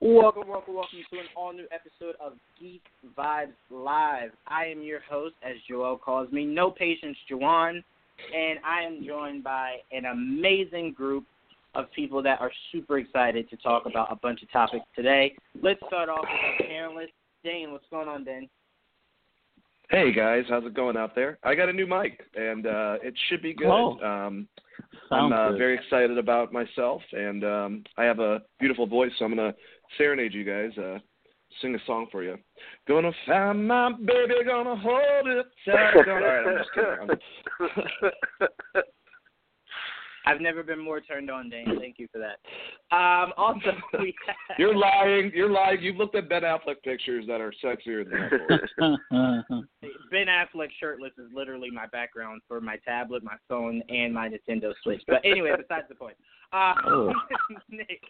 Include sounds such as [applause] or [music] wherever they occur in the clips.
Welcome, welcome, welcome to an all new episode of Geek Vibes Live. I am your host, as Joel calls me, No Patience Juwan, and I am joined by an amazing group of people that are super excited to talk about a bunch of topics today. Let's start off with our panelists. Dane, what's going on, Dane? Hey guys, how's it going out there? I got a new mic and uh it should be good. Oh. Um I'm uh, very excited about myself and um I have a beautiful voice so I'm going to serenade you guys, uh sing a song for you. Gonna find my baby, gonna hold it tight. All right, I'm just kidding. I'm- [laughs] [laughs] [laughs] I've never been more turned on, Dane. Thank you for that. Um, also, [laughs] we have, You're lying. You're lying. You've looked at Ben Affleck pictures that are sexier than that. [laughs] Ben Affleck shirtless is literally my background for my tablet, my phone, and my Nintendo Switch. But anyway, besides the point. Uh, Oh. [laughs] Nick,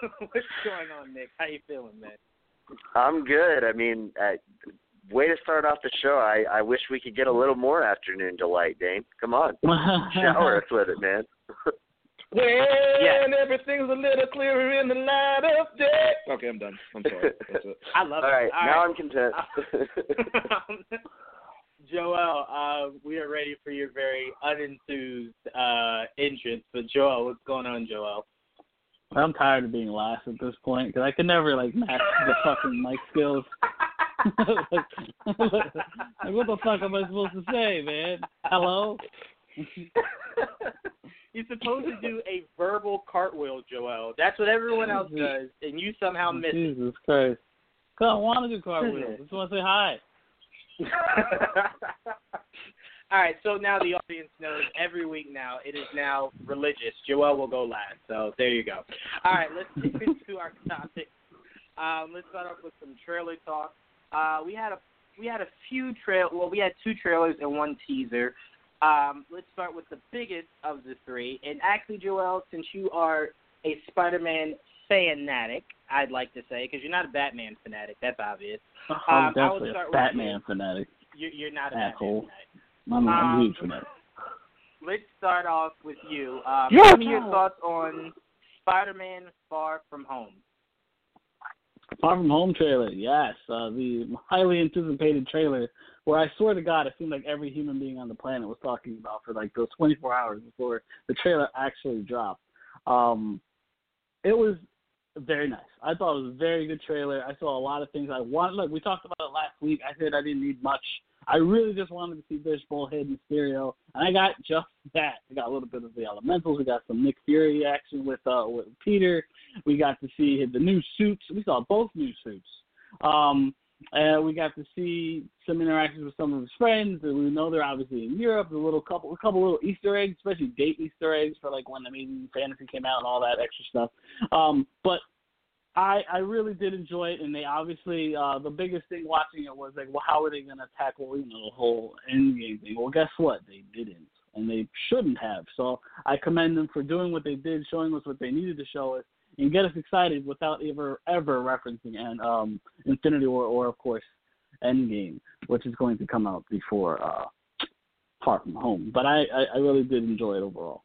what's going on, Nick? How you feeling, man? I'm good. I mean, uh, way to start off the show. I I wish we could get a little more afternoon delight, Dane. Come on, shower us with it, man. [laughs] when Yeah. everything's a little clearer in the light of day. Okay, I'm done. I'm sorry. [laughs] That's it. I love All it. right, All now right. I'm content. [laughs] Joel, uh, we are ready for your very unenthused uh, entrance. But Joel, what's going on, Joel? I'm tired of being last at this point because I can never like match the fucking mic skills. like, like, what the fuck am I supposed to say, man? Hello? You're supposed to do a verbal cartwheel, Joel. That's what everyone else does, and you somehow miss it. Jesus Christ. Cause I want to do cartwheels. I [laughs] just want to say hi. All right, so now the audience knows every week now it is now religious. Joel will go last, so there you go. All right, let's get [laughs] into our topic. Um, let's start off with some trailer talk. Uh, we had a we had a few trail. Well, we had two trailers and one teaser. Um, let's start with the biggest of the three. And actually, Joel, since you are a Spider-Man fanatic, I'd like to say, because you're not a Batman fanatic, that's obvious. [laughs] I'm Um, I will definitely a Batman fanatic. You're, you're not a Asshole. Batman fanatic. I'm, I'm Um, a huge fanatic. [laughs] Let's start off with you. Um, Yeah. Give me your thoughts on Spider-Man: Far From Home. Far From Home trailer, yes. Uh, the highly anticipated trailer where I swear to God, it seemed like every human being on the planet was talking about for like those 24 hours before the trailer actually dropped. Um, it was very nice. I thought it was a very good trailer. I saw a lot of things I wanted. Look, we talked about it last week. I said I didn't need much. I really just wanted to see Fish Bullhead and Mysterio, and I got just that. I got a little bit of the Elementals. We got some Nick Fury action with uh with Peter. We got to see the new suits. We saw both new suits. Um, and we got to see some interactions with some of his friends. And we know they're obviously in Europe. A little couple, a couple little Easter eggs, especially date Easter eggs for like when the Amazing Fantasy came out and all that extra stuff. Um, but I I really did enjoy it, and they obviously uh, the biggest thing watching it was like, well, how are they going to tackle you know the whole Endgame thing? Well, guess what? They didn't, and they shouldn't have. So I commend them for doing what they did, showing us what they needed to show us, and get us excited without ever ever referencing and um Infinity War or of course Endgame, which is going to come out before uh Far From Home. But I I, I really did enjoy it overall.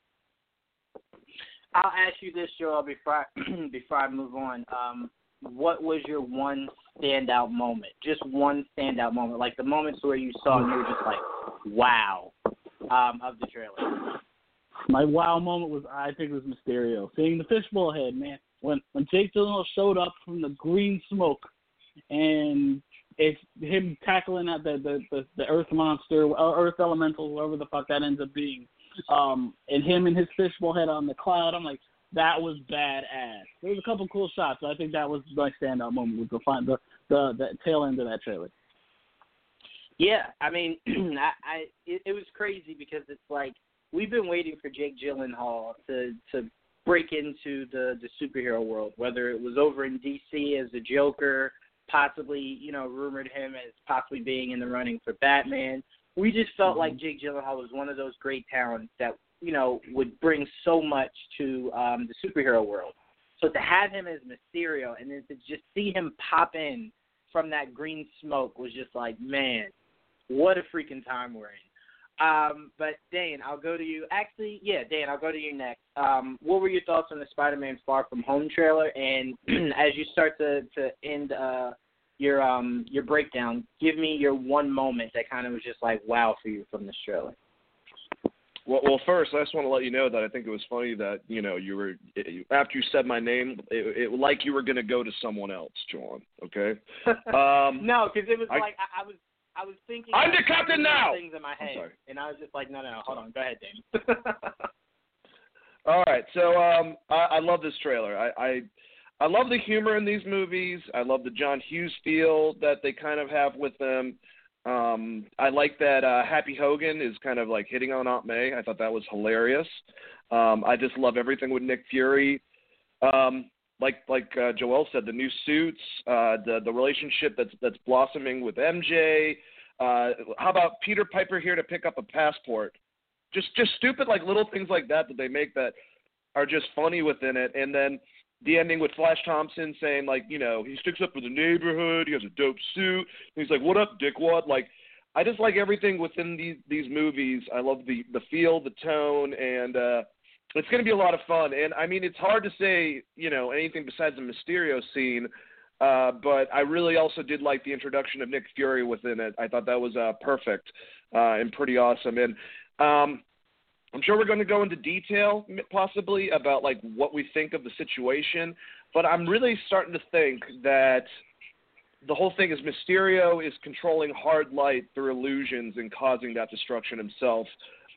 I'll ask you this, Joel, before I, [clears throat] before I move on. Um, what was your one standout moment? Just one standout moment, like the moments where you saw and you were just like, "Wow, um, of the trailer? My wow moment was I think it was Mysterio seeing the fishbowl head man when when Jake Gyllenhaal showed up from the green smoke and it's him tackling at the the the, the Earth monster or Earth elemental whoever the fuck that ends up being, um, and him and his fishbowl head on the cloud. I'm like that was badass. There was a couple cool shots, but I think that was my standout moment with the fun the the, the tail end of that trailer. Yeah, I mean, [clears throat] I, I it, it was crazy because it's like we've been waiting for Jake Gyllenhaal to to break into the the superhero world, whether it was over in DC as the Joker, possibly you know rumored him as possibly being in the running for Batman. We just felt mm-hmm. like Jake Gyllenhaal was one of those great talents that you know would bring so much to um, the superhero world. So to have him as Mysterio and then to just see him pop in from that green smoke was just like, man, what a freaking time we're in. Um, but Dane, I'll go to you. Actually, yeah, Dane, I'll go to you next. Um, what were your thoughts on the Spider-Man Far From Home trailer? And [clears throat] as you start to to end uh, your um your breakdown, give me your one moment that kind of was just like wow for you from this trailer. Well, well, first, I just want to let you know that I think it was funny that you know you were after you said my name, it, it like you were going to go to someone else, John. Okay. [laughs] Um, no, because it was I, like I, I was I was thinking. I'm the captain now. Things in my head, and I was just like, no, no, no, hold on, go ahead, Dane. [laughs] [laughs] All right, so um, I, I love this trailer. I, I I love the humor in these movies. I love the John Hughes feel that they kind of have with them. Um, I like that uh, Happy Hogan is kind of like hitting on Aunt May. I thought that was hilarious. Um, I just love everything with Nick Fury. Um, like like uh, Joel said, the new suits, uh, the the relationship that's that's blossoming with MJ. Uh, how about Peter Piper here to pick up a passport? Just just stupid like little things like that that they make that are just funny within it, and then the ending with Flash Thompson saying like, you know, he sticks up for the neighborhood. He has a dope suit. He's like, "What up, dickwad?" Like, I just like everything within these these movies. I love the the feel, the tone, and uh, it's going to be a lot of fun. And I mean, it's hard to say, you know, anything besides the Mysterio scene. Uh, but I really also did like the introduction of Nick Fury within it. I thought that was uh, perfect uh, and pretty awesome. And um, I'm sure we're going to go into detail possibly about like what we think of the situation, but I'm really starting to think that the whole thing is Mysterio is controlling hard light through illusions and causing that destruction himself.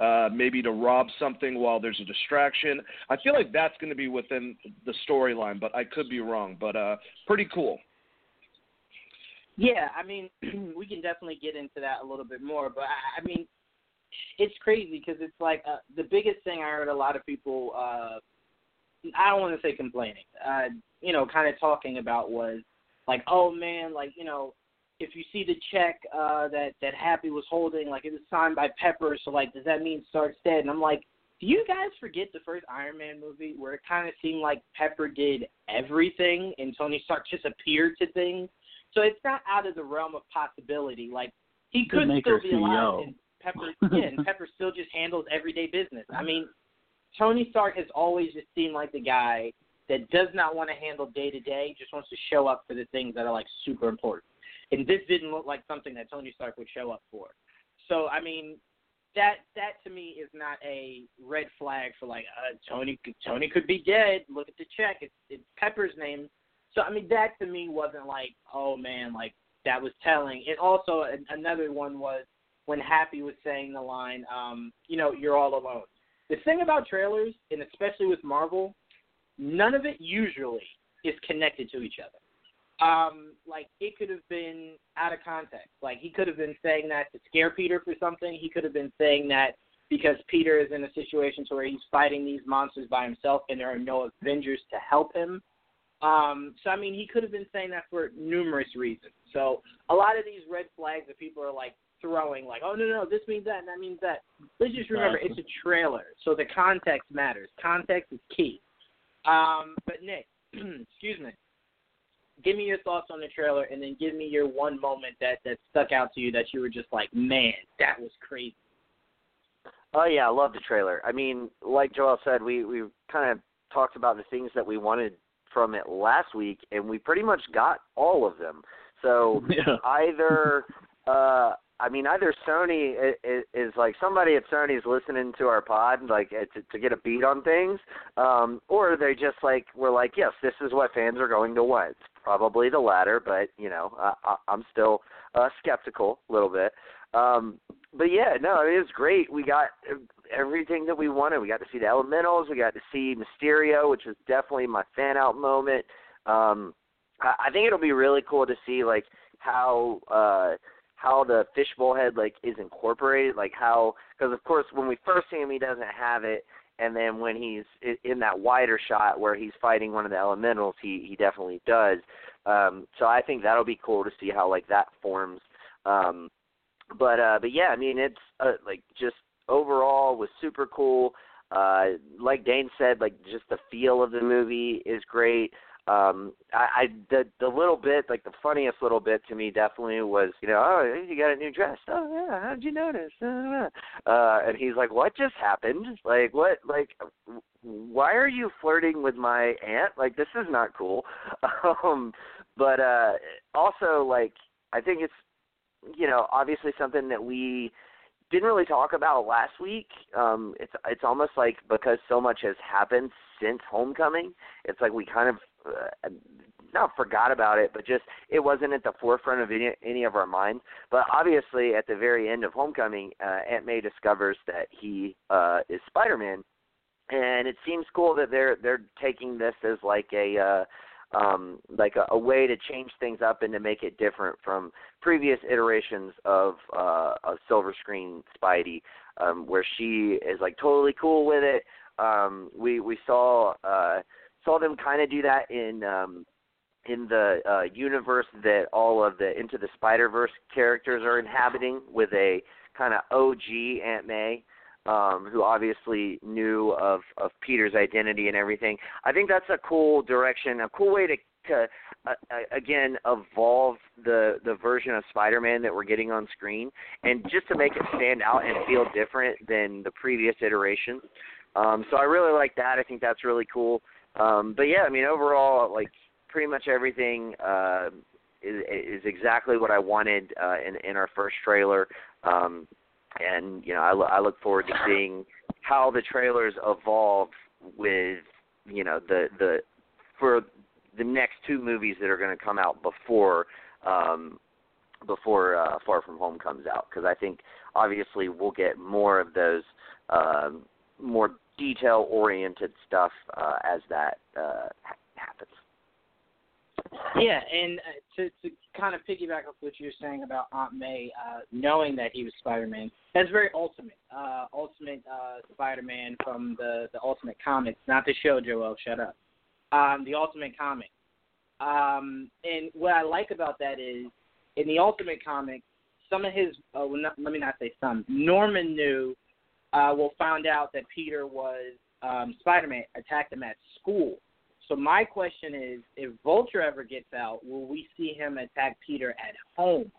Uh, maybe to rob something while there's a distraction. I feel like that's going to be within the storyline, but I could be wrong. But uh, pretty cool. Yeah, I mean, [clears throat] we can definitely get into that a little bit more. But I, I mean, it's crazy because it's like uh, the biggest thing I heard a lot of people. Uh, I don't want to say complaining. Uh, you know, kind of talking about was like, oh man, like you know, if you see the check uh, that that Happy was holding, like it was signed by Pepper, so like, does that mean Stark's dead? And I'm like, do you guys forget the first Iron Man movie where it kind of seemed like Pepper did everything and Tony Stark just appeared to things? So it's not out of the realm of possibility. Like he could still be alive, and Pepper, yeah, and Pepper still just handles everyday business. I mean, Tony Stark has always just seemed like the guy that does not want to handle day to day, just wants to show up for the things that are like super important. And this didn't look like something that Tony Stark would show up for. So I mean, that that to me is not a red flag for like uh, Tony. Tony could be dead. Look at the check. It's it's Pepper's name. So I mean, that to me wasn't like, oh man, like that was telling. And also another one was when Happy was saying the line, um, you know, you're all alone. The thing about trailers, and especially with Marvel, none of it usually is connected to each other. Um, like it could have been out of context. Like he could have been saying that to scare Peter for something. He could have been saying that because Peter is in a situation to where he's fighting these monsters by himself and there are no Avengers to help him. Um, so I mean, he could have been saying that for numerous reasons. So a lot of these red flags that people are like throwing like, oh no no, this means that and that means that. Let's just remember it's a trailer, so the context matters. Context is key. Um, but Nick, [clears throat] excuse me. Give me your thoughts on the trailer, and then give me your one moment that that stuck out to you that you were just like, man, that was crazy. Oh yeah, I love the trailer. I mean, like Joel said, we we kind of talked about the things that we wanted from it last week, and we pretty much got all of them. So [laughs] yeah. either uh, I mean, either Sony is, is like somebody at Sony is listening to our pod, like to, to get a beat on things, um, or they just like we're like, yes, this is what fans are going to want. Probably the latter, but you know, I, I'm still uh, skeptical a little bit. Um, but yeah, no, it was great. We got everything that we wanted. We got to see the Elementals. We got to see Mysterio, which was definitely my fan out moment. Um, I, I think it'll be really cool to see like how uh how the fishbowl head like is incorporated, like how because of course when we first see him he doesn't have it, and then when he's in that wider shot where he's fighting one of the elementals, he he definitely does. Um, so I think that'll be cool to see how like that forms. Um, but uh, but yeah, I mean it's uh, like just overall was super cool. Uh, like Dane said, like just the feel of the movie is great um I, I the the little bit like the funniest little bit to me definitely was you know oh you got a new dress. Oh yeah how did you notice? Uh, and he's like what just happened? Like what like why are you flirting with my aunt? Like this is not cool. [laughs] Um but uh also like I think it's you know obviously something that we didn't really talk about last week. Um, it's it's almost like because so much has happened since Homecoming, it's like we kind of uh, not forgot about it, but just it wasn't at the forefront of any, any of our minds. But obviously, at the very end of Homecoming, uh, Aunt May discovers that he uh, is Spider-Man, and it seems cool that they're they're taking this as like a uh, um, like a, a way to change things up and to make it different from previous iterations of uh, of Silver Screen Spidey, um, where she is like totally cool with it. Um, we we saw uh, saw them kind of do that in um, in the uh, universe that all of the Into the Spider Verse characters are inhabiting, with a kind of OG Aunt May um, who obviously knew of of Peter's identity and everything. I think that's a cool direction, a cool way to to uh, uh, again evolve the the version of Spider-Man that we're getting on screen, and just to make it stand out and feel different than the previous iterations. Um, so I really like that. I think that's really cool. Um, but yeah, I mean overall, like pretty much everything uh, is, is exactly what I wanted uh, in in our first trailer. Um, and you know I, I look forward to seeing how the trailers evolve with you know the the for the next two movies that are going to come out before um before uh, Far From Home comes out because I think obviously we'll get more of those um, more detail oriented stuff uh, as that uh, ha- happens. Yeah, and uh, to to kind of piggyback off what you were saying about Aunt May, uh, knowing that he was Spider-Man, that's very ultimate. Uh, ultimate uh, Spider-Man from the the Ultimate Comics, not the show. Joel, shut up. Um, the Ultimate Comic. Um, and what I like about that is, in the Ultimate Comic, some of his, uh, well, not, let me not say some. Norman knew, uh, well, found out that Peter was um, Spider-Man, attacked him at school so my question is, if Vulture ever gets out, will we see him attack Peter at home?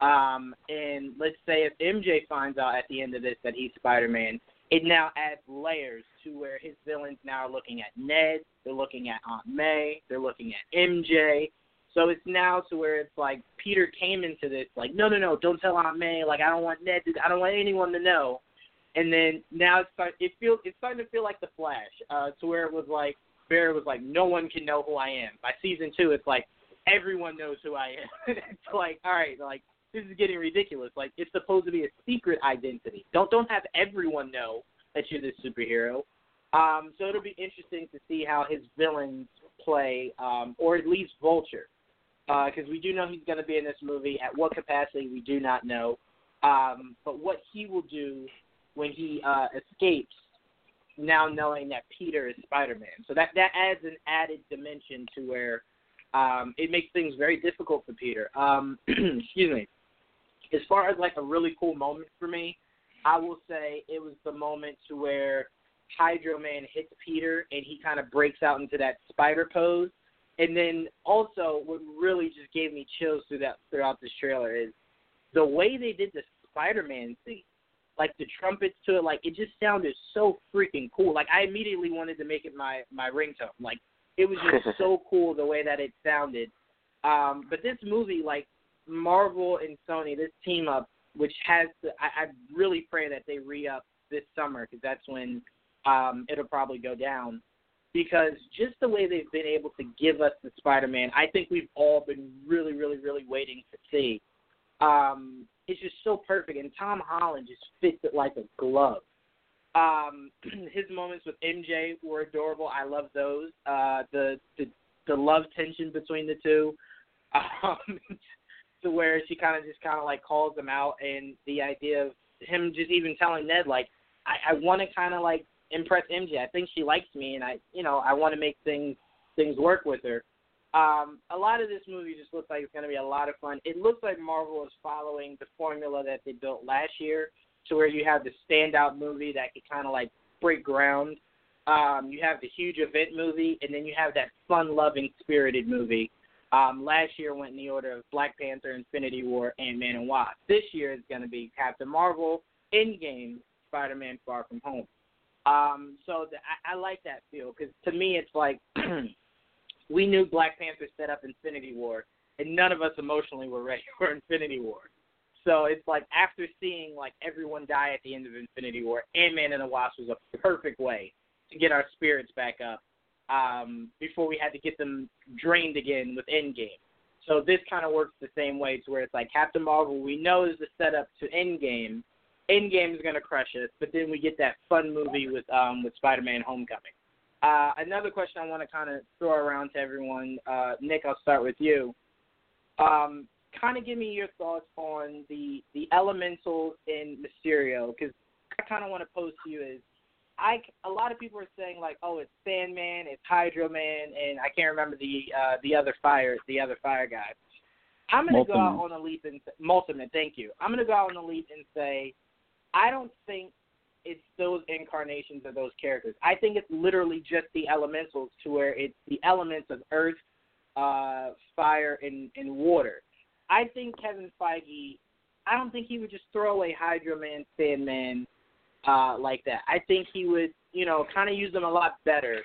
Um, and let's say if MJ finds out at the end of this that he's Spider-Man, it now adds layers to where his villains now are looking at Ned, they're looking at Aunt May, they're looking at MJ. So it's now to where it's like Peter came into this like, no, no, no, don't tell Aunt May. Like I don't want Ned, to, I don't want anyone to know. And then now it's start, it feels it's starting to feel like the Flash, uh, to where it was like Barry was like, no one can know who I am. By season two, it's like everyone knows who I am. [laughs] it's like, all right, like this is getting ridiculous. Like it's supposed to be a secret identity. Don't don't have everyone know that you're this superhero. Um, so it'll be interesting to see how his villains play, um, or at least Vulture, because uh, we do know he's going to be in this movie. At what capacity, we do not know. Um, but what he will do when he uh, escapes now knowing that Peter is Spider Man. So that that adds an added dimension to where um, it makes things very difficult for Peter. Um, [clears throat] excuse me. As far as like a really cool moment for me, I will say it was the moment to where Hydro Man hits Peter and he kind of breaks out into that spider pose. And then also, what really just gave me chills through that throughout this trailer is the way they did the Spider-Man scene like the trumpets to it, like it just sounded so freaking cool. Like I immediately wanted to make it my my ringtone. Like it was just [laughs] so cool the way that it sounded. Um, but this movie, like Marvel and Sony, this team up which has to, I, I really pray that they re up this summer because that's when um, it'll probably go down. Because just the way they've been able to give us the Spider-Man, I think we've all been really, really, really waiting to see. Um, it's just so perfect, and Tom Holland just fits it like a glove. Um, [clears throat] his moments with MJ were adorable. I love those. Uh, the the the love tension between the two, [laughs] um, to where she kind of just kind of like calls him out, and the idea of him just even telling Ned like, I, I want to kind of like impress MJ. I think she likes me, and I you know I want to make things things work with her. Um, a lot of this movie just looks like it's going to be a lot of fun. It looks like Marvel is following the formula that they built last year, to where you have the standout movie that can kind of like break ground. Um, you have the huge event movie, and then you have that fun-loving, spirited movie. Um, last year went in the order of Black Panther, Infinity War, Ant Man and Wasp. This year is going to be Captain Marvel, Endgame, Spider-Man: Far From Home. Um, so the, I, I like that feel because to me it's like [clears throat] we knew Black Panther set up Infinity War, and none of us emotionally were ready [laughs] for Infinity War. So it's like after seeing like everyone die at the end of Infinity War, Ant Man and the Wasp was a perfect way to get our spirits back up um, before we had to get them drained again with Endgame. So this kind of works the same way to where it's like Captain Marvel, we know is the setup to Endgame. Endgame is to crush us, but then we get that fun movie with um, with Spider-Man: Homecoming. Uh, another question I want to kind of throw around to everyone, uh, Nick, I'll start with you. Um, kind of give me your thoughts on the the elementals in Mysterio, because I kind of want to pose to you is I a lot of people are saying like, oh, it's Sandman, it's Hydro Man, and I can't remember the uh, the other fire the other fire guy. I'm gonna go out on a leap and Molten Man. Thank you. I'm gonna go out on a leap and say, I don't think it's those incarnations of those characters. I think it's literally just the elementals to where it's the elements of earth, uh, fire, and, and water. I think Kevin Feige, I don't think he would just throw away Hydro Man, Sandman, uh, like that. I think he would, you know, kind of use them a lot better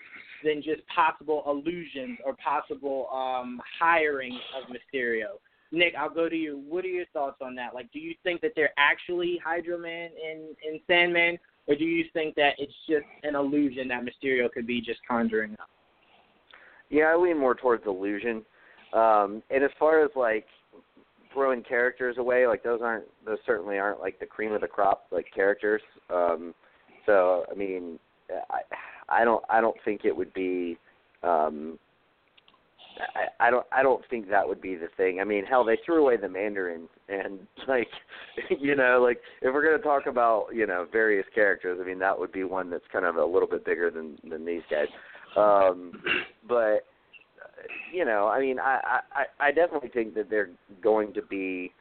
than just possible illusions or possible um, hiring of Mysterio. Nick, I'll go to you. What are your thoughts on that? Like, do you think that they're actually Hydro Man and, and Sandman, or do you think that it's just an illusion that Mysterio could be just conjuring up? Yeah, I lean more towards illusion. Um, and as far as like throwing characters away, like those aren't those certainly aren't like the cream of the crop like characters. Um, so I mean, I I don't I don't think it would be um, I, I don't I don't think that would be the thing. I mean, hell, they threw away the Mandarin, and [laughs] like, you know, like if we're gonna talk about you know various characters, I mean that would be one that's kind of a little bit bigger than than these guys. Um, but you know, I mean, I I I definitely think that they're going to be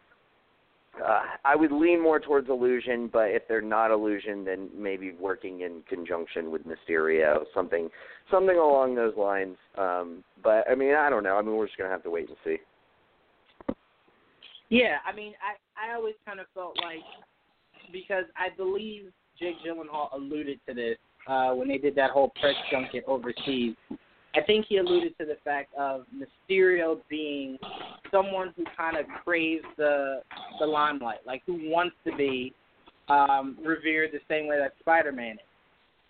uh, I would lean more towards illusion, but if they're not illusion, then maybe working in conjunction with Mysterio, something, something along those lines. Um, but I mean, I don't know. I mean, we're just gonna have to wait and see. Yeah, I mean, I I always kind of felt like because I believe Jake Gyllenhaal alluded to this uh, when they did that whole press junket overseas. I think he alluded to the fact of Mysterio being someone who kind of craves the the limelight, like who wants to be um, revered the same way that Spider-Man is,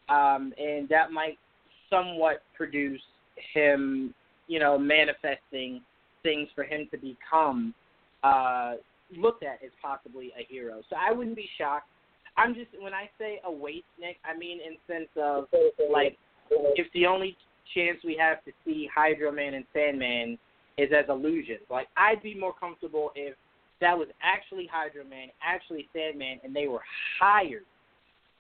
um, and that might somewhat produce him, you know, manifesting things for him to become uh, looked at as possibly a hero. So I wouldn't be shocked. I'm just when I say a wait, Nick, I mean in sense of like if the only chance we have to see Hydro Man and Sandman is as illusions. Like I'd be more comfortable if that was actually Hydro Man, actually Sandman, and they were hired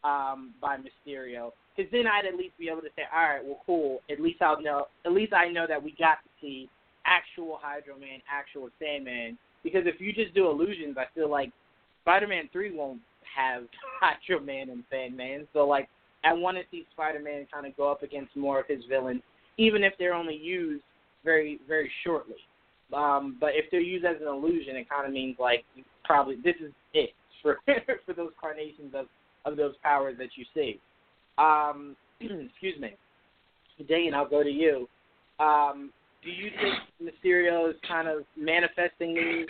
um, by Mysterio. Because then I'd at least be able to say, all right, well, cool. At least I'll know. At least I know that we got to see actual Hydro Man, actual Sandman. Because if you just do illusions, I feel like Spider-Man Three won't have [laughs] Hydro Man and Sandman. So like I want to see Spider-Man kind of go up against more of his villains, even if they're only used very, very shortly. Um, but if they're used as an illusion, it kind of means like probably this is it for [laughs] for those carnations of of those powers that you see. Um, [clears throat] excuse me, Dane. I'll go to you. Um, do you think Mysterio is kind of manifesting these,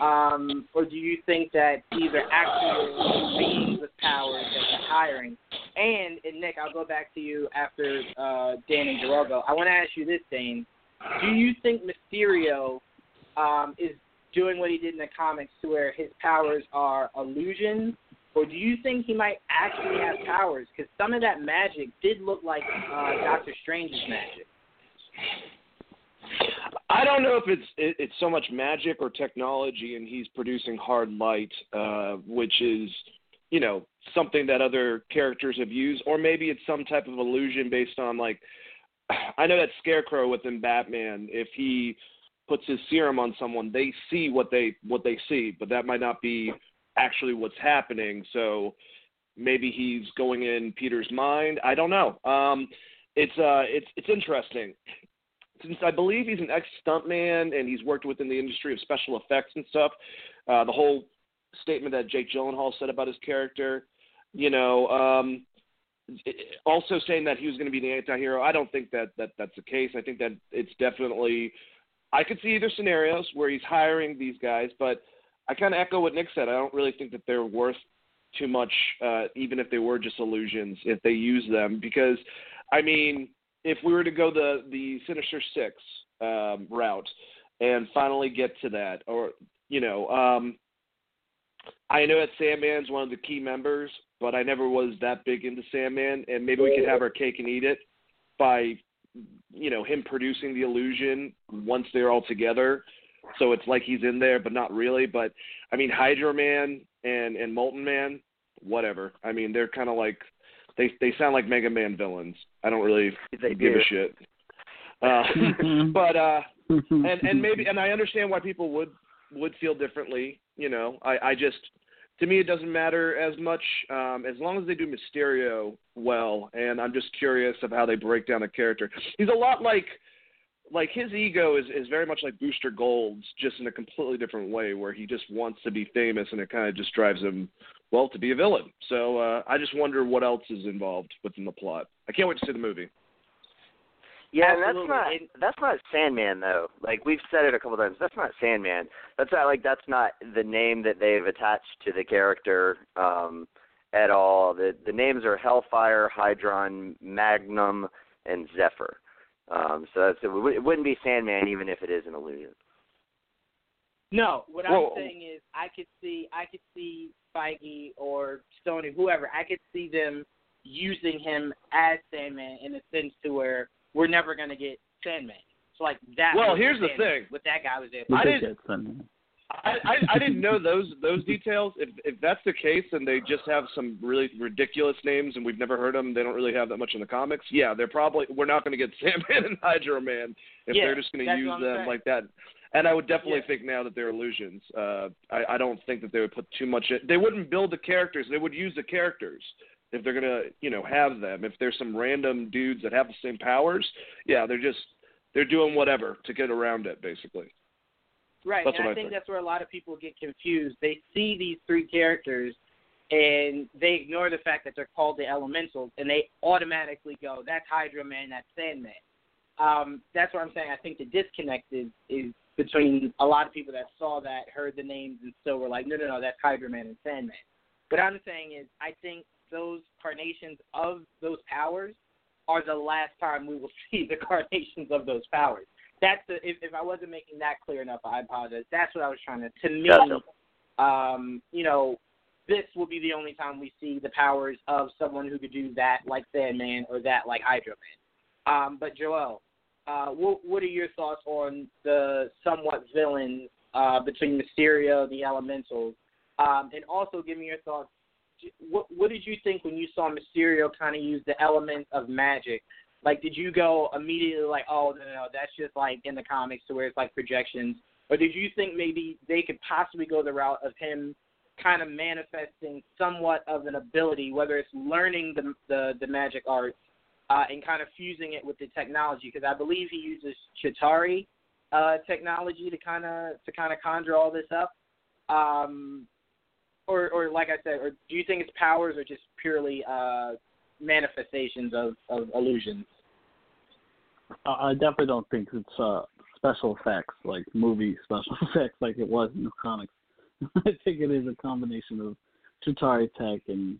um, or do you think that these are actual beings with powers that they're hiring? And, and Nick, I'll go back to you after uh, Dan and Joel. I want to ask you this, Dane. Do you think Mysterio um, is doing what he did in the comics to where his powers are illusions, or do you think he might actually have powers? Because some of that magic did look like uh, Doctor Strange's magic. I don't know if it's it, it's so much magic or technology, and he's producing hard light, uh, which is you know something that other characters have used, or maybe it's some type of illusion based on like [sighs] I know that Scarecrow within Batman, if he puts his serum on someone, they see what they what they see, but that might not be actually what's happening. So maybe he's going in Peter's mind. I don't know. Um, it's uh, it's it's interesting. Since I believe he's an ex stuntman and he's worked within the industry of special effects and stuff, uh, the whole statement that Jake Gyllenhaal said about his character, you know, um, also saying that he was going to be the anti-hero. I don't think that, that that's the case. I think that it's definitely. I could see either scenarios where he's hiring these guys, but I kind of echo what Nick said. I don't really think that they're worth too much, uh, even if they were just illusions, if they use them. Because, I mean, if we were to go the the Sinister Six um, route and finally get to that, or you know, um, I know that Sandman's one of the key members, but I never was that big into Sandman, and maybe we could have our cake and eat it by, you know, him producing the illusion once they're all together. So it's like he's in there, but not really. But I mean, Hydro Man and and Molten Man, whatever. I mean, they're kind of like they they sound like Mega Man villains. I don't really They give do. a shit. Uh, [laughs] but uh, and and maybe and I understand why people would would feel differently. You know, I I just to me it doesn't matter as much um, as long as they do Mysterio well. And I'm just curious of how they break down a character. He's a lot like like his ego is is very much like Booster Gold's, just in a completely different way, where he just wants to be famous, and it kind of just drives him well to be a villain. So uh, I just wonder what else is involved within the plot. I can't wait to see the movie. Yeah, and that's not that's not Sandman though. Like we've said it a couple times. That's not Sandman. That's not like that's not the name that they've attached to the character um at all. The the names are Hellfire, Hydron, Magnum, and Zephyr. Um so that's it, wou- it wouldn't be Sandman even if it is an illusion. No, what Well- I'm saying is I could see I could see Feige or Sony, whoever, I could see them using him as Sandman in a sense to where we're never gonna get Sandman. So like that. Well, here's the thing. What that guy was able. We I did didn't- I, I I didn't know those those details. If if that's the case, and they just have some really ridiculous names, and we've never heard them, they don't really have that much in the comics. Yeah, they're probably we're not going to get [laughs] Sandman and Hydro Man if Yeah, they're just going to use them saying. like that. And I would definitely Yeah. think now that they're illusions. Uh, I I don't think that they would put too much. In, they wouldn't build the characters. They would use the characters if they're going to you know have them. If there's some random dudes that have the same powers, yeah, they're just they're doing whatever to get around it, basically. Right, That's and I I think think. that's where a lot of people get confused. They see these three characters and they ignore the fact that they're called the elementals and they automatically go, That's Hydro Man, that's Sandman. Um, that's what I'm saying. I think the disconnect is, is between a lot of people that saw that, heard the names and still were like, No, no, no, that's Hydro Man and Sandman. What I'm saying is I think those carnations of those powers are the last time we will [laughs] see the carnations of those powers that's the if, if I wasn't making that clear enough, I apologize. That's what I was trying to. To me, Gotcha. um, you know, this will be the only time we see the powers of someone who could do that like Sandman or that like Hydro Man. Um, but Joel, uh, what what are your thoughts on the somewhat villains uh, between Mysterio, the Elementals, um, and also give me your thoughts. What what did you think when you saw Mysterio kind of use the elements of magic? Like, did you go immediately like, oh no, no, no, that's just like in the comics to where it's like projections, or did you think maybe they could possibly go the route of him kind of manifesting somewhat of an ability, whether it's learning the the, the magic arts uh, and kind of fusing it with the technology? Because I believe he uses Chitauri uh, technology to kind of to kind of conjure all this up. Um, or, or like I said, or do you think his powers are just purely uh, manifestations of, of illusions? I definitely don't think it's uh, special effects, like movie [laughs] special effects, like it was in the comics. [laughs] I think it is a combination of Chitauri Tech and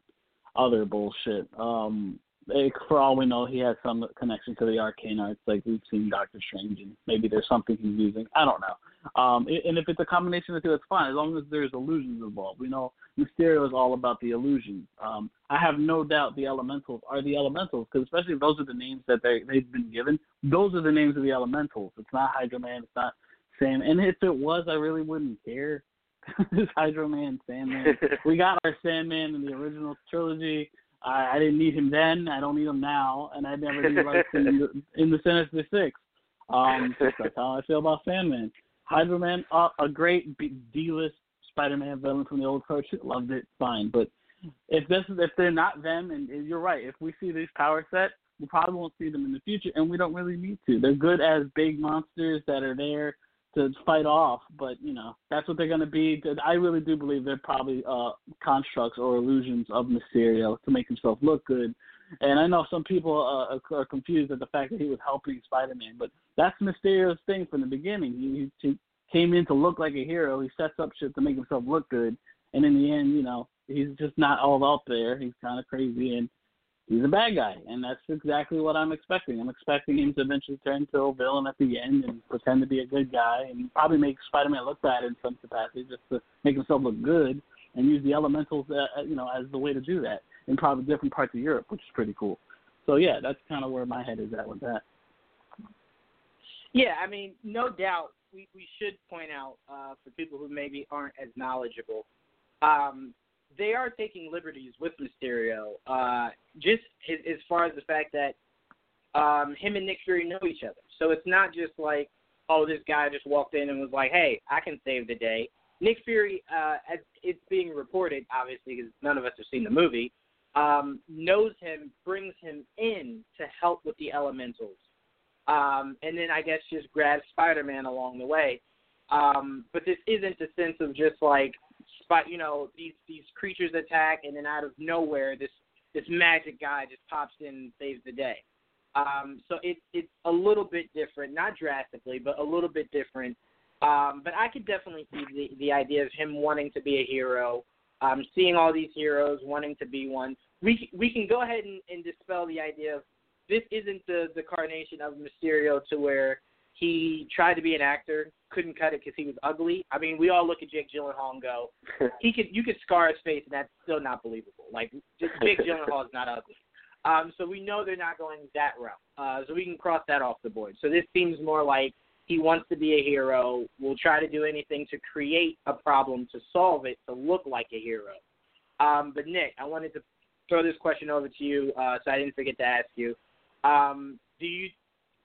other bullshit. Um, it, for all we know, he has some connection to the arcane arts, like we've seen Doctor Strange, and maybe there's something he's using. I don't know. Um, and if it's a combination of the two, it's fine as long as there's illusions involved. We know Mysterio is all about the illusions. Um, I have no doubt the elementals are the elementals, because especially if those are the names that they they've been given. Those are the names of the elementals. It's not Hydro Man. It's not Sam. And if it was, I really wouldn't care. [laughs] it's Hydro Man, Sandman. [laughs] we got our Sandman in the original trilogy. I, I didn't need him then. I don't need him now, and I never need him [laughs] in the, in the Sinister Six. Um, that's how I feel about Sandman. Hydro Man, uh, a great D-list Spider-Man villain from the old cartoon. Loved it, fine. But if this if they're not them, and, and you're right, if we see these power set, we probably won't see them in the future, and we don't really need to. They're good as big monsters that are there to fight off, but you know that's what they're going to be. I really do believe they're probably uh, constructs or illusions of Mysterio to make himself look good. And I know some people uh, are confused at the fact that he was helping Spider-Man, but that's Mysterio's thing from the beginning. He, he came in to look like a hero. He sets up shit to make himself look good, and in the end, you know, he's just not all out there. He's kind of crazy, and he's a bad guy, and that's exactly what I'm expecting. I'm expecting him to eventually turn to a villain at the end and pretend to be a good guy, and probably make Spider-Man look bad in some capacity, just to make himself look good, and use the elementals, uh, uh, you know, as the way to do that in probably different parts of Europe, which is pretty cool. So yeah, that's kind of where my head is at with that. Yeah, I mean, no doubt, we we should point out uh, for people who maybe aren't as knowledgeable. Um, they are taking liberties with Mysterio, uh, just as, as far as the fact that um, him and Nick Fury know each other. So it's not just like, oh, this guy just walked in and was like, hey, I can save the day. Nick Fury, uh, as it's being reported, obviously, because none of us have seen the movie, um, knows him, brings him in to help with the elementals. Um, and then I guess just grabs Spider Man along the way. Um, but this isn't the sense of just like, spot, you know, these these creatures attack, and then out of nowhere, this this magic guy just pops in and saves the day. Um, so it, it's a little bit different, not drastically, but a little bit different. Um, but I could definitely see the, the idea of him wanting to be a hero, um, seeing all these heroes, wanting to be one. We we can go ahead and, and dispel the idea of this isn't the the carnation of Mysterio to where he tried to be an actor, couldn't cut it because he was ugly. I mean, we all look at Jake Gyllenhaal and go, [laughs] he could you could scar his face and that's still not believable. Like Jake Gyllenhaal is not ugly. Um, so we know they're not going that route. Uh, so we can cross that off the board. So this seems more like he wants to be a hero. Will try to do anything to create a problem to solve it to look like a hero. Um, but Nick, I wanted to throw this question over to you, uh, so I didn't forget to ask you. Um, do you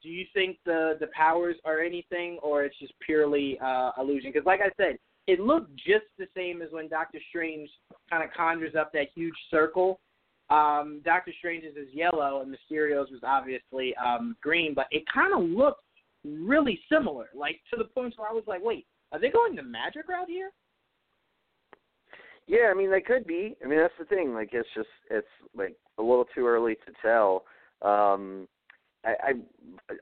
do you think the the powers are anything, or it's just purely uh, illusion? Because, like I said, it looked just the same as when Doctor Strange kind of conjures up that huge circle. Um, Doctor Strange's is yellow, and Mysterio's was obviously um, green, but it kind of looked really similar, like to the point where I was like, wait, are they going the magic route here? Yeah, I mean they could be. I mean that's the thing. Like it's just it's like a little too early to tell. Um I, I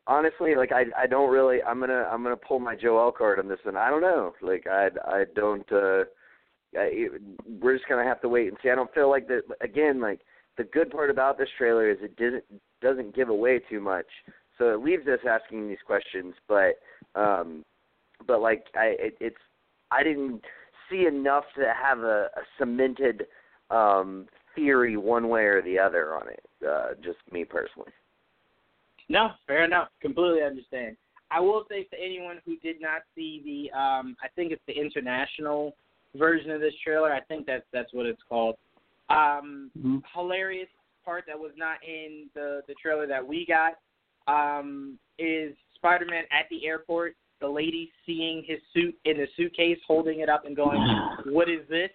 honestly like I I don't really I'm gonna I'm gonna pull my Joel card on this one. I don't know. Like I I don't. uh I, we're just gonna have to wait and see. I don't feel like that. Again, like the good part about this trailer is it doesn't doesn't give away too much, so it leaves us asking these questions. But um, but like I it, it's I didn't see enough to have a, a cemented um theory one way or the other on it. Uh, just me personally. No, fair enough. Completely understand. I will say to anyone who did not see the, um, I think it's the international version of this trailer. I think that's that's what it's called. Um, mm-hmm. Hilarious part that was not in the the trailer that we got um, is Spider-Man at the airport. The lady seeing his suit in the suitcase, holding it up and going, [laughs] "What is this?"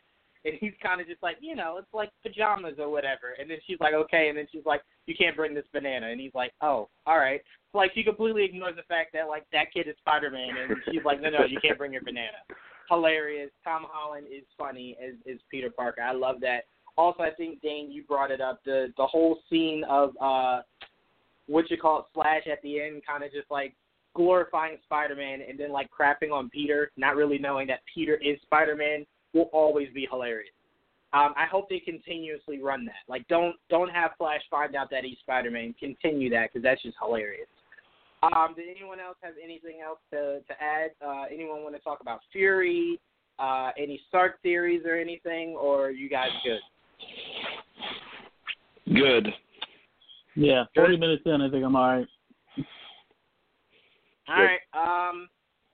And he's kind of just like, you know, it's like pajamas or whatever. And then she's like, okay. And then she's like, you can't bring this banana. And he's like, oh, all right. So, like she completely ignores the fact that like that kid is Spider Man, and she's like, no, no, you can't bring your banana. Hilarious. Tom Holland is funny as is Peter Parker. I love that. Also, I think Dane, you brought it up the the whole scene of uh, what you call it, Flash at the end, kind of just like glorifying Spider-Man and then like crapping on Peter, not really knowing that Peter is Spider-Man, will always be hilarious. Um, I hope they continuously run that. Like, don't don't have Flash find out that he's Spider-Man. Continue that because that's just hilarious. Um, did anyone else have anything else to to add? Uh, anyone want to talk about Fury? Uh, any Stark theories or anything, or you guys good? Good. Yeah, 40 minutes in, I think I'm all right. All right. Um.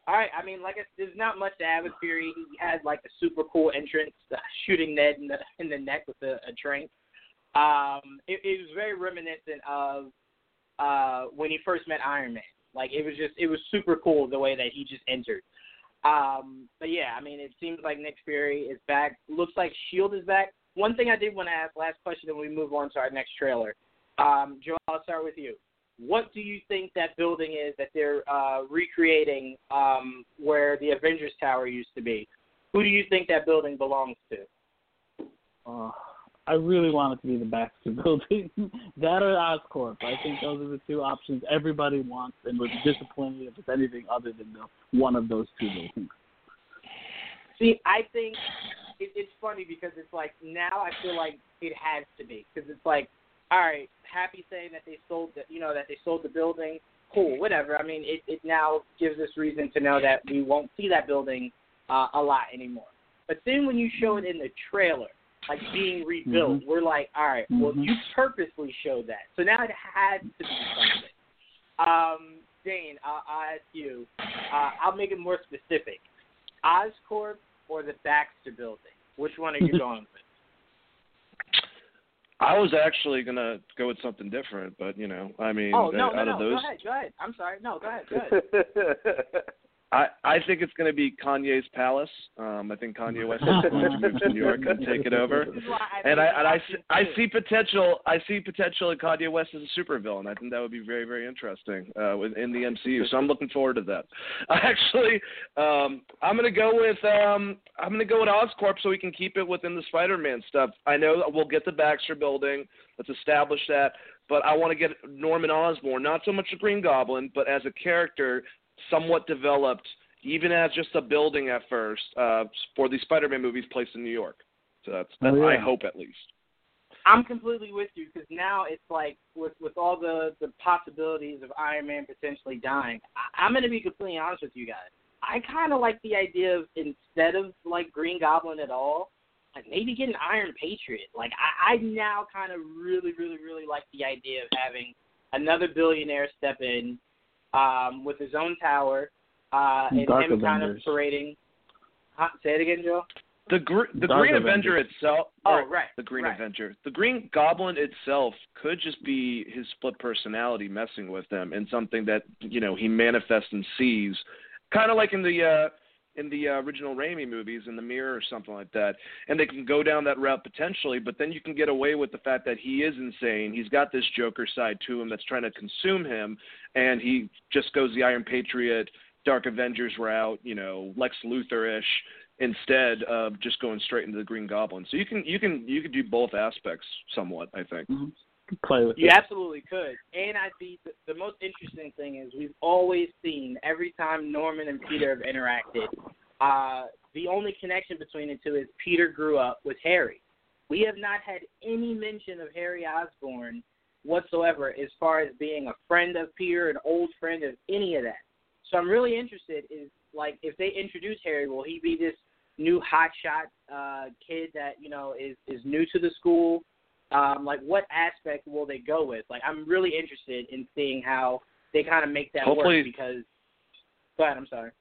All right. I mean, like, there's not much to with Fury. He had like a super cool entrance, uh, [laughs] shooting Ned in the in the neck with a, a drink. Um. It, it was very reminiscent of uh when he first met Iron Man. Like, it was just it was super cool the way that he just entered. Um. But yeah, I mean, it seems like Nick Fury is back. Looks like Shield is back. One thing I did want to ask, last question, then we move on to our next trailer. Um, Joel, I'll start with you what do you think that building is that they're uh, recreating um, where the Avengers Tower used to be? Who do you think that building belongs to? Uh, I really want it to be the Baxter [laughs] Building. that or Oscorp. I think those are the two options everybody wants, and would be disappointed if it's anything other than the, one of those two buildings. See, I think it, it's funny because it's like now I feel like it has to be because it's like all right, happy saying that they sold the, you know, that they sold the building. Cool, whatever. I mean, it, it now gives us reason to know that we won't see that building uh, a lot anymore. But then when you show it in the trailer, like being rebuilt, Mm-hmm. we're like, all right, well, Mhm. you purposely showed that. So now it had to be something. Um, Dane, I'll, I'll ask you. Uh, I'll make it more specific. Oscorp or the Baxter Building? Which one are you [laughs] going with? I was actually gonna go with something different, but you know, I mean, Oh no, out no, of no. those, Go ahead, go ahead. I'm sorry. No, go ahead, go ahead. [laughs] I I think it's gonna be Kanye's palace. Um, I think Kanye West [laughs] is going to move to New York and take it over. This is why I And I and I, see- I see potential. I see potential in Kanye West as a supervillain. I think that would be very very interesting uh, in the MCU. So I'm looking forward to that. [laughs] Actually, um, I'm gonna go with um, I'm gonna go with Oscorp so we can keep it within the Spider-Man stuff. I know we'll get the Baxter Building. Let's establish that. But I want to get Norman Osborn, not so much a Green Goblin, but as a character, somewhat developed, even as just a building at first, uh, for the Spider-Man movies placed in New York. So that's, Oh, that's I hope at least. I'm completely with you because now it's like with with all the the possibilities of Iron Man potentially dying. I, I'm going to be completely honest with you guys. I kind of like the idea of instead of like Green Goblin at all, like maybe get an Iron Patriot. Like I, I now kind of really, really, really like the idea of having another billionaire step in um, with his own tower uh, and Dark him kind of Avengers. parading. Huh? Say it again, Joe. The gr- the Dark Green Avenger Avengers. itself. Oh, or right, The Green right. Avenger. The Green Goblin itself could just be his split personality messing with him, and something that you know he manifests and sees, kind of like in the uh, in the uh, original Raimi movies, in the Mirror or something like that. And they can go down that route potentially, but then you can get away with the fact that he is insane. He's got this Joker side to him that's trying to consume him, and he just goes the Iron Patriot, Dark Avengers route, you know, Lex Luthor ish instead of just going straight into the Green Goblin. So you can you can you can do both aspects somewhat, I think. Mhm. Play with You it. absolutely could. And I think the, the most interesting thing is we've always seen every time Norman and Peter have interacted, uh, the only connection between the two is Peter grew up with Harry. We have not had any mention of Harry Osborn whatsoever as far as being a friend of Peter, an old friend of any of that. So I'm really interested is like if they introduce Harry, will he be this new hotshot uh, kid that you know is is new to the school? Um, like what aspect will they go with? Like I'm really interested in seeing how they kind of make that Hopefully- work because. Go ahead. I'm sorry.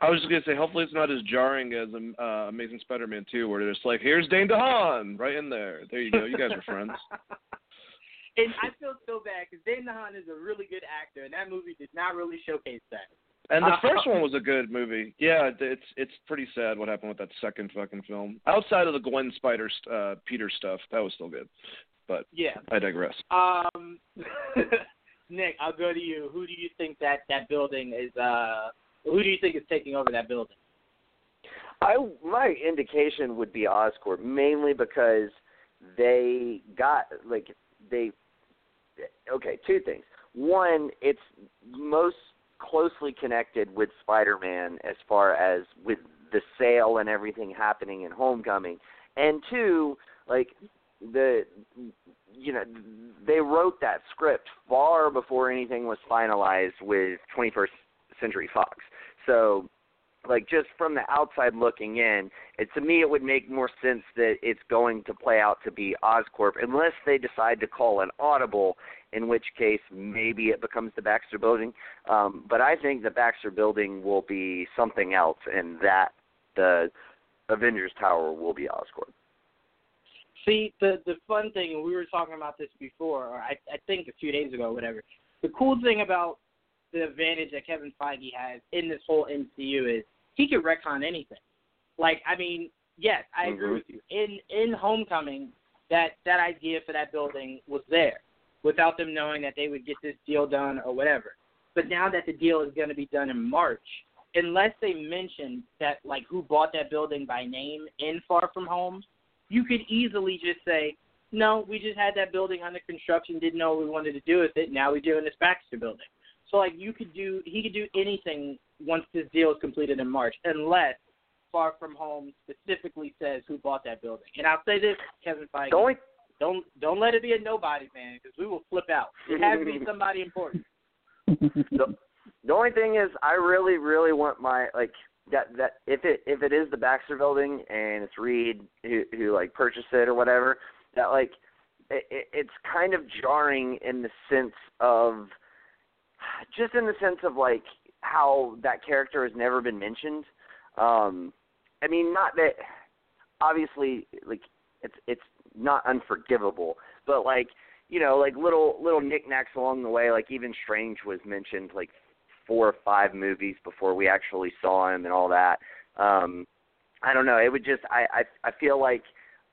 I was just gonna say, hopefully it's not as jarring as um, uh, Amazing Spider-Man 2, where they're like, "Here's Dane DeHaan, right in there. There you go. You guys are friends." [laughs] and I feel so bad because Dane DeHaan is a really good actor, and that movie did not really showcase that. And the Uh, first one was a good movie. Yeah, it's it's pretty sad what happened with that second fucking film. Outside of the Gwen Spider uh, Peter stuff, that was still good. But Yeah. I digress. Um, [laughs] Nick, I'll go to you. Who do you think that that building is? Uh, who do you think is taking over that building? I my indication would be Oscorp mainly because they got like they okay two things. One, it's most closely connected with Spider-Man as far as with the sale and everything happening in Homecoming, and two, like the you know they wrote that script far before anything was finalized with 21st Century Fox. So like just from the outside looking in, it to me it would make more sense that it's going to play out to be Oscorp unless they decide to call an audible, in which case maybe it becomes the Baxter Building. Um, but I think the Baxter Building will be something else, and that the Avengers Tower will be Oscorp. See, the the fun thing, we were talking about this before, or I, I think a few days ago, whatever. The cool thing about the advantage that Kevin Feige has in this whole MCU is he can retcon anything. Like, I mean, yes, I mm-hmm. agree with you. In in Homecoming, that that idea for that building was there, without them knowing that they would get this deal done or whatever. But now that the deal is going to be done in March, unless they mention that like who bought that building by name in Far From Home, you could easily just say, no, we just had that building under construction, didn't know what we wanted to do with it. Now we're doing this Baxter building. So like you could do, he could do anything once this deal is completed in March, unless Far From Home specifically says who bought that building. And I'll say this, Kevin Feige, Don't don't don't let it be a nobody man, because we will flip out. It has to be [laughs] somebody important. the, the only thing is, I really, really want my like that that if it if it is the Baxter Building and it's Reed who who like purchased it or whatever, that like it, it, it's kind of jarring in the sense of just in the sense of like how that character has never been mentioned. Um, I mean, not that obviously like it's it's not unforgivable, but like you know, like little little knickknacks along the way. Like even Strange was mentioned like four or five movies before we actually saw him and all that. Um, I don't know. It would just I I I feel like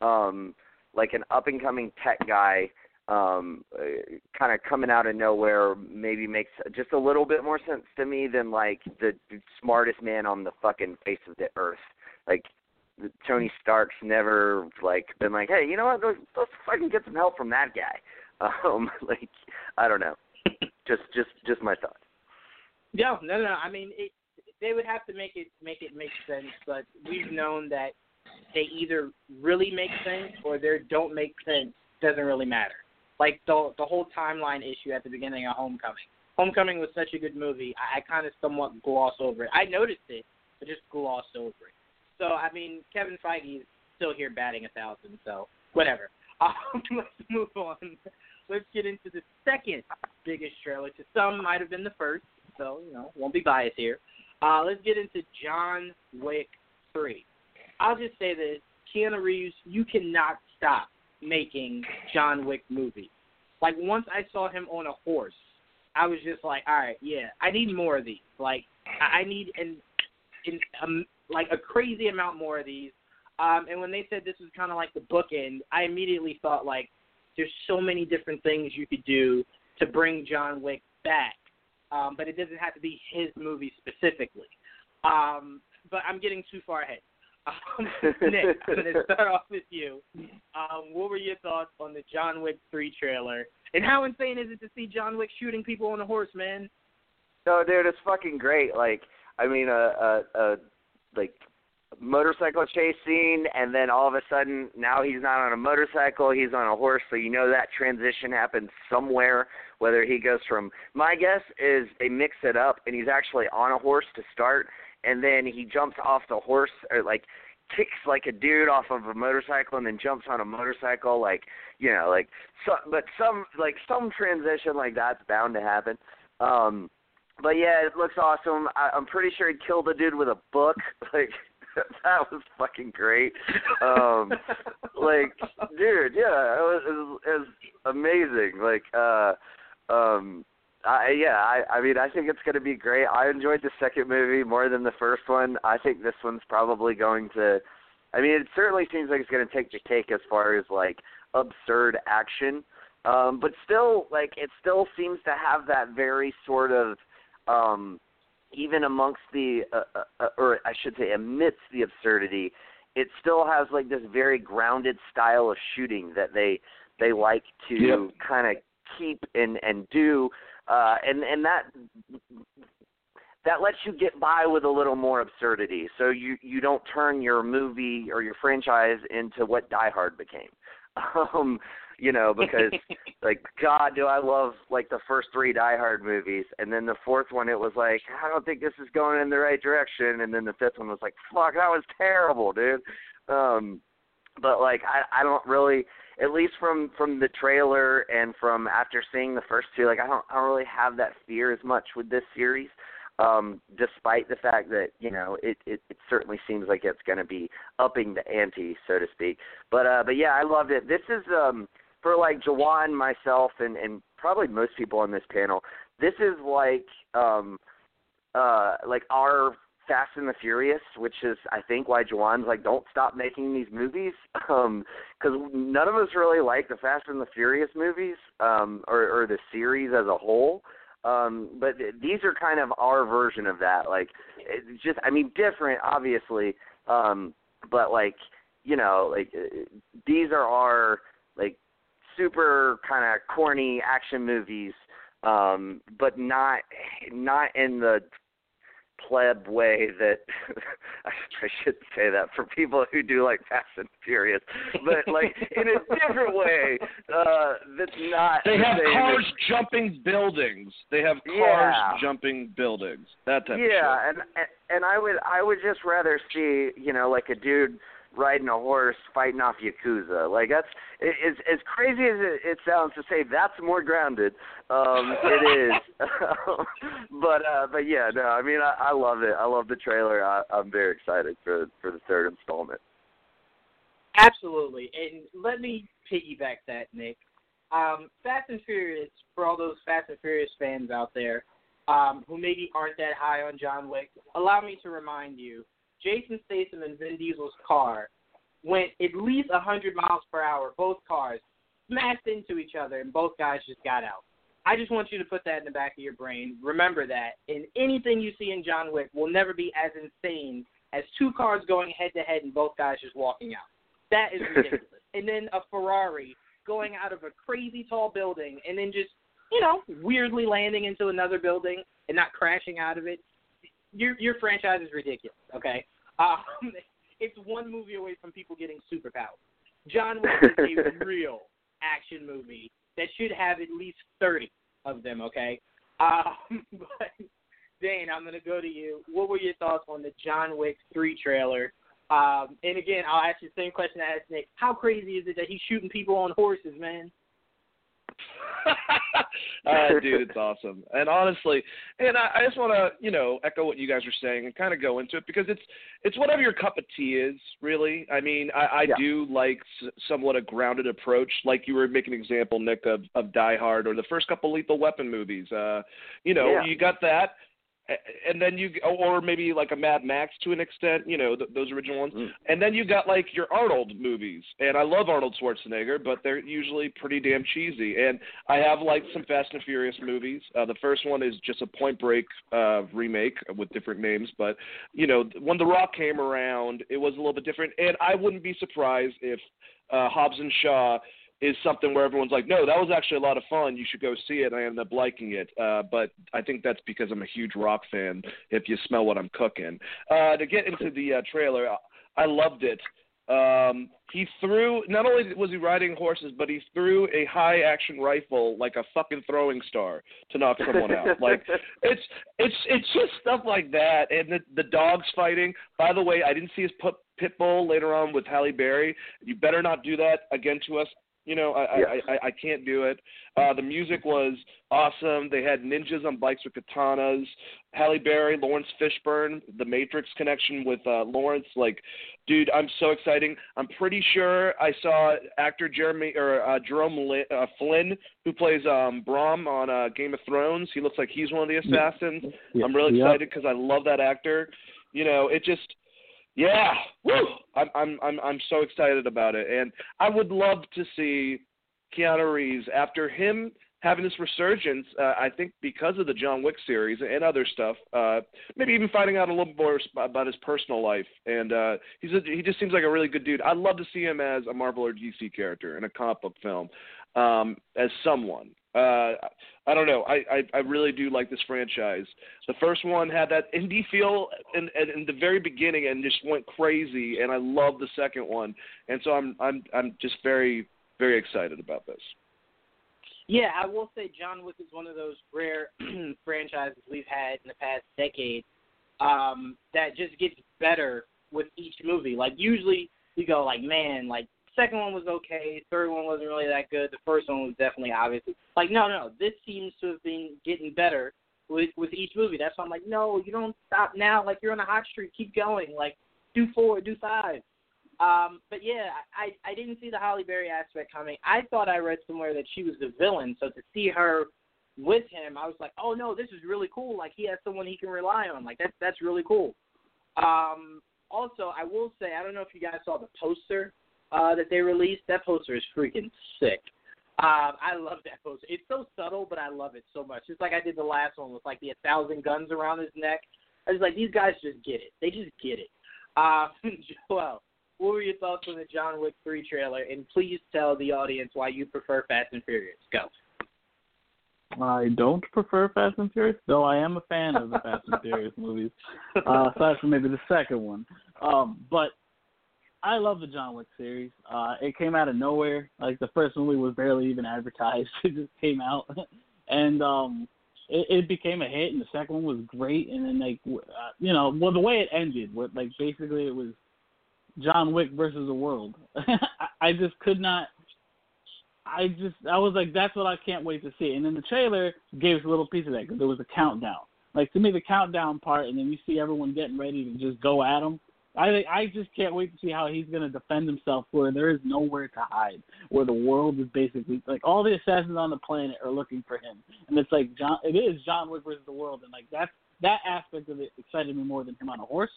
um like an up and coming tech guy um uh, kind of coming out of nowhere maybe makes just a little bit more sense to me than like the smartest man on the fucking face of the earth like Tony Stark's never like been like hey you know what let's, let's fucking get some help from that guy [laughs] um like I don't know just just just my thoughts. no no no I mean it, they would have to make it make it make sense but we've known that they either really make sense or they don't make sense doesn't really matter like the the whole timeline issue at the beginning of Homecoming. Homecoming was such a good movie. I, I kind of somewhat glossed over it. I noticed it, but just glossed over it. So I mean, Kevin Feige is still here batting a thousand. So whatever. [laughs] Um, let's move on. Let's get into the second biggest trailer. To some, might have been the first. So you know, won't be biased here. Uh, let's get into John Wick three. I'll just say this: Keanu Reeves, you cannot stop making John Wick movies. Like once I saw him on a horse, I was just like, all right, yeah, I need more of these. Like I need an, an um, like a crazy amount more of these. Um, and when they said this was kind of like the bookend, I immediately thought like, there's so many different things you could do to bring John Wick back, um, but it doesn't have to be his movie specifically. Um, but I'm getting too far ahead. [laughs] Um, Nick, I'm going [laughs] to start off with you. Um, what were your thoughts on the John Wick 3 trailer? And how insane is it to see John Wick shooting people on a horse, man? No, dude, it's fucking great. Like, I mean, a, a, a like motorcycle chase scene, and then all of a sudden, now he's not on a motorcycle, he's on a horse. So you know that transition happens somewhere. Whether he goes from, my guess is they mix it up, and he's actually on a horse to start, and then he jumps off the horse or like kicks like a dude off of a motorcycle and then jumps on a motorcycle like you know like so but some like some transition like that's bound to happen um but yeah it looks awesome I, i'm pretty sure he killed a dude with a book [laughs] like [laughs] that was fucking great um [laughs] like dude yeah it was, it was it was amazing like uh um uh, yeah, I, I mean, I think it's going to be great. I enjoyed the second movie more than the first one. I think this one's probably going to. I mean, it certainly seems like it's going to take the cake as far as like absurd action, um, but still, like, it still seems to have that very sort of, um, even amongst the, uh, uh, uh or I should say, amidst the absurdity, it still has like this very grounded style of shooting that they they like to yep. kind of keep and and do uh, and and that that lets you get by with a little more absurdity. So you you don't turn your movie or your franchise into what Die Hard became. [laughs] Um, you know, because [laughs] like God, do I love like the first three Die Hard movies, and then the fourth one, it was like I don't think this is going in the right direction, and then the fifth one was like fuck, that was terrible, dude. Um, but like I I don't really, at least from from the trailer and from after seeing the first two, like I don't I don't really have that fear as much with this series. Um, despite the fact that you know it, it, it certainly seems like it's going to be upping the ante, so to speak. But uh, but yeah, I loved it. This is um, for like Jawan, myself, and and probably most people on this panel, this is like um uh like our Fast and the Furious, which is I think why Jawan's like don't stop making these movies [laughs] um cuz none of us really like the Fast and the Furious movies um or or the series as a whole. Um but these are kind of our version of that. Like it's just I mean different obviously um but like you know like these are our like super kind of corny action movies, um, but not not in the pleb way that [laughs] I shouldn't say that for people who do like Fast and Furious, but like in a different way uh, that's not. They have the cars jumping buildings. They have cars Yeah. jumping buildings. That type of yeah, shit. and and I would I would just rather see you know like a dude riding a horse fighting off yakuza. Like that's it, as as crazy as it, it sounds to say that's more grounded. Um, it is, [laughs] [laughs] but uh, but yeah, no, I mean I, I love it. I love the trailer. I, I'm very excited for for the third installment. Absolutely. And let me piggyback that, Nick. Um, Fast and Furious, for all those Fast and Furious fans out there um, who maybe aren't that high on John Wick, allow me to remind you Jason Statham and Vin Diesel's car went at least 100 miles per hour, both cars smashed into each other, and both guys just got out. I just want you to put that in the back of your brain. Remember that. And anything you see in John Wick will never be as insane as two cars going head to head and both guys just walking out. That is [laughs] ridiculous. and then a Ferrari going out of a crazy tall building and then just, you know, weirdly landing into another building and not crashing out of it. Your your franchise is ridiculous, okay? Um, [laughs] it's one movie away from people getting superpowers. John Wick is a [laughs] real action movie that should have at least 30 of them, okay? Um, [laughs] but, Dane, I'm going to go to you. What were your thoughts on the John Wick 3 trailer? Um, and again, I'll ask you the same question I asked Nick. How crazy is it that he's shooting people on horses, man? [laughs] uh, dude, it's awesome. And honestly, and I, I just want to, you know, echo what you guys are saying and kind of go into it because it's it's whatever your cup of tea is, really. I mean, I, I Yeah. do like s- somewhat a grounded approach, like you were making an example, Nick, of of Die Hard or the first couple Lethal Weapon movies. Uh, you know, Yeah. you got that. And then you, or maybe like a Mad Max to an extent, you know, th- those original ones. Mm. And then you got like your Arnold movies, and I love Arnold Schwarzenegger, but they're usually pretty damn cheesy. And I have like some Fast and Furious movies. Uh, the first one is just a Point Break uh, remake with different names, but you know, when The Rock came around, it was a little bit different. And I wouldn't be surprised if uh, Hobbs and Shaw is something where everyone's like, no, that was actually a lot of fun. You should go see it. And I ended up liking it. Uh, but I think that's because I'm a huge rock fan. If you smell what I'm cooking, uh, to get into the uh, trailer, I loved it. Um, he threw. Not only was he riding horses, but he threw a high action rifle like a fucking throwing star to knock someone out. [laughs] Like it's it's it's just stuff like that, and the the dogs fighting. By the way, I didn't see his put pit bull later on with Halle Berry. You better not do that again to us. You know, I Yes. I, I I can't do it. Uh, the music was awesome. They had ninjas on bikes with katanas. Halle Berry, Laurence Fishburne, the Matrix connection with uh, Lawrence. Like, dude, I'm so exciting. I'm pretty sure I saw actor Jeremy or uh, Jerome Lin, uh, Flynn, who plays um, Bronn on uh, Game of Thrones. He looks like he's one of the assassins. Yeah. I'm really excited because I love that actor. You know, it just, yeah, woo! I'm I'm I'm I'm so excited about it, and I would love to see Keanu Reeves after him having this resurgence. Uh, I think because of the John Wick series and other stuff, uh, maybe even finding out a little more about his personal life. And uh, he's a, he just seems like a really good dude. I'd love to see him as a Marvel or DC character in a comic book film um, as someone. Uh, I don't know. I, I I really do like this franchise. The first one had that indie feel in, in in the very beginning and just went crazy, and I love the second one. And so I'm I'm I'm just very very excited about this. Yeah, I will say John Wick is one of those rare [clears throat] franchises we've had in the past decade um, that just gets better with each movie. Like usually we go like, man, like second one was okay, third one wasn't really that good, the first one was definitely obviously like no no, this seems to have been getting better with with each movie. That's why I'm like, no, you don't stop now. Like you're on a hot streak, keep going. Like do four, do five. Um, but yeah, I I didn't see the Halle Berry aspect coming. I thought I read somewhere that she was the villain, so to see her with him, I was like, oh no, this is really cool. Like he has someone he can rely on. Like that's that's really cool. Um, also, I will say, I don't know if you guys saw the poster uh, that they released. That poster is freaking sick. Um, I love that poster. It's so subtle, but I love it so much. Just like I did the last one with like the a thousand guns around his neck. I was like, these guys just get it. They just get it. Uh, [laughs] Joel, what were your thoughts on the John Wick 3 trailer? And please tell the audience why you prefer Fast and Furious. Go. I don't prefer Fast and Furious, though I am a fan of the Fast and Furious [laughs] movies, uh, aside from maybe the second one. Um, but I love the John Wick series. Uh, it came out of nowhere. Like the first movie was barely even advertised; [laughs] it just came out, [laughs] and um, it, it became a hit. And the second one was great. And then like, uh, you know, well, the way it ended, with like basically it was John Wick versus the world. [laughs] I just could not. I just I was like, that's what I can't wait to see. And then the trailer gave us a little piece of that because there was a countdown. Like to me, the countdown part, and then you see everyone getting ready to just go at him. I I just can't wait to see how he's going to defend himself where there is nowhere to hide, where the world is basically like all the assassins on the planet are looking for him, and it's like John. It is John Wick versus the world, and like that's that aspect of it excited me more than him on a horse.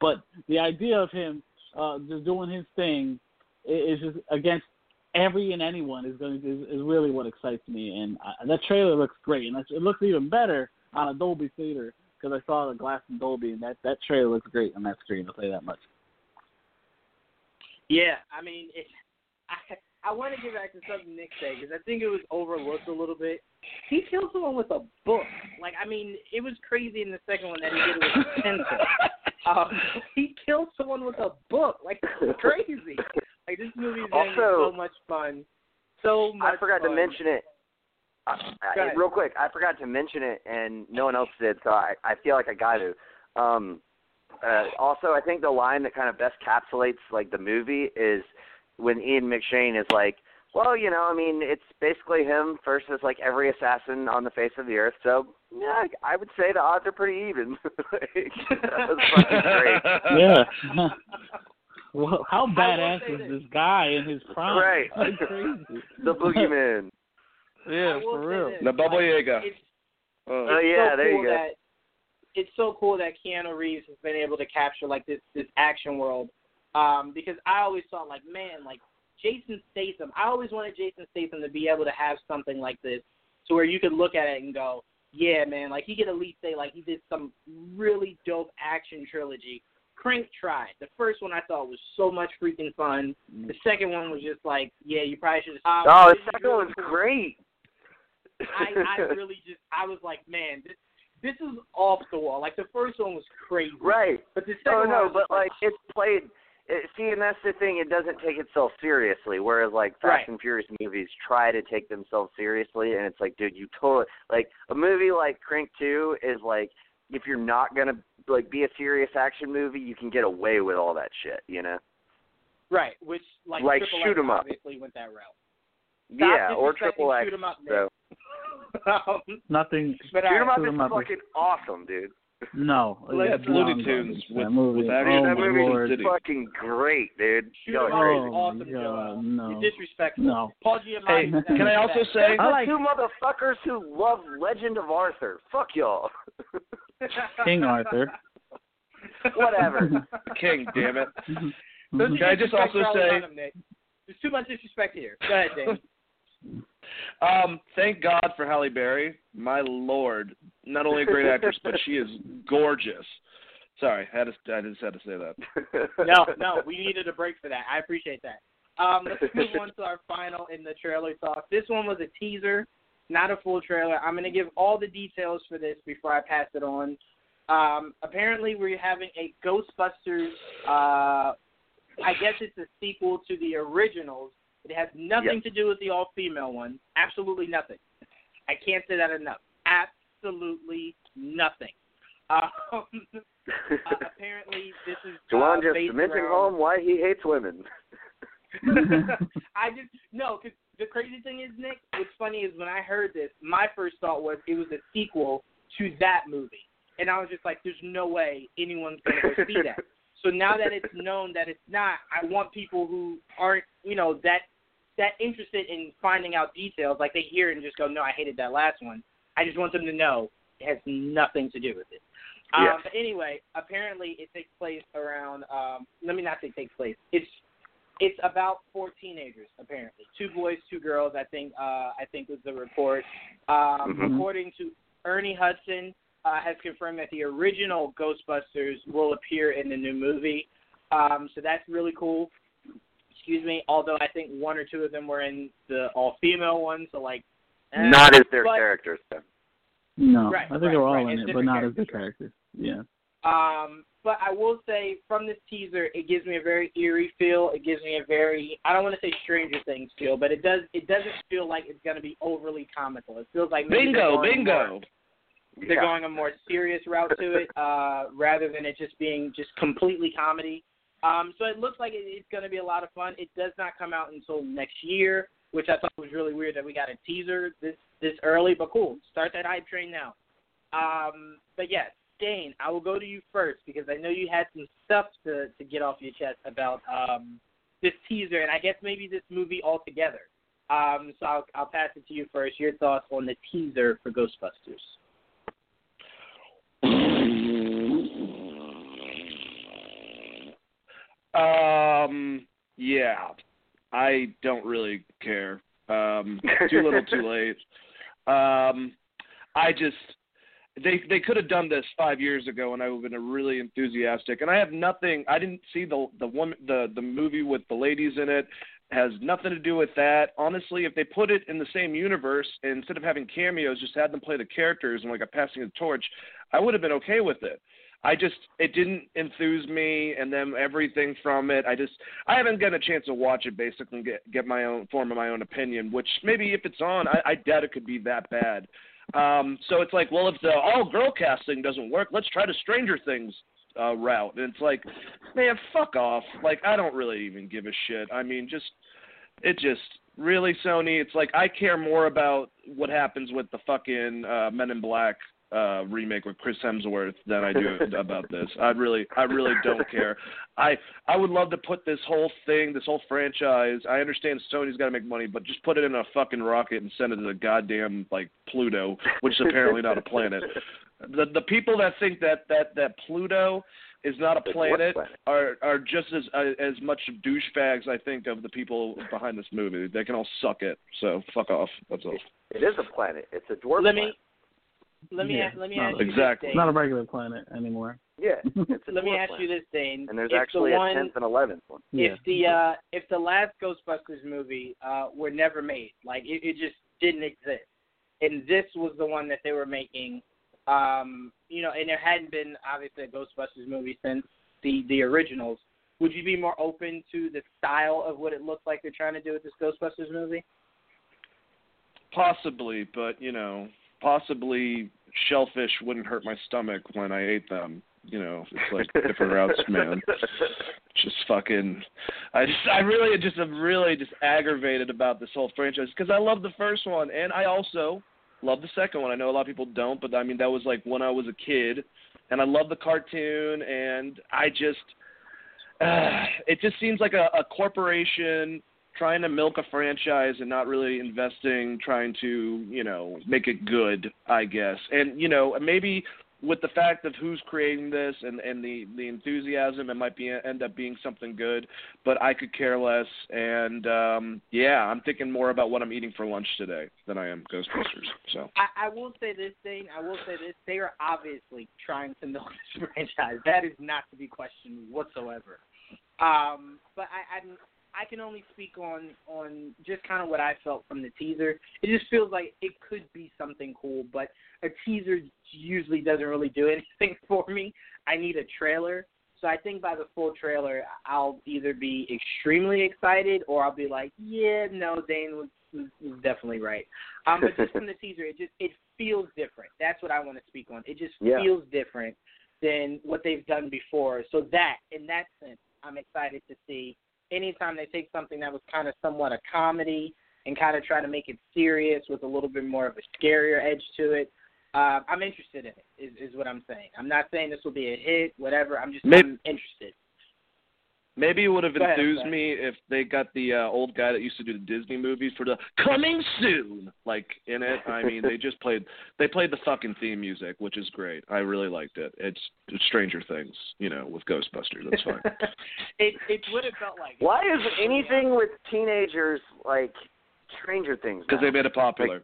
But the idea of him uh, just doing his thing is just against every and anyone is going to, is, is really what excites me. And I, that trailer looks great, and it looks even better on a Dolby theater because I saw the glass in Dolby, and that that trailer looks great on that screen. I'll tell you that much. Yeah, I mean, it, [laughs] I I want to get back to something Nick said because I think it was overlooked a little bit. He killed someone with a book. Like, I mean, it was crazy in the second one that he did it with a pencil. [laughs] Um, he killed someone with a book. Like, it's crazy. Like, this movie is Also- so much fun. So much I forgot fun. to mention it. I, Go I, real quick, I forgot to mention it, and no one else did, so I, I feel like I got to. Um, uh, also, I think the line that kind of best capsulates like the movie is when Ian McShane is like, "Well, you know, I mean, it's basically him versus like every assassin on the face of the earth." So, yeah, I would say the odds are pretty even. [laughs] like, that was fucking great. [laughs] Yeah. [laughs] well, how I will badass is this. this guy in his prime? Right. That's crazy. The boogeyman. Yeah, for real. this, The Baba like, Yaga. Oh. It's yeah, so there cool you go. That, it's so cool that Keanu Reeves has been able to capture like this this action world. Um, because I always thought like, man, like Jason Statham. I always wanted Jason Statham to be able to have something like this, to where you could look at it and go, yeah, man, like he could at least say like he did some really dope action trilogy. Crank tried. The first one I thought was so much freaking fun. The second one was just like, yeah, you probably should. Um, Oh, the second really one's great. I, I [laughs] really just I was like, man, this this is off the wall. Like the first one was crazy, right. But the oh, second Oh one, I no, was but just like it's played. It, see, and that's the thing. It doesn't take itself seriously. Whereas like Fast Right. and Furious movies try to take themselves seriously, and it's like, dude, you totally like a movie like Crank Two is like if you're not gonna like be a serious action movie, you can get away with all that shit, you know? right, which like, Like, Triple shoot 'em up. obviously went that route. yeah, or Triple X. Shoot 'em up, Nick. so um, [laughs] Nothing. but Shoot 'em alright, up Shoot is 'em up is- fucking awesome, dude. No. [laughs] Yeah, it's Looney beyond Tunes with- that movie. with action. oh that movie lord. is fucking great, dude. Shoot Y'all 'em are up crazy. is Oh, awesome, my Joel. God, no. You're disrespectful. No. Paul Giamatti. Hey, can I also say? That's I like- two motherfuckers who love Legend of Arthur. Fuck y'all. [laughs] King Arthur. Whatever. King, damn it. Don't Can I just also say- Hunnam, There's too much disrespect here. Go ahead, Dave. Um, thank God for Halle Berry. My lord, not only a great actress, but she is gorgeous. Sorry, I had to, I just had to say that. [laughs] no, no, we needed a break for that. I appreciate that. Um, let's move [laughs] on to our final in the trailer talk. This one was a teaser. not a full trailer. I'm going to give all the details for this before I pass it on. Um, apparently, we're having a Ghostbusters. Uh, I guess it's a sequel to the originals. It has nothing to do with the all-female one. Absolutely nothing. I can't say that enough. Absolutely nothing. Um, [laughs] uh, apparently, this is uh, just based cementing home why he hates women. [laughs] I just no, because the crazy thing is, Nick. What's funny is when I heard this, my first thought was it was a sequel to that movie, and I was just like, "There's no way anyone's going to go see that." [laughs] So now that it's known that it's not, I want people who aren't, you know, that that interested in finding out details, like they hear it and just go, "No, I hated that last one." I just want them to know it has nothing to do with it. Um, Yes. But anyway, apparently it takes place around. Um, let me not say takes place. It's it's about four teenagers apparently, two boys, two girls. I think uh, I think was the report. Um, Mhm. According to Ernie Hudson, uh, has confirmed that the original Ghostbusters will appear in the new movie. Um, so that's really cool. Excuse me. Although I think one or two of them were in the all-female one, so like. eh, Not as their but- characters, though. No, Right, I think right, they're all right, in it's it, but different not as the characters. characters. Yeah. Um, but I will say from this teaser, it gives me a very eerie feel. It gives me a very I don't want to say Stranger Things feel, but it does. It doesn't feel like it's going to be overly comical. It feels like Bingo, bingo. More, they're Yeah. going a more serious route to it, uh, rather than it just being just completely comedy. Um, so it looks like it, it's going to be a lot of fun. It does not come out until next year, which I thought was really weird that we got a teaser this this early. But cool, start that hype train now. Um, but yes, Dane, I will go to you first because I know you had some stuff to to get off your chest about um, this teaser and I guess maybe this movie altogether. Um, so I'll, I'll pass it to you first. Your thoughts on the teaser for Ghostbusters? Um, yeah, I don't really care. Um, too little, too [laughs] late. Um, I just they they could have done this five years ago, and I would have been really enthusiastic. And I have nothing. I didn't see the the woman the the movie with the ladies in it. Has nothing to do with that. Honestly, if they put it in the same universe instead of having cameos, just had them play the characters and like a passing of the torch, I would have been okay with it. I just it didn't enthuse me, and then everything from it. I just I haven't gotten a chance to watch it basically get get my own form of my own opinion. Which maybe if it's on, I, I doubt it could be that bad. Um, so it's like, well, if the all girl casting doesn't work, let's try the Stranger Things uh, route. And it's like, man, fuck off. Like I don't really even give a shit. I mean, just it just really Sony. It's like I care more about what happens with the fucking uh, Men in Black uh remake with Chris Hemsworth than I do [laughs] about this. I really I really don't care. I I would love to put this whole thing, this whole franchise. I understand Sony's got to make money, but just put it in a fucking rocket and send it to the goddamn like Pluto, which is apparently not a planet. The the people that think that that that Pluto is not a planet planet? are are just as uh, as much douchebags I think of the people behind this movie. They can all suck it. So fuck off. That's all. It is a planet. It's a dwarf Let planet. me let me Yeah, a- let me not ask you exactly. this, It's not a regular planet anymore. Yeah. [laughs] It's a Let me ask planet. you this, Dane. And there's if actually the a tenth and eleventh one. Yeah. if the uh if the last Ghostbusters movie uh were never made, like it, it just didn't exist, and this was the one that they were making, um, you know, and there hadn't been obviously a Ghostbusters movie since the the originals. Would you be more open to the style of what it looks like they're trying to do with this Ghostbusters movie? Possibly, but you know, possibly shellfish wouldn't hurt my stomach when I ate them. You know, it's like different routes, [laughs] man. Just fucking, I just, I really just am really just aggravated about this whole franchise because I love the first one and I also love the second one. I know a lot of people don't, but I mean that was like when I was a kid, and I love the cartoon, and I just, uh, [sighs] it just seems like a, a corporation trying to milk a franchise and not really investing, trying to, you know, make it good, I guess. And, you know, maybe with the fact of who's creating this and, and the, the enthusiasm, it might be end up being something good, but I could care less. And um yeah, I'm thinking more about what I'm eating for lunch today than I am Ghostbusters. So I, I will say this thing. I will say this. They are obviously trying to milk this [laughs] franchise. That is not to be questioned whatsoever. Um, but I, I'm I can only speak on on just kind of what I felt from the teaser. It just feels like it could be something cool, but a teaser usually doesn't really do [laughs] anything for me. I need a trailer. So I think by the full trailer, I'll either be extremely excited or I'll be like, yeah, no, Dane was, was, was definitely right. Um, but just from the [laughs] teaser, it just it feels different. That's what I want to speak on. It just Yeah. feels different than what they've done before. So that, in that sense, I'm excited to see. Anytime they take something that was kind of somewhat a comedy and kind of try to make it serious with a little bit more of a scarier edge to it, uh, I'm interested in it. Is, is what I'm saying. I'm not saying this will be a hit, whatever. I'm just Maybe- I'm interested. Maybe it would have Go ahead, enthused me if they got the uh, old guy that used to do the Disney movies for the coming soon, like in it. I mean, they just played they played the fucking theme music, which is great. I really liked it. It's, it's Stranger Things, you know, with Ghostbusters. That's fine. [laughs] it it would have felt like. Why is anything with teenagers like Stranger Things? Because they made it popular.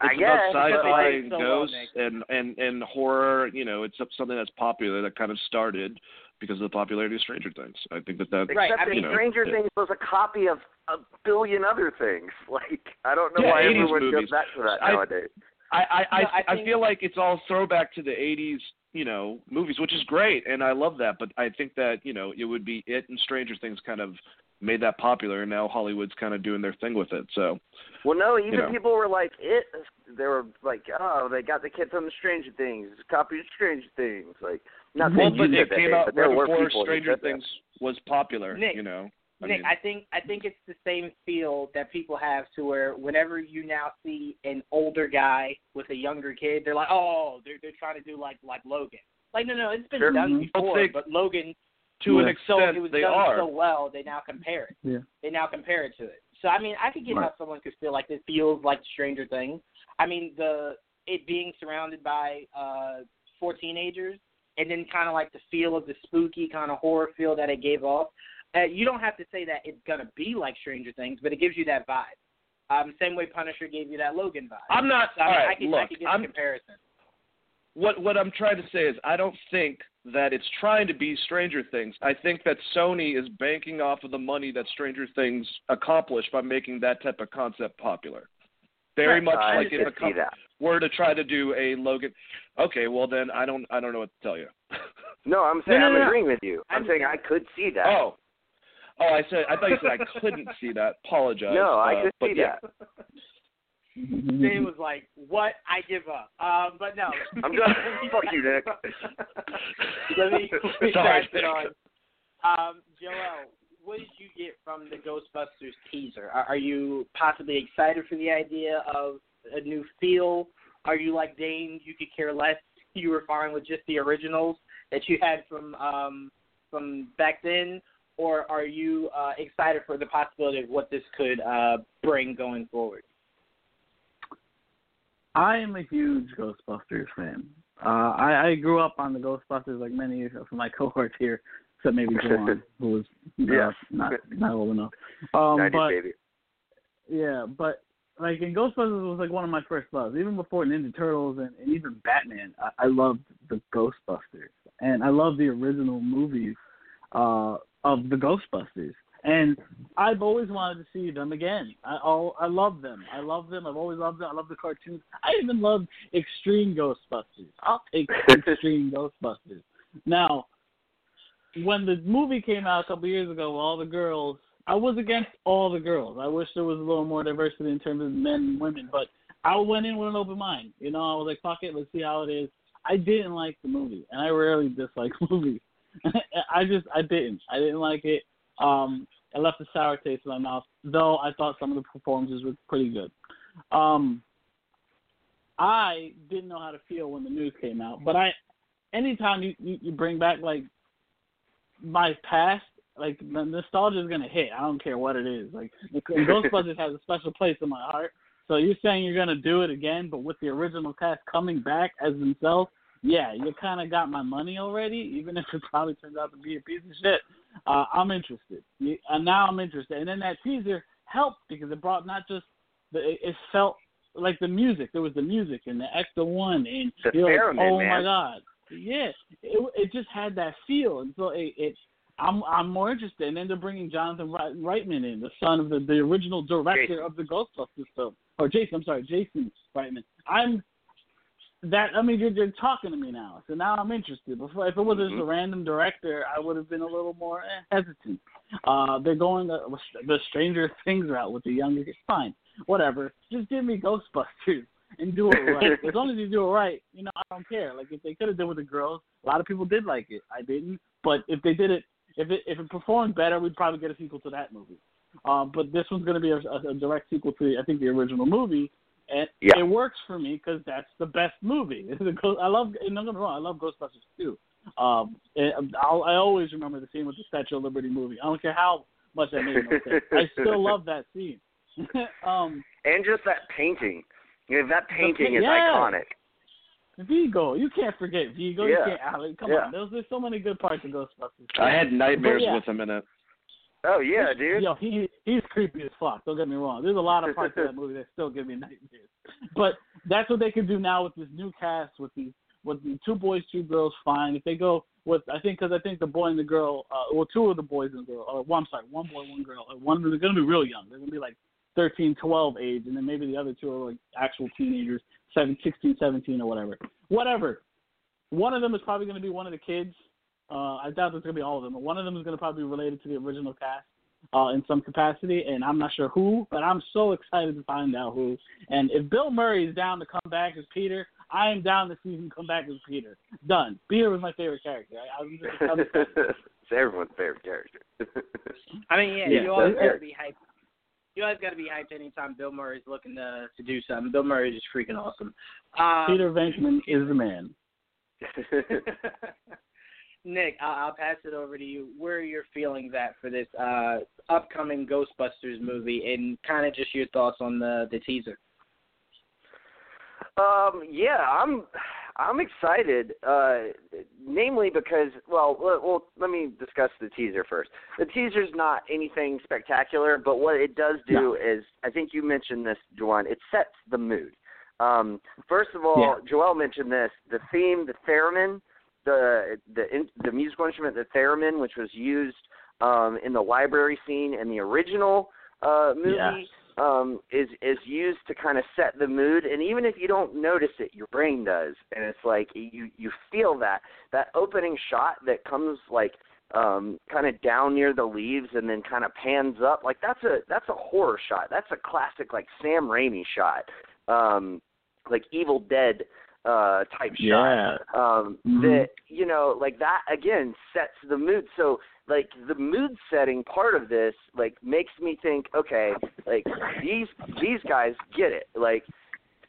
I it's guess, about but sci-fi and so well, ghosts and, and and horror. You know, it's something that's popular that kind of started because of the popularity of Stranger Things. I think that that Except Right, I that mean, Stranger it- Things was a copy of a billion other things. [laughs] Like I don't know Yeah, why everyone movies. goes back to that I- nowadays. I I I, No, I I feel like it's all throwback to the '80s, you know, movies, which is great, and I love that. But I think that you know it would be it and Stranger Things kind of made that popular, and now Hollywood's kind of doing their thing with it. So Well, no, even know. people were like it. They were like, oh, they got the kid from Stranger Things, copy of Stranger Things. Like, not well, but it came out right before Stranger said that. Things was popular. Nick, you know, I Nick, mean, I think I think it's the same feel that people have to where whenever you now see an older guy with a younger kid, they're like, oh, they're they're trying to do like like Logan. Like no, no, it's been Sure. done Mhm. Before, they- but Logan to an Yeah. so extent it was they done are. so well they now compare it. Yeah. They now compare it to it. So I mean, I could get how someone could feel like this feels like Stranger Things. I mean, the it being surrounded by uh four teenagers, and then kind of like the feel of the spooky kind of horror feel that it gave off. Uh, you don't have to say that it's gonna be like Stranger Things, but it gives you that vibe. Um, same way Punisher gave you that Logan vibe. I'm not. So, I mean, right, I could, look, I could get I'm a comparison. what what I'm trying to say is I don't think that it's trying to be Stranger Things. I think that Sony is banking off of the money that Stranger Things accomplished by making that type of concept popular. Very much I like if could a see company were to try to do a Logan. Okay, well then I don't I don't know what to tell you. [laughs] No, I'm saying No, no, I'm no. agreeing with you. I I'm saying I could see that. oh. Oh, I said I thought you said I couldn't see that. [laughs] Apologize. no, I Uh, could but see yeah. that. [laughs] Dave was like, "What? I give up." Um, but no, I'm just fuck you, Nick. Let me, let me Sorry, pass it on. Um, Joel, what did you get from the Ghostbusters teaser? Are, you possibly excited for the idea of a new feel? Are you like Dane? You could care less. [laughs] You were fine with just the originals that you had from um, from back then, or are you uh, excited for the possibility of what this could uh, bring going forward? I am a huge Ghostbusters fan. Uh, I, I grew up on the Ghostbusters like many of my [laughs] cohorts here, except maybe [laughs] Joan, who was uh, Yeah. not [laughs] not old enough. Um, 90s but baby. yeah, but like in Ghostbusters was like one of my first loves. Even before Ninja Turtles and, and even Batman, I, I loved the Ghostbusters, and I love the original movies uh, of the Ghostbusters. And I've always wanted to see them again. I all I love them. I love them. I've always loved them. I love the cartoons. I even love Extreme Ghostbusters. I'll take [laughs] Extreme Ghostbusters. Now, when the movie came out a couple years ago, all the girls, I was against all the girls. I wish there was a little more diversity in terms of men and women, but I went in with an open mind. You know, I was like, fuck it, let's see how it is. I didn't like the movie, and I rarely dislike [laughs] movies. I just, I didn't. I didn't like it. Um, it left a sour taste in my mouth, though I thought some of the performances were pretty good. Um, I didn't know how to feel when the news came out, but I, anytime you, you, you bring back like my past, like the nostalgia is gonna hit. I don't care what it is. Like [laughs] Ghostbusters has a special place in my heart. So you're saying you're gonna do it again, but with the original cast coming back as themselves? Yeah, you kind of got my money already, even if it probably turns out to be a piece of shit. Uh, I'm interested, You- and now I'm interested. And then that teaser helped because it brought not just the, it, it felt like the music. There was the music and the extra one, and The you're like, oh my god, yeah, it it just had that feel, and so it, it I'm I'm more interested. And then they're bringing Jonathan Reitman in, the son of the the original director Jason. of the Ghostbusters film, or Jason. I'm sorry, Jason Reitman. I'm that. I mean, you're, you're talking to me now, so now I'm interested. Before, if it was just a random director, I would have been a little more eh, hesitant. Uh, they're going the, the Stranger Things route with the younger. kids. Fine, whatever. Just give me Ghostbusters and do it right. [laughs] as long as you do it right, you know, I don't care. Like if they could have done with the girls, a lot of people did like it. I didn't, but if they did it, if it if it performed better, we'd probably get a sequel to that movie. Um, but this one's going to be a, a, a direct sequel to I think the original movie, and Yeah. it works for me because that's the best movie. [laughs] I love, and don't get me wrong, I love Ghostbusters too. Um, and I'll, I always remember the scene with the Statue of Liberty movie. I don't care how much that made no sense. I [laughs] still love that scene. um, And just that painting. You know, that painting pa- is yeah. iconic. Vigo, you can't forget Vigo. Yeah. You can't. Alec, come Yeah. on, there's, there's so many good parts of Ghostbusters. I had nightmares yeah. with him in it. Oh yeah, dude. Yo, he he's creepy as fuck. Don't get me wrong. There's a lot of parts of that movie that still give me nightmares. But that's what they can do now with this new cast, with these with the two boys, two girls. Fine. If they go with, I think, because I think the boy and the girl, uh, well, two of the boys and the girl, or one, I'm sorry, one boy, one girl. Uh, One of them is going to be real young. They're going to be like 13, 12 age, and then maybe the other two are like actual teenagers, seven, 16, 17, or whatever. Whatever. One of them is probably going to be one of the kids. Uh, I doubt it's going to be all of them, but one of them is going to probably be related to the original cast uh, in some capacity, and I'm not sure who, but I'm so excited to find out who. And if Bill Murray is down to come back as Peter, I am down to see him come back as Peter. Done. Peter was my favorite character. I, I'm just, [laughs] it's everyone's favorite character. I mean, yeah, Yeah. you always Yeah. gotta be hyped. You always gotta be hyped anytime Bill Murray's looking to to do something. Bill Murray is just freaking awesome. Um, Peter Venkman is the man. [laughs] Nick, I'll, I'll pass it over to you. Where are your feelings at for this uh, upcoming Ghostbusters movie, and kind of just your thoughts on the the teaser? Um, yeah, I'm I'm excited. Uh, namely because, well, well, let me discuss the teaser first. The teaser's not anything spectacular, but what it does do is, I think you mentioned this, Juwan. It sets the mood. Um, first of all, Joel mentioned this: the theme, the theremin, the the in, the musical instrument, the theremin, which was used um, in the library scene in the original uh, movie Yes. Um, is is used to kind of set the mood, and even if you don't notice it, your brain does, and it's like you you feel that that opening shot that comes like um kind of down near the leaves and then kind of pans up like that's a that's a horror shot. That's a classic like sam raimi shot. Um like evil dead uh type shot. Yeah. um Mhm. that you know like that again sets the mood. So like the mood setting part of this like makes me think okay like these these guys get it. Like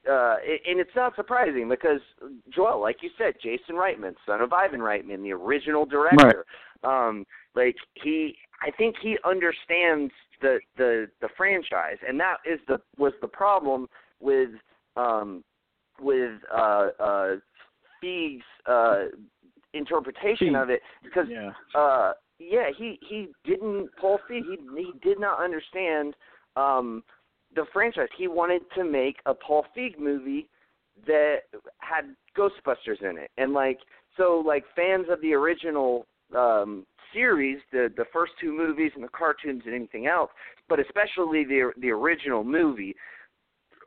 uh and it's not surprising because Joel like you said Jason Reitman son of Ivan Reitman the original director. Um like he I think he understands the the the franchise. And that is the was the problem with um with uh uh Feig's uh interpretation Feig. of it because Yeah. uh yeah he he didn't paul feig he he did not understand um the franchise he wanted to make a paul feig movie that had ghostbusters in it and like so like fans of the original um series the the first two movies and the cartoons and anything else but especially the the original movie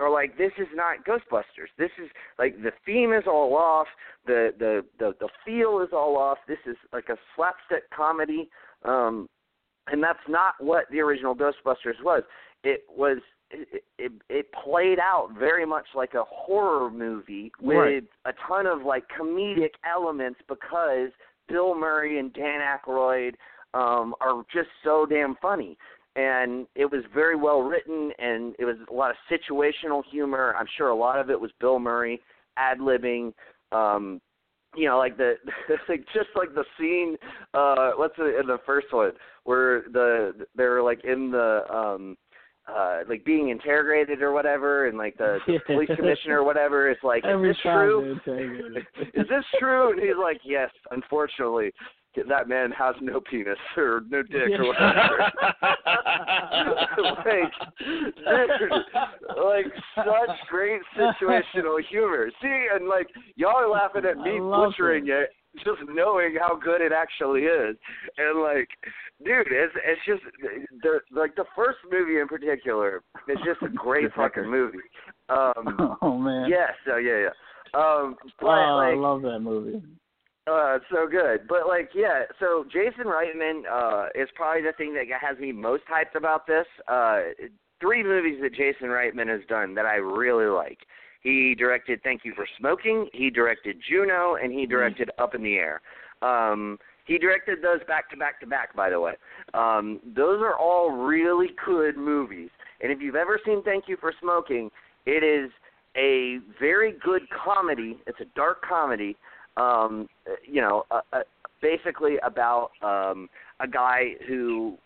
are like this is not ghostbusters. This is like the theme is all off. The the the the feel is all off. This is like a slapstick comedy. Um and that's not what the original ghostbusters was. It was it it, it played out very much like a horror movie with Right. a ton of like comedic elements because Bill Murray and Dan Aykroyd um are just so damn funny and it was very well written and it was a lot of situational humor. I'm sure a lot of it was Bill Murray ad libbing. Um you know, like the [laughs] like just like the scene uh what's it in the first one where the they're like in the um uh like being interrogated or whatever and like the, the [laughs] police commissioner or whatever is like, Every Is this true? they take it. is this true? And he's like, Yes, unfortunately, that man has no penis or no dick or whatever. [laughs] like, dude, like such great situational humor. See, and like y'all are laughing at me butchering it. just knowing how good it actually is. And like, dude, it's it's just the like the first movie in particular is just a [laughs] great fucking movie. Um, [laughs] oh man. yes, oh yeah, yeah. Um, but oh, like, I love that movie. Uh, it's so good. But like, yeah. So Jason Reitman uh, is probably the thing that has me most hyped about this. Uh, three movies that Jason Reitman has done that I really like. He directed Thank You for Smoking. He directed Juno, and he directed Up in the Air. Um, he directed those back to back to back, by the way. Um, those are all really good movies. And if you've ever seen Thank You for Smoking, it is a very good comedy. It's a dark comedy. Um, you know, uh, uh, basically about um, a guy who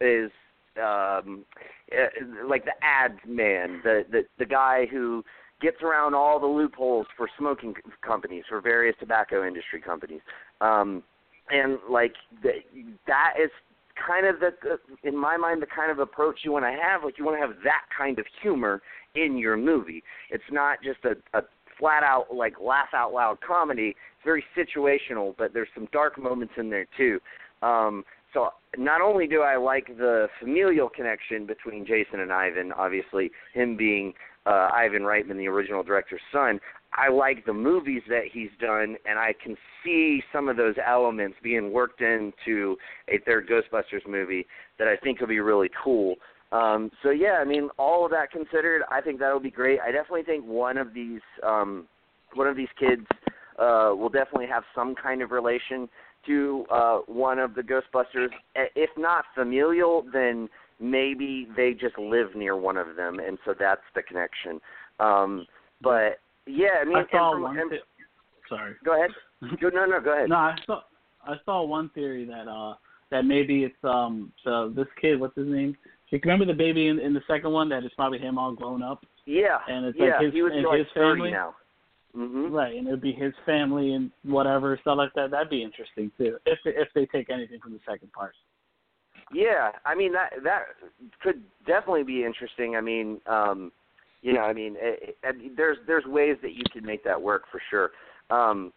is um, uh, like the ads man, the the the guy who gets around all the loopholes for smoking companies, for various tobacco industry companies. Um, and like the, that is kind of the, in my mind, the kind of approach you want to have. Like you want to have that kind of humor in your movie. It's not just a, a flat out like laugh out loud comedy. It's very situational, but there's some dark moments in there too. Um, so not only do I like the familial connection between Jason and Ivan, obviously him being uh, Ivan Reitman, the original director's son, I like the movies that he's done, and I can see some of those elements being worked into a third Ghostbusters movie that I think will be really cool. Um, so yeah, I mean, all of that considered, I think that'll be great. I definitely think one of these um, one of these kids uh, will definitely have some kind of relation to uh, one of the Ghostbusters. If not familial, then maybe they just live near one of them, and so that's the connection. Um, but yeah, I mean, I saw from, one. and, Sorry. go ahead. [laughs] No, no, go ahead. No, I saw I saw one theory that uh that maybe it's um so this kid, what's his name? You remember the baby in, in the second one that is probably him all grown up, Yeah, and it's yeah, like his he would be like his family, now. hmm right? And it'd be his family and whatever stuff like that. That'd be interesting too, if if they take anything from the second part. Yeah, I mean that that could definitely be interesting. I mean, um, you know, I mean, it, it, there's there's ways that you could make that work for sure. Um,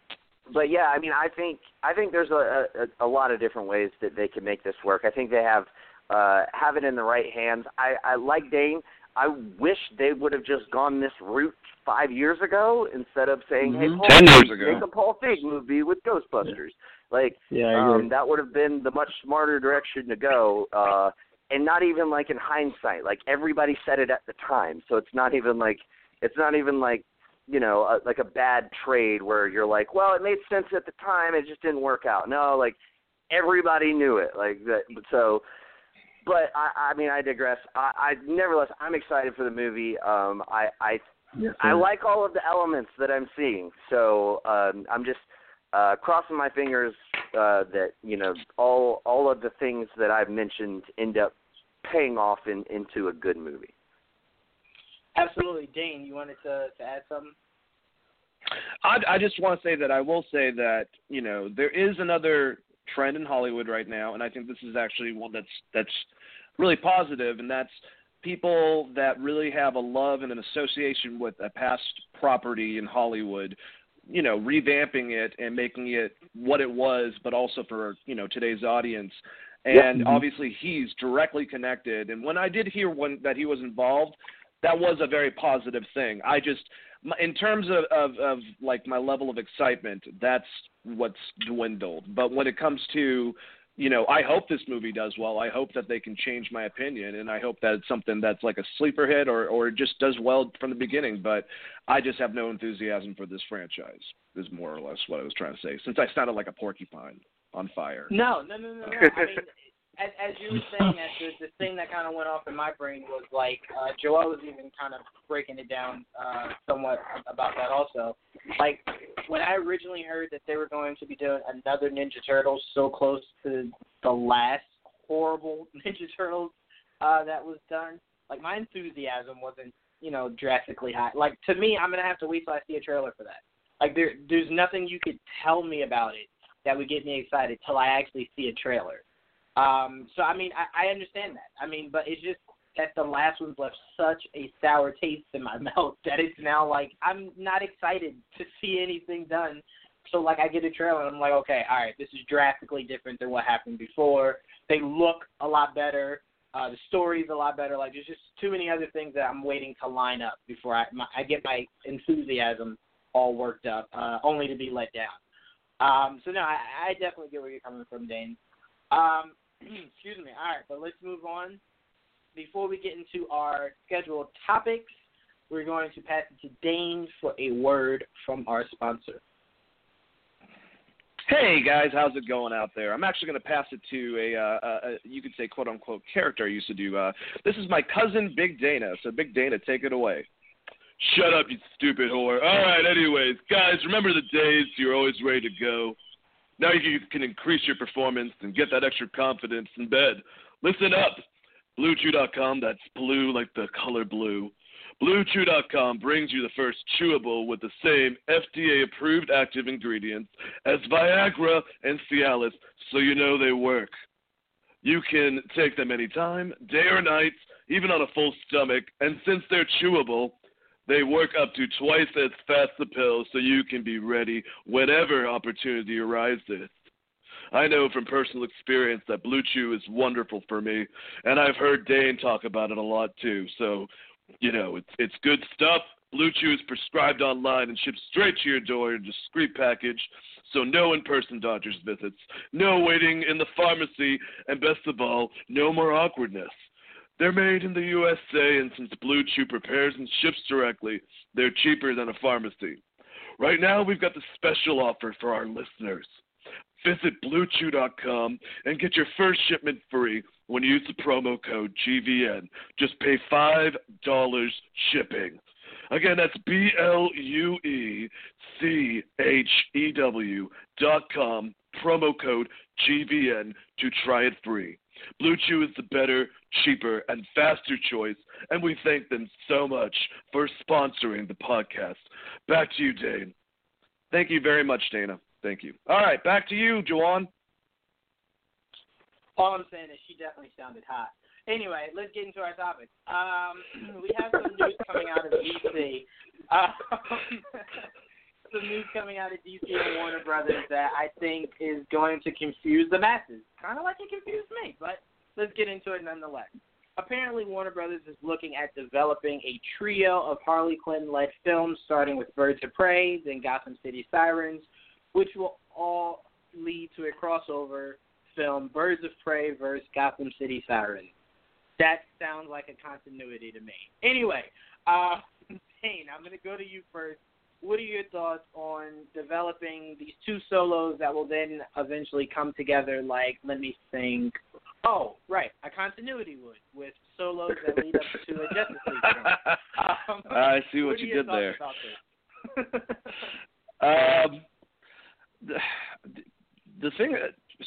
but yeah, I mean, I think I think there's a, a a lot of different ways that they can make this work. I think they have uh, have it in the right hands. I I like Dane. I wish they would have just gone this route five years ago instead of saying, "Hey, Mhm. Paul, Ten years Feig, ago. make a Paul Feig movie with Ghostbusters." Like, Yeah, um, that would have been the much smarter direction to go. Uh, and not even like in hindsight. Like everybody said it at the time, so it's not even like it's not even like you know a, like a bad trade where you're like, well, it made sense at the time, it just didn't work out. No, like everybody knew it. Like that. So, but I, I mean, I digress. I, I nevertheless, I'm excited for the movie. Um, I I Yes, I like all of the elements that I'm seeing. So um, I'm just uh, crossing my fingers uh, that you know all all of the things that I've mentioned end up paying off in, into a good movie. Absolutely, Dane. You wanted to, to add something? I, I just want to say that I will say that you know there is another trend in Hollywood right now, and I think this is actually one that's that's really positive, and that's people that really have a love and an association with a past property in Hollywood, you know, revamping it and making it what it was, but also for you know today's audience. And Mhm. obviously, he's directly connected. And when I did hear when that he was involved, that was a very positive thing. I just in terms of, of of like my level of excitement, that's what's dwindled. But when it comes to you know, I hope this movie does well. I hope that they can change my opinion, and I hope that it's something that's like a sleeper hit or or just does well from the beginning. But I just have no enthusiasm for this franchise. Is more or less what I was trying to say. Since I sounded like a porcupine on fire. No, no, no, no. no. [laughs] I mean, as, as you were saying that, the, the thing that kind of went off in my brain was like uh, Joel was even kind of breaking it down uh, somewhat about that also. Like when I originally heard that they were going to be doing another Ninja Turtles so close to the last horrible [laughs] Ninja Turtles uh, that was done, like my enthusiasm wasn't you know drastically high. Like to me, I'm gonna have to wait till I see a trailer for that. Like there, there's nothing you could tell me about it that would get me excited till I actually see a trailer. Um, so I mean, I, I understand that. I mean, but it's just that the last one's left such a sour taste in my [laughs] mouth that it's now like I'm not excited to see anything done So like I get a trailer and I'm like, okay, all right, this is drastically different than what happened before. They look a lot better. Uh, the story's a lot better. Like there's just too many other things that I'm waiting to line up before I my, I get my enthusiasm all worked up, uh, only to be let down. Um, so no, I, I definitely get where you're coming from, Dane. Um, [clears throat] excuse me. All right, but let's move on. Before we get into our scheduled topics, we're going to pass it to Dane for a word from our sponsor. Hey guys, how's it going out there? I'm actually going to pass it to a, uh, a, a, you could say quote unquote character I used to do. Uh, this is my cousin Big Dana. So Big Dana, take it away. Shut up, you stupid whore. All right, anyways, guys, remember the days you're always ready to go. Now you can increase your performance and get that extra confidence in bed. Listen up. BlueChew.com, that's blue like the color blue. BlueChew.com brings you the first chewable with the same FDA approved active ingredients as Viagra and Cialis, so you know they work. You can take them anytime, day or night, even on a full stomach, and since they're chewable, they work up to twice as fast as pills so you can be ready whenever opportunity arises. I know from personal experience that Blue Chew is wonderful for me, and I've heard Dane talk about it a lot too. So, you know, it's it's good stuff. Blue Chew is prescribed online and shipped straight to your door in a discreet package, so no in-person doctor's visits, no waiting in the pharmacy, and best of all, no more awkwardness. They're made in the USA, and since Blue Chew prepares and ships directly, they're cheaper than a pharmacy. Right now, we've got the special offer for our listeners. Visit BlueChew.com and get your first shipment free when you use the promo code GVN. Just pay $5 shipping. Again, that's B L U E C H E W dot com, promo code GVN to try it free. Blue Chew is the better, cheaper, and faster choice, and we thank them so much for sponsoring the podcast. Back to you, Dane. Thank you very much, Dana. Thank you. All right, back to you, Juwan. All I'm saying is she definitely sounded hot. Anyway, let's get into our topic. Um, [clears throat] we have some news coming out of DC. Um, [laughs] some news coming out of DC and Warner Brothers that I think is going to confuse the masses, kind of like it confused me. But let's get into it nonetheless. Apparently, Warner Brothers is looking at developing a trio of Harley Quinn-led films, starting with Birds of Prey, then Gotham City Sirens, which will all lead to a crossover film, Birds of Prey versus Gotham City Sirens. That sounds like a continuity to me. Anyway, uh, [laughs] Dane, I'm going to go to you first. What are your thoughts on developing these two solos that will then eventually come together? Like, let me think. Oh, right, a continuity would with solos that lead up to a Justice League. [laughs] Um, I see what, what you did there. thoughts about this? Um, the, the thing.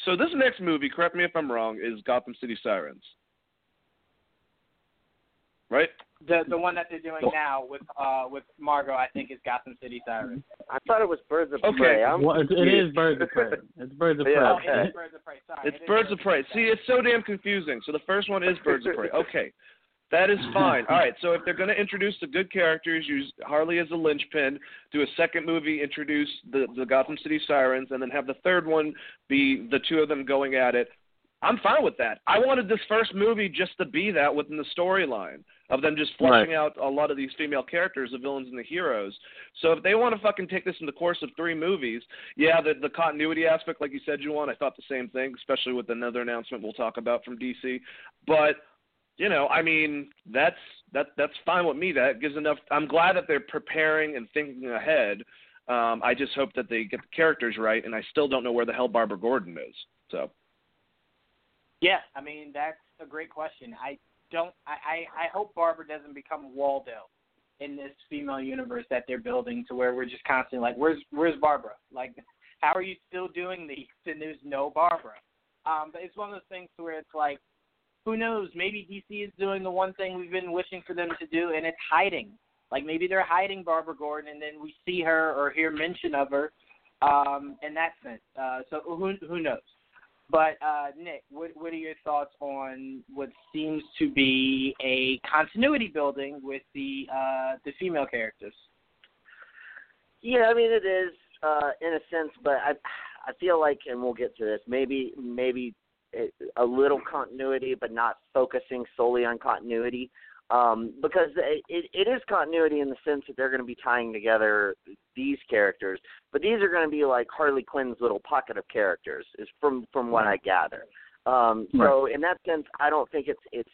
So this next movie, correct me if I'm wrong, is Gotham City Sirens, right? The the one that they're doing now with uh with Margot, I think, is Gotham City Sirens. I thought it was Birds of Okay. Prey. I'm Well, it, it is Birds of Prey. [laughs] It's Birds of Prey. Yeah, it okay. is Birds of Prey. Sorry, It's it is Birds of Prey. See, it's so damn confusing. So the first one is Birds of Prey. Okay. That is [laughs] fine. All right. So if they're going to introduce the good characters, use Harley as a linchpin, do a second movie, introduce the, the Gotham City Sirens, and then have the third one be the two of them going at it, I'm fine with that. I wanted this first movie just to be that within the storyline of them just fleshing out a lot of these female characters, the villains and the heroes. So if they want to fucking take this in the course of three movies, yeah, the the continuity aspect, like you said, Juwan, I thought the same thing, especially with another announcement we'll talk about from DC. But you know, I mean, that's that that's fine with me. That gives enough. I'm glad that they're preparing and thinking ahead. Um, I just hope that they get the characters right, and I still don't know where the hell Barbara Gordon is. So Yeah, I mean that's a great question. I don't. I I, I hope Barbara doesn't become Waldo in this female universe that they're building, to where we're just constantly like, where's where's Barbara? Like, how are you still doing these? And there's no Barbara. Um, but it's one of those things where it's like, who knows? Maybe DC is doing the one thing we've been wishing for them to do, and it's hiding. Like maybe they're hiding Barbara Gordon, and then we see her or hear mention of her um, in that sense. Uh, so who who knows? But uh, Nick, what what are your thoughts on what seems to be a continuity building with the uh, the female characters? Yeah, I mean it is. uh, in a sense, but I I feel like, and we'll get to this. Maybe maybe a little continuity, but not focusing solely on continuity. Um, because it, it is continuity in the sense that they're going to be tying together these characters, but these are going to be like Harley Quinn's little pocket of characters, is from from what I gather. Um, so in that sense, I don't think it's it's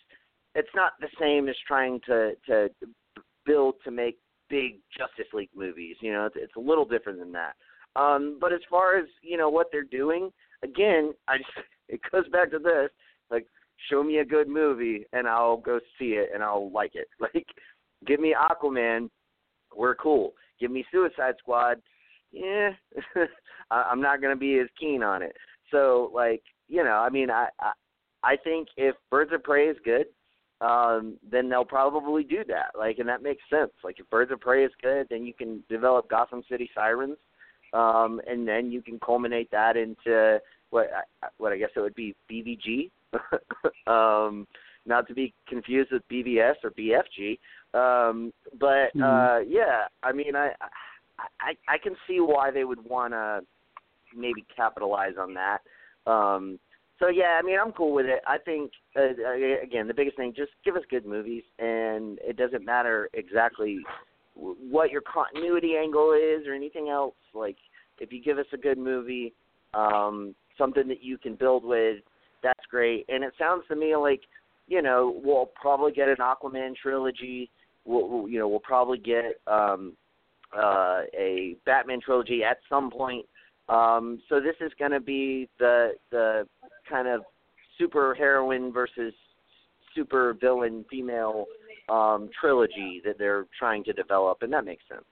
it's not the same as trying to to build to make big Justice League movies. You know, it's, it's a little different than that. Um, but as far as you know what they're doing, again, [laughs] I just it goes back to this: like, show me a good movie and I'll go see it and I'll like it. [laughs] Like, give me Aquaman, we're cool. Give me Suicide Squad, yeah, [laughs] I'm not gonna be as keen on it. So, like, you know, I mean, I I, I think if Birds of Prey is good, um, then they'll probably do that. Like, and that makes sense. Like, if Birds of Prey is good, then you can develop Gotham City Sirens, um, and then you can culminate that into what I, what I guess it would be BVG, [laughs] um, not to be confused with BBS or BFG. Um, but Mm-hmm. uh, yeah, I mean, I, I I can see why they would want to maybe capitalize on that. Um, so yeah, I mean, I'm cool with it. I think uh, again, the biggest thing, just give us good movies, and it doesn't matter exactly what your continuity angle is or anything else. Like, if you give us a good movie, um, something that you can build with, that's great. And it sounds to me like, you know, we'll probably get an Aquaman trilogy. We'll, we'll you know, we'll probably get um, uh, a Batman trilogy at some point. Um, so this is going to be the the kind of super heroine versus super villain female um, trilogy that they're trying to develop, and that makes sense.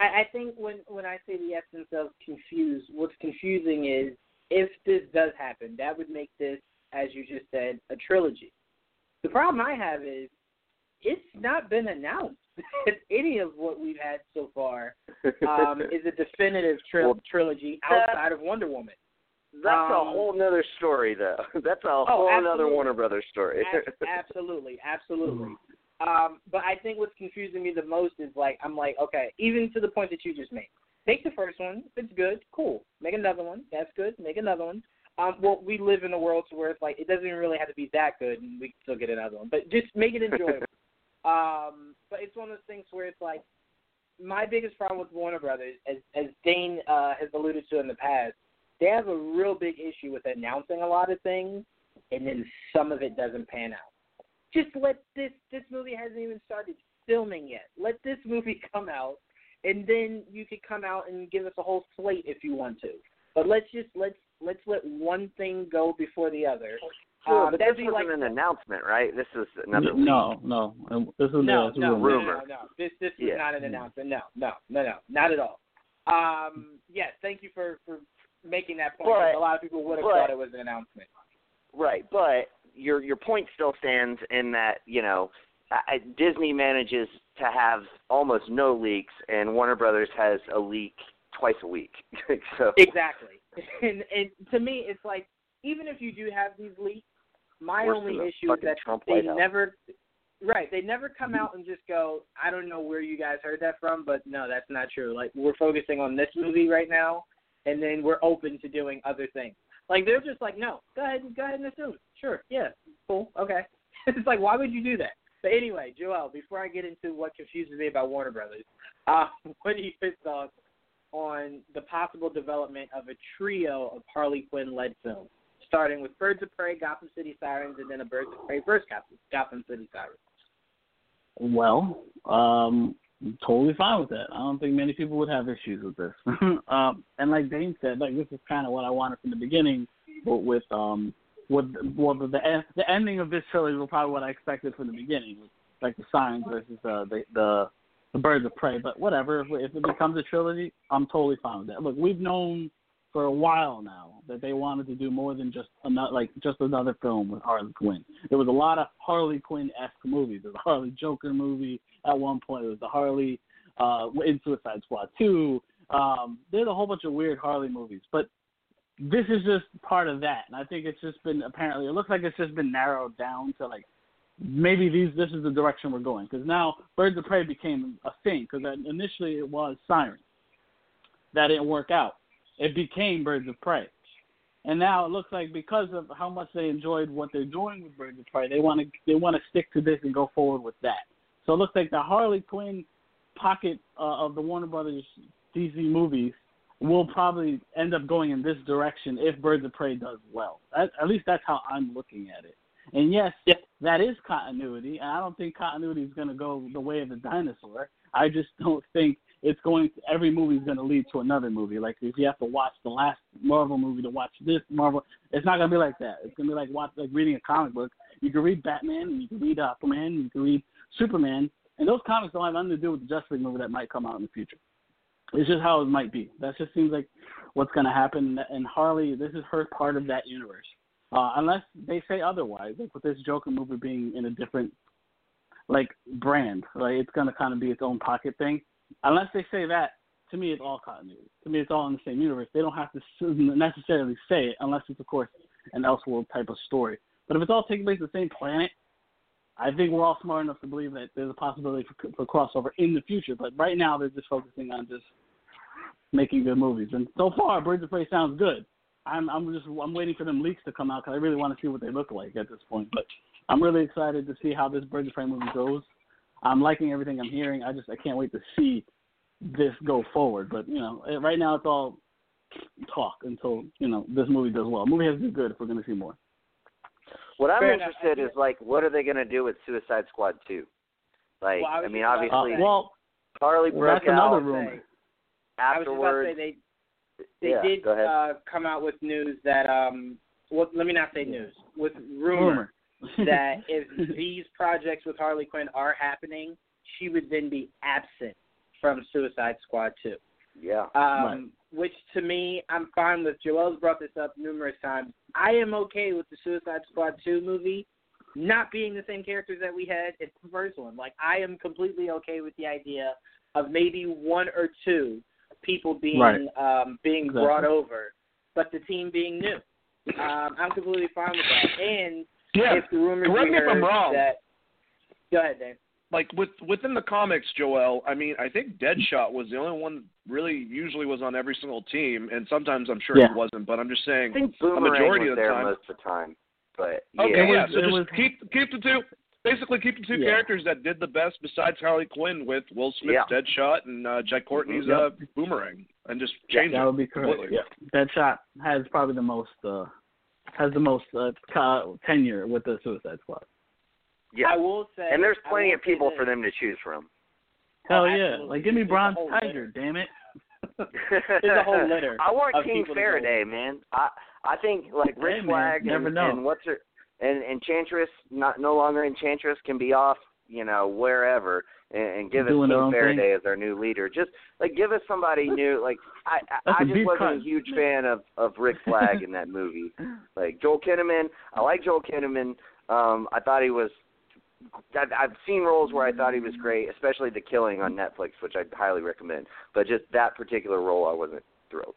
I, I think when when I say the essence of confused, what's confusing is if this does happen, that would make this, as you just said, a trilogy. The problem I have is it's not been announced [laughs] that any of what we've had so far um, [laughs] is a definitive tri- Well, trilogy outside of Wonder Woman. That's a Um, whole nother story, though. [laughs] That's a Oh, whole other. Warner Brothers story. Ab- absolutely, absolutely. Um, but I think what's confusing me the most is like I'm like, okay, even to the point that you just made. Take the first one, if it's good, cool. Make another one, that's good. Make another one. Um, well, we live in a world to where it's like it doesn't even really have to be that good, and we can still get another one. But just make it enjoyable. [laughs] um, but it's one of those things where it's like my biggest problem with Warner Brothers, as as Dane uh, has alluded to in the past, they have a real big issue with announcing a lot of things, and then some of it doesn't pan out. Just let this this movie hasn't even started filming yet. Let this movie [laughs] come out, and then you could come out and give us a whole slate if you want to. But let's just let's let's let one thing go before the other. Sure, Um, but that'd this be wasn't like an announcement, right? This is another leak. no, no. Um, This is no, this no, a no, rumor. no, no, no. This this is Yeah. not an announcement. No, no, no, no, not at all. Um, yes, thank you for for making that point. But- a lot of people would have but- thought it was an announcement. Right, but your your point still stands in that you know I, Disney manages to have almost no leaks, and Warner Brothers has a leak twice a week. [laughs] so Exactly. And and to me, it's like even if you do have these leaks, my Worse only issue is that Trump they never. Right, they never come mm-hmm. out and just go. I don't know where you guys heard that from, but no, that's not true. Like we're focusing on this movie right now, and then we're open to doing other things. Like they're just like, no, go ahead, go ahead and assume. Sure, yeah, cool, okay. [laughs] it's like, why would you do that? But anyway, Joel, before I get into what confuses me about Warner Brothers, [laughs] uh, what are your thoughts on the possible development of a trio of Harley Quinn-led films, starting with Birds of Prey, Gotham City Sirens, and then a Birds of Prey versus Gotham, City Sirens? Well, um, totally fine with that. I don't think many people would have issues with this. um, [laughs] and like Dane said, like this is kind of what I wanted from the beginning, but with um, with well the the, ending of this trilogy was probably what I expected from the beginning, like the signs versus uh, the the the birds of prey. But whatever, if, if it becomes a trilogy, I'm totally fine with that. Look, we've known for a while now that they wanted to do more than just another like just another film with Harley Quinn. There was a lot of Harley Quinn esque movies. There was a Harley Joker movie at one point. There was the Harley uh in Suicide Squad two. Um there's a whole bunch of weird Harley movies. But this is just part of that. And I think it's just been apparently it looks like it's just been narrowed down to like maybe these this is the direction we're going because now Birds of Prey became a thing because initially it was Sirens. that didn't work out. It became Birds of Prey. And now it looks like because of how much they enjoyed what they're doing with Birds of Prey, they want to they want to stick to this and go forward with that. So it looks like the Harley Quinn pocket uh, of the Warner Brothers DC movies will probably end up going in this direction if Birds of Prey does well. At, at least that's how I'm looking at it. And yes, Yep. that is continuity, and I don't think continuity is going to go the way of the dinosaur. I just don't think it's going. To, every movie is going to lead to another movie. Like if you have to watch the last Marvel movie to watch this Marvel, it's not going to be like that. It's going to be like watch like reading a comic book. You can read Batman, and you can read Aquaman, and you can read Superman, and those comics don't have nothing to do with the Justice League movie that might come out in the future. It's just how it might be. That just seems like what's going to happen. And Harley, this is her part of that universe. Uh, unless they say otherwise, like with this Joker movie being in a different like brand, like it's going to kind of be its own pocket thing. Unless they say that, to me, it's all continuity. To me, it's all in the same universe. They don't have to necessarily say it, unless it's of course an Elseworld type of story. But if it's all taking place on the same planet, I think we're all smart enough to believe that there's a possibility for, for crossover in the future. But right now, they're just focusing on just making good movies. And so far, Birds of Prey sounds good. I'm I'm just I'm waiting for them leaks to come out because I really want to see what they look like at this point. But I'm really excited to see how this Birds of Prey movie goes. I'm liking everything I'm hearing. I just I can't wait to see this go forward. But you know, right now it's all talk until you know this movie does well. The movie has to do good if we're going to see more. What I'm Fair enough. interested is like, what are they going to do with Suicide Squad two? Like, Well, I I, mean, just about to Uh, obviously well, Harley well, broke that's another out rumor. I was just about to afterwards. say they they yeah, did uh, come out with news that um well let me not say news with rumor, Rumor. [laughs] that if these projects with Harley Quinn are happening, she would then be absent from Suicide Squad 2. yeah. Um, Right. Which to me, I'm fine with. Joel's brought this up numerous times. I am okay with the Suicide Squad 2 movie not being the same characters that we had in the first one. Like, I am completely okay with the idea of maybe one or two people being Right. um, being Exactly. brought over, but the team being new. Um, I'm completely fine with that. And Yeah. if the rumors correct we me if I'm wrong. that, go ahead, Dave. Like with within the comics, Joel. I mean, I think Deadshot was the only one that really usually was on every single team, and sometimes I'm sure Yeah. he wasn't. But I'm just saying, I think a majority was of the there time. most of the time. But Okay, yeah, yeah. was- so just was- keep keep the two. Basically, keep the two Yeah. characters that did the best besides Harley Quinn with Will Smith's Yeah. Deadshot and uh, Jack Courtney's Yep. uh, Boomerang, and just change that would be correct. completely. Yeah, Deadshot has probably the most uh, has the most uh, tenure with the Suicide Squad. Yeah. I will say, and there's plenty of people for them to choose from. Hell Oh, yeah! Like give me There's a Bronze Tiger, litter. damn it. [laughs] There's a whole litter I want King people to go Faraday, man. I I think like Hey, Rick man, Flag never and, know. and what's her and Enchantress not no longer Enchantress can be off, you know, wherever and, and give us Doing their King own thing. Faraday as our new leader. Just like give us somebody new. Like I I, That's I a just wasn't cut. a huge fan of of Rick Flag in that movie. [laughs] Like Joel Kinnaman, I like Joel Kinnaman. Um, I thought he was. I've, seen roles where I thought he was great, especially The Killing on Netflix, which I highly recommend. But just that particular role, I wasn't thrilled.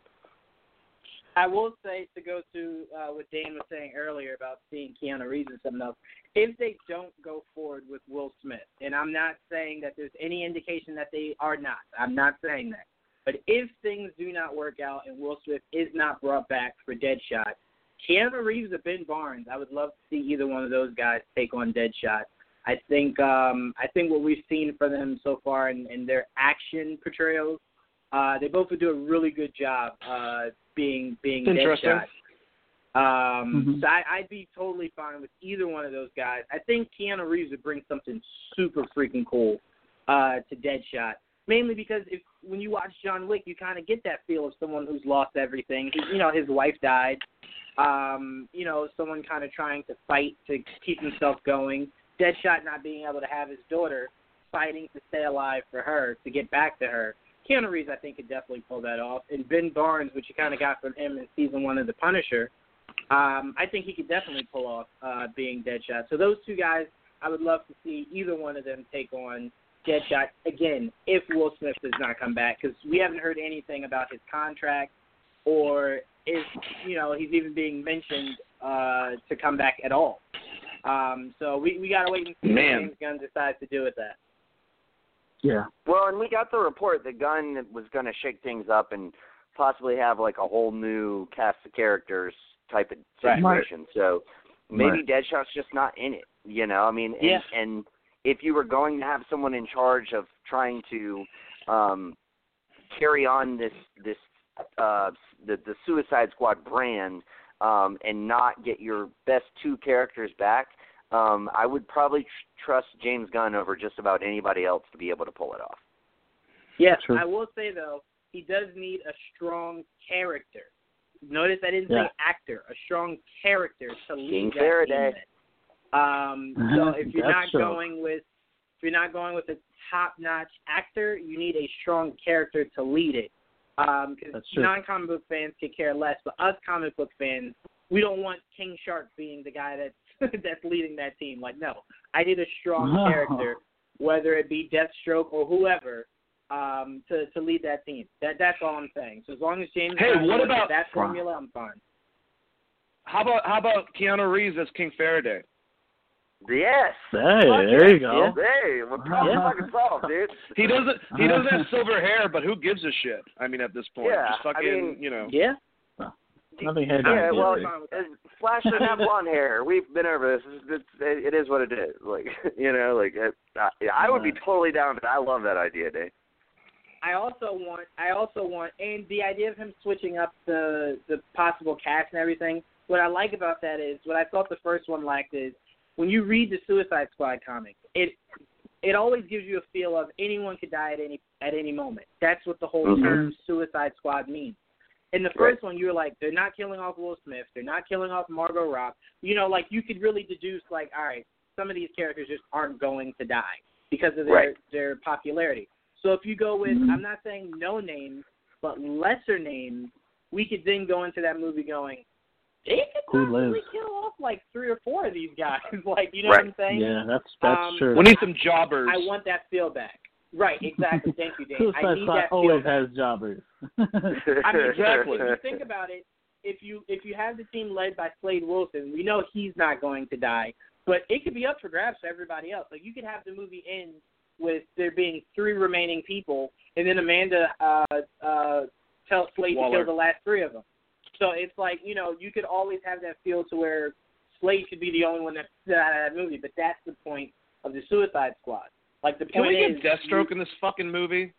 I will say to go to uh, what Dan was saying earlier about seeing Keanu Reeves and something else. If they don't go forward with Will Smith, and I'm not saying that there's any indication that they are not. I'm not saying that. But if things do not work out and Will Smith is not brought back for Deadshot, Keanu Reeves or Ben Barnes, I would love to see either one of those guys take on Deadshot. I think um, I think what we've seen from them so far in, in their action portrayals, uh, they both would do a really good job uh, being being. Deadshot. Um, Mhm. So I, I'd be totally fine with either one of those guys. I think Keanu Reeves would bring something super freaking cool uh, to Deadshot. Mainly because if when you watch John Wick, you kind of get that feel of someone who's lost everything. He, you know, his wife died. Um, you know, someone kind of trying to fight to keep himself going. Deadshot not being able to have his daughter, fighting to stay alive for her to get back to her. Keanu Reeves, I think, could definitely pull that off. And Ben Barnes, which you kind of got from him in season one of The Punisher, um, I think he could definitely pull off uh, being Deadshot. So those two guys, I would love to see either one of them take on Deadshot again if Will Smith does not come back because we haven't heard anything about his contract or if you know he's even being mentioned uh, to come back at all. Um, so we we gotta wait and see Man. what James Gunn decides to do with that. Yeah. Well, and we got the report that Gunn was going to shake things up and possibly have like a whole new cast of characters type of Right. situation. So maybe Right. Deadshot's just not in it. You know, I mean, and, Yeah. and if you were going to have someone in charge of trying to um carry on this this uh the the Suicide Squad brand um and not get your best two characters back, um I would probably tr- trust James Gunn over just about anybody else to be able to pull it off. Yes, True. I will say though, he does need a strong character. Notice I didn't Yeah. say actor, a strong character to lead King that Faraday. team. Um, [laughs] so if you're not That's true. going with if you're not going with a top-notch actor, you need a strong character to lead it. Um, because That's non-comic book fans could care less, but us comic book fans, we don't want King Shark being the guy that's [laughs] that's leading that team. Like, no, I need a strong No. character, whether it be Deathstroke or whoever, um, to to lead that team. That that's all I'm saying. So as long as James Hey, what about- that formula? I'm fine. How about how about Keanu Reeves as King Faraday? Yes. Hey, Fuck there yeah. you go. Yes, hey, what problem Yeah. fucking solved, dude? [laughs] He doesn't he doesn't have silver hair, but who gives a shit? I mean, at this point, Yeah, just I mean- you know. Yeah. Nothing head Yeah, well, it. fine with that. Flash doesn't have blonde hair. We've been over this. It's, it's, it is what it is. Like, [laughs] you know, like it, uh, yeah, I would be totally down with that. I love that idea, Dave. I also want I also want and the idea of him switching up the the possible cast and everything. What I like about that is what I thought the first one lacked is when you read the Suicide Squad comics, it it always gives you a feel of anyone could die at any at any moment. That's what the whole Mhm. term Suicide Squad means. In the first one, you were like, they're not killing off Will Smith, they're not killing off Margot Robb. You know, like you could really deduce, like, all right, some of these characters just aren't going to die because of their Right. their popularity. So if you go with, Mhm. I'm not saying no names, but lesser names, we could then go into that movie going, they could Who possibly lives? kill off like three or four of these guys. [laughs] like, you know Right. what I'm saying? Yeah, that's that's Um, true. We need some jobbers. I want that feel back. Right, exactly. Thank you, [laughs] Dave. I Suicide need Squad that always back. has jobbers. [laughs] I mean, Exactly. If you think about it, if you if you have the team led by Slade Wilson, we know he's not going to die, but it could be up for grabs for everybody else. Like you could have the movie end with there being three remaining people, and then Amanda uh, uh, tells Slade to kill the last three of them. So it's like you know you could always have that feel to where Slade should be the only one that's out of that movie, but that's the point of the Suicide Squad. Like the point Can we is, get Deathstroke in this fucking movie?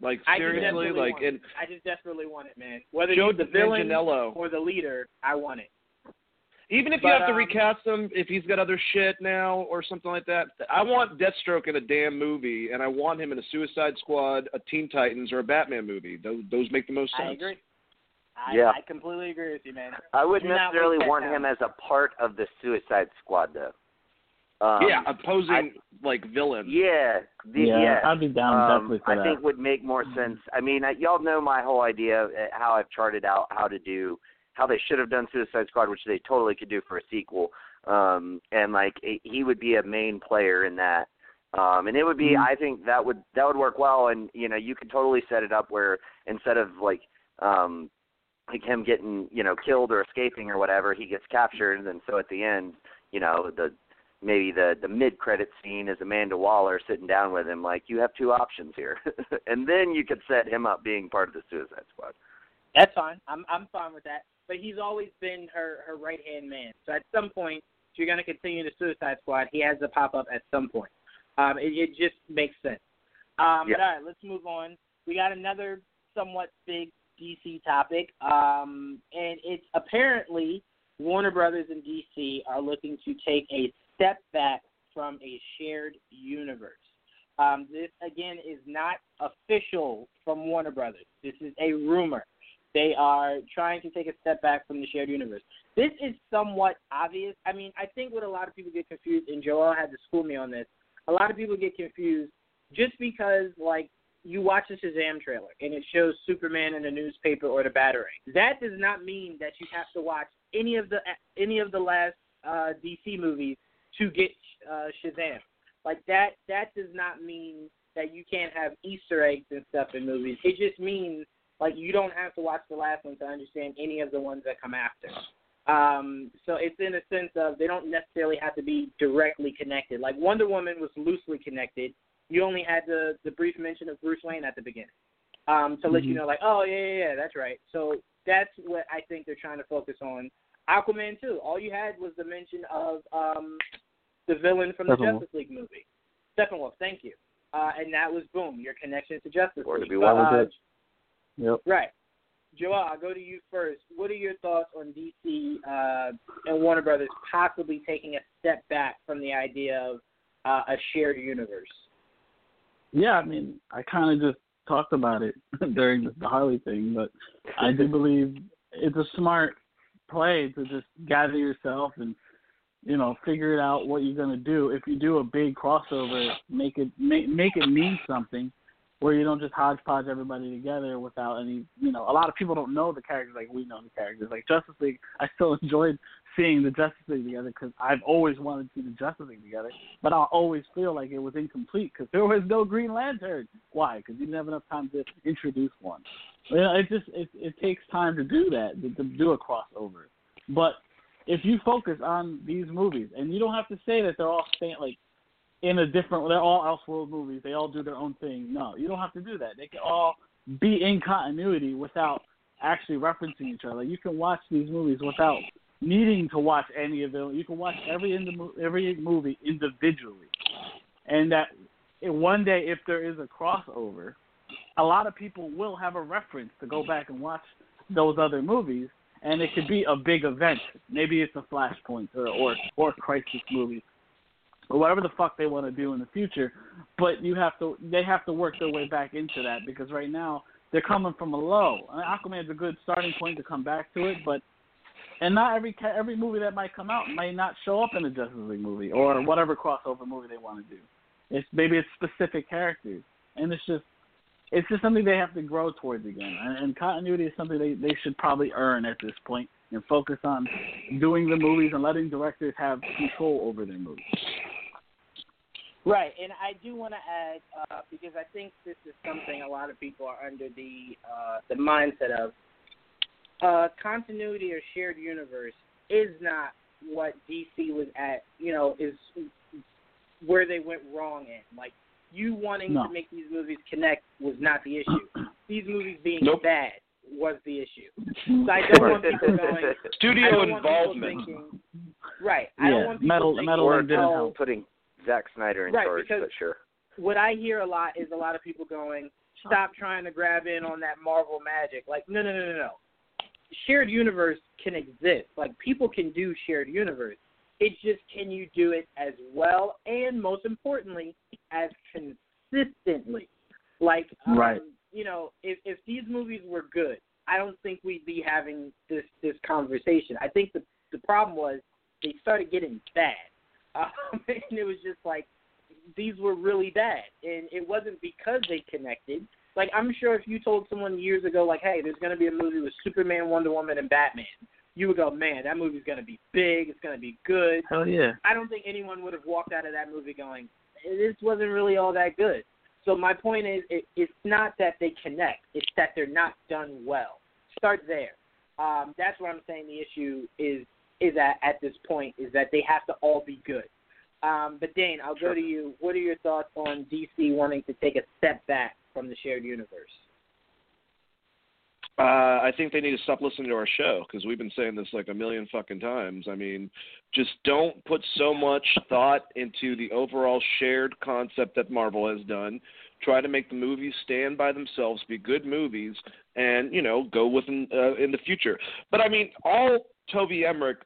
Like seriously, like it. and I just desperately want it, man. Whether Joe he's the villain Manganiello. or the leader, I want it. Even if you have to um, recast him, if he's got other shit now or something like that, I want Deathstroke in a damn movie, and I want him in a Suicide Squad, a Teen Titans, or a Batman movie. Those, those make the most sense. I agree. I, Yeah. I completely agree with you, man. I wouldn't Do necessarily want him as a part of the Suicide Squad, though. Um, yeah, opposing like villain. Yeah, the, yeah, yes. I'd be down um, definitely for I that. think would make more sense. I mean, I, y'all know my whole idea of uh, how I've charted out how to do how they should have done Suicide Squad, which they totally could do for a sequel. Um, and like it, he would be a main player in that. Um, and it would be, Mhm. I think that would that would work well. And you know, you could totally set it up where instead of like um, like him getting you know killed or escaping or whatever, he gets captured, and so at the end, you know, the maybe the the mid credit scene is Amanda Waller sitting down with him, like you have two options here, [laughs] and then you could set him up being part of the Suicide Squad. That's fine. I'm I'm fine with that. But he's always been her her right hand man. So at some point, if you're going to continue the Suicide Squad, he has to pop up at some point. Um, it, it just makes sense. Um, Yeah. But all right, let's move on. We got another somewhat big DC topic, um, and it's apparently Warner Brothers and DC are looking to take a step back from a shared universe. Um, this again is not official from Warner Brothers. This is a rumor. They are trying to take a step back from the shared universe. This is somewhat obvious. I mean, I think what a lot of people get confused, and Joel had to school me on this. A lot of people get confused just because, like, you watch the Shazam trailer and it shows Superman in the newspaper or the Batarang. That does not mean that you have to watch any of the any of the last uh, DC movies to get uh, Shazam. Like that that does not mean that you can't have Easter eggs and stuff in movies. It just means like you don't have to watch the last one to understand any of the ones that come after. Um, so it's in a sense of they don't necessarily have to be directly connected. Like Wonder Woman was loosely connected you only had the the brief mention of Bruce Wayne at the beginning, um, to let you Mhm. know, like, oh yeah, yeah, yeah, that's right. So that's what I think they're trying to focus on. Aquaman too. All you had was the mention of um, the villain from the Justice League movie, Steppenwolf. Thank you. Uh, and that was boom, your connection to Justice Or to League. be But, well uh, did. Yep. Right. Joel, I'll go to you first. What are your thoughts on DC uh, and Warner Brothers possibly taking a step back from the idea of uh, a shared universe? Yeah, I mean, I kind of just talked about it [laughs] during the Harley thing, but I do [laughs] believe it's a smart play to just gather yourself and you know figure it out what you're gonna do. If you do a big crossover, make it make make it mean something, where you don't just hodgepodge everybody together without any. You know, a lot of people don't know the characters like we know the characters. Like Justice League, I still [laughs] enjoyed seeing the Justice League together because I've always wanted to see the Justice League together, but I always feel like it was incomplete because there was no Green Lantern. Why? Because you didn't have enough time to introduce one. You know, it just it it takes time to do that to, to do a crossover. But if you focus on these movies, and you don't have to say that they're all staying like in a different, they're all Elseworld movies. They all do their own thing. No, you don't have to do that. They can all be in continuity without actually referencing each other. Like, you can watch these movies without needing to watch any of them. You can watch every in the, every movie individually, and that one day if there is a crossover, a lot of people will have a reference to go back and watch those other movies, and it could be a big event. Maybe it's a Flashpoint or or or Crisis movie, or whatever the fuck they want to do in the future. But you have to they have to work their way back into that because right now they're coming from a low. I mean, Aquaman's a good starting point to come back to it, but and not every every movie that might come out might not show up in a Justice League movie or whatever crossover movie they want to do. It's maybe it's specific characters, and it's just it's just something they have to grow towards again. And, and continuity is something they they should probably earn at this point and focus on doing the movies and letting directors have control over their movies. Right, and I do want to add uh, because I think this is something a lot of people are under the uh, the mindset of uh, continuity or shared universe is not what DC was at. You know, is where they went wrong in. Like you wanting No. to make these movies connect was not the issue. [clears throat] these movies being Nope. bad was the issue. So I [laughs] don't want people going. Studio don't want people involvement. thinking, right. I Yeah, don't want people metal- thinking, metal or didn't oh, help. putting Zack Snyder in Right, charge, because- but sure. what I hear a lot is a lot of people going, "Stop trying to grab in on that Marvel magic." Like, no, no, no, no, no. Shared universe can exist. Like, people can do shared universe. It's just can you do it as well and most importantly as consistently. Like, um, Right. you know, if if these movies were good, I don't think we'd be having this this conversation. I think the the problem was they started getting bad, [laughs] um, and it was just like these were really bad, and it wasn't because they connected. Like I'm sure if you told someone years ago, like, "Hey, there's going to be a movie with Superman, Wonder Woman, and Batman," you would go, "Man, that movie's going to be big. It's going to be good." Hell yeah. I don't think anyone would have walked out of that movie going, "This wasn't really all that good." So my point is, it, it's not that they connect; it's that they're not done well. Start there. Um, that's what I'm saying. The issue is is at at this point is that they have to all be good. Um, but Dane, I'll go to you. What are your thoughts on DC wanting to take a step back from the shared universe? Uh, I think they need to stop listening to our show because we've been saying this like a million fucking times. I mean, just don't put so much thought into the overall shared concept that Marvel has done. Try to make the movies stand by themselves, be good movies, and you know go with them uh, in the future. But I mean, all Toby Emmerich,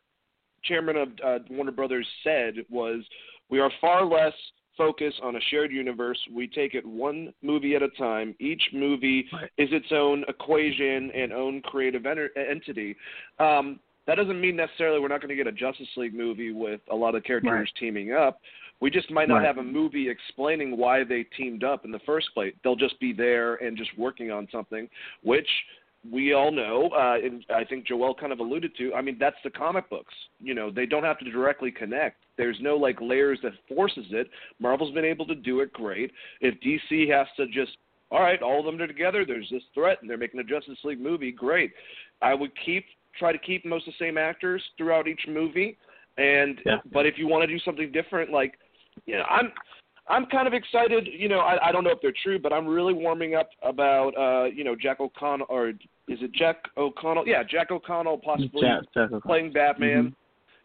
chairman of uh, Warner Brothers, said was, "We are far less focus on a shared universe. We take it one movie at a time. Each movie is its own equation and own creative enter- entity. Um, that doesn't mean necessarily we're not going to get a Justice League movie with a lot of characters Right. teaming up. We just might not Right. have a movie explaining why they teamed up in the first place. They'll just be there and just working on something, which we all know, uh, and I think Joel kind of alluded to. I mean, that's the comic books. You know, they don't have to directly connect. There's no like layers that forces it. Marvel's been able to do it great. If DC has to just, all right, all of them are together. There's this threat, and they're making a Justice League movie. Great. I would keep try to keep most of the same actors throughout each movie. And Yeah. but if you want to do something different, like, you know, I'm I'm kind of excited. You know, I, I don't know if they're true, but I'm really warming up about uh, you know Jack O'Connell or is it Jack O'Connell? Yeah, Jack O'Connell possibly Jack- Jack O'Connell. playing Batman. Mhm.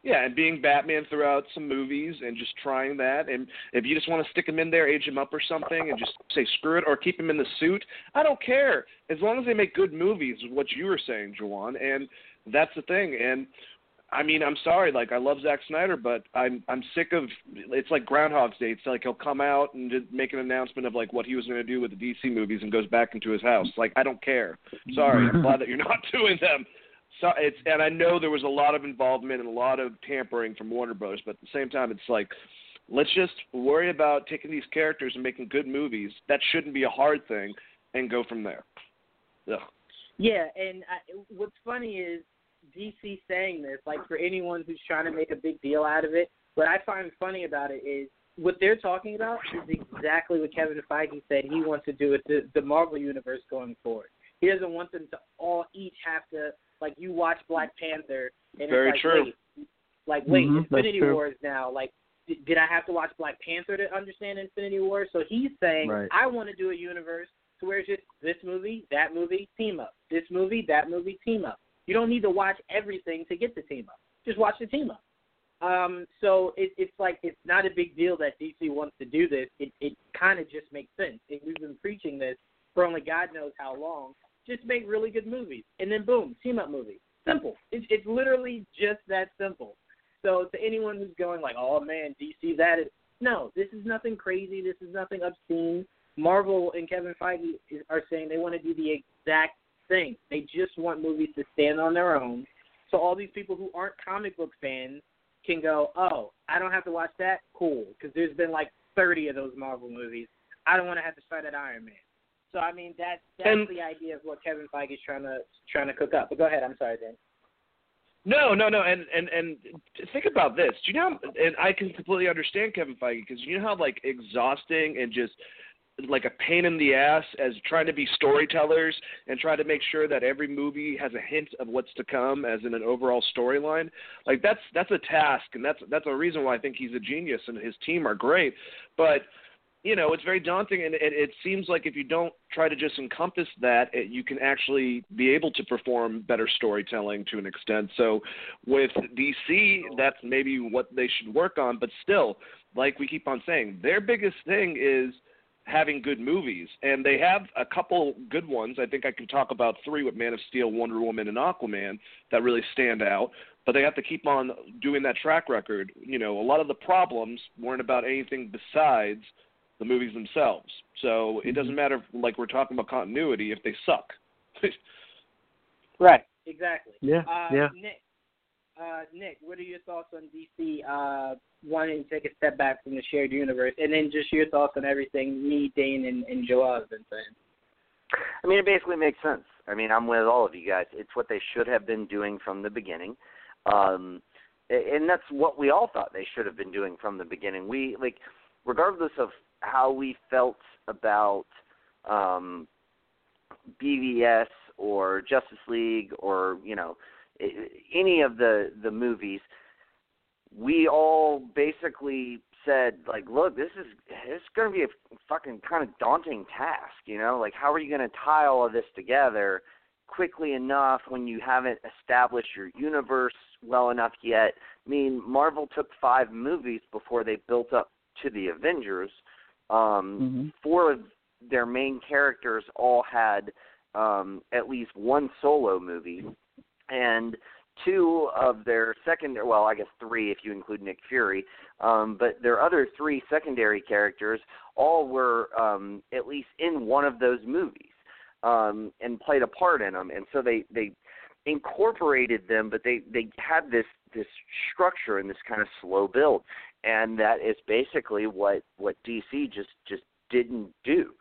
Yeah, and being Batman throughout some movies and just trying that. And if you just want to stick him in there, age him up or something, and just say screw it, or keep him in the suit, I don't care. As long as they make good movies, is what you were saying, Jawan. And that's the thing. And I mean, I'm sorry, like I love Zack Snyder, but I'm I'm sick of it's like Groundhog's Day. It's like he'll come out and just make an announcement of like what he was going to do with the DC movies and goes back into his house. Like I don't care. Sorry, I'm mm-hmm. glad that you're not [laughs] doing them. So it's and I know there was a lot of involvement and a lot of tampering from Warner Bros. But at the same time, it's like let's just worry about taking these characters and making good movies. That shouldn't be a hard thing, and go from there. Ugh. Yeah, and I, what's funny is DC saying this, like for anyone who's trying to make a big deal out of it. What I find funny about it is what they're talking about is exactly what Kevin Feige said he wants to do with the, the Marvel universe going forward. He doesn't want them to all each have to like you watch Black Panther and Very it's like true. wait, like wait, Mhm, Infinity. Wars now. Like d- did I have to watch Black Panther to understand Infinity Wars? So he's saying Right. I want to do a universe to where it's just this movie, that movie, team up. This movie, that movie, team up. You don't need to watch everything to get the team up. Just watch the team up. Um, so it, it's like it's not a big deal that DC wants to do this. It it kind of just makes sense. And we've been preaching this for only God knows how long. Just make really good movies, and then boom, team up movie. Simple. It's it's literally just that simple. So to anyone who's going like, oh man, DC that is no, this is nothing crazy. This is nothing obscene. Marvel and Kevin Feige is, are saying they want to do the exact thing. They just want movies to stand on their own. So all these people who aren't comic book fans can go, oh, I don't have to watch that. Cool, because there's been like 30 of those Marvel movies. I don't want to have to start at Iron Man. So I mean, that's that's And- the idea of what Kevin Feige is trying to trying to cook up. But go ahead. I'm sorry, Dan. No, no, no, and and and think about this. Do you know? How, and I can completely understand Kevin Feige because you know how like exhausting and just like a pain in the ass as trying to be storytellers and try to make sure that every movie has a hint of what's to come as in an overall storyline. Like that's that's a task, and that's that's a reason why I think he's a genius and his team are great. But you know, it's very daunting, and it, it seems like if you don't try to just encompass that, it, you can actually be able to perform better storytelling to an extent. So, with DC, that's maybe what they should work on. But still, like we keep on saying, their biggest thing is having good movies, and they have a couple good ones. I think I can talk about three with Man of Steel, Wonder Woman, and Aquaman that really stand out. But they have to keep on doing that track record. You know, a lot of the problems weren't about anything besides the movies themselves. So it doesn't matter, like we're talking about continuity, if they suck. [laughs] Right. Exactly. Yeah, Uh, yeah. Nick, uh, Nick, what are your thoughts on DC uh, wanting to take a step back from the shared universe, and then just your thoughts on everything me, Dane, and, and Joel have been saying? I mean, it basically makes sense. I mean, I'm with all of you guys. It's what they should have been doing from the beginning. Um, and that's what we all thought they should have been doing from the beginning. We like, regardless of how we felt about um, BVS or Justice League or you know any of the the movies, we all basically said like, look, this is it's going to be a fucking kind of daunting task, you know? Like, how are you going to tie all of this together quickly enough when you haven't established your universe well enough yet? I mean, Marvel took five movies before they built up to the Avengers. Um, Mhm. Four of their main characters all had um, at least one solo movie, and two of their secondary well i guess three if you include nick fury. Um but their other three secondary characters all were um at least in one of those movies um and played a part in them and so they they incorporated them but they they had this this structure and this kind of slow build and that is basically what what dc just just didn't do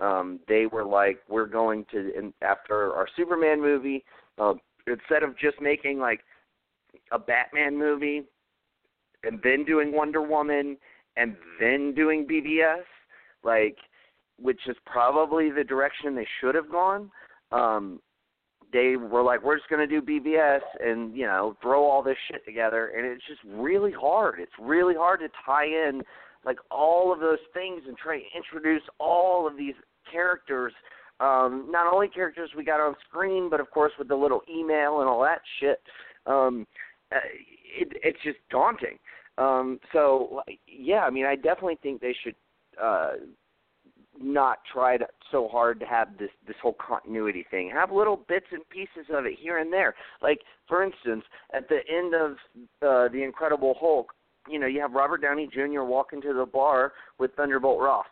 um they were like we're going to and after our superman movie uh, instead of just making like a Batman movie and then doing Wonder Woman and then doing BVS, like which is probably the direction they should have gone. Um they were like, We're just gonna do BVS and, you know, throw all this shit together and it's just really hard. It's really hard to tie in like all of those things and try to introduce all of these characters. Um, not only characters we got on screen, but of course with the little email and all that shit. Um, uh, it, it's just daunting. Um, so yeah, I mean, I definitely think they should uh, not try to, so hard to have this this whole continuity thing. Have little bits and pieces of it here and there. Like for instance, at the end of uh, the Incredible Hulk, you know, you have Robert Downey Jr. walk into the bar with Thunderbolt Ross,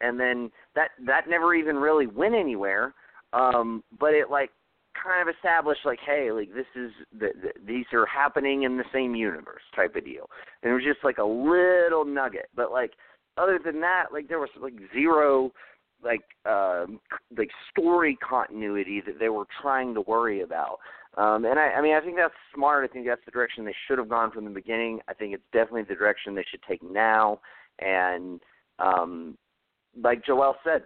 and then that that never even really went anywhere. Um, but it like kind of established like, hey, like this is the, the, these are happening in the same universe type of deal, and it was just like a little nugget. But like other than that, like there was like zero like um like story continuity that they were trying to worry about. Um and I I mean I think that's smart. I think that's the direction they should have gone from the beginning. I think it's definitely the direction they should take now and um like Joel said,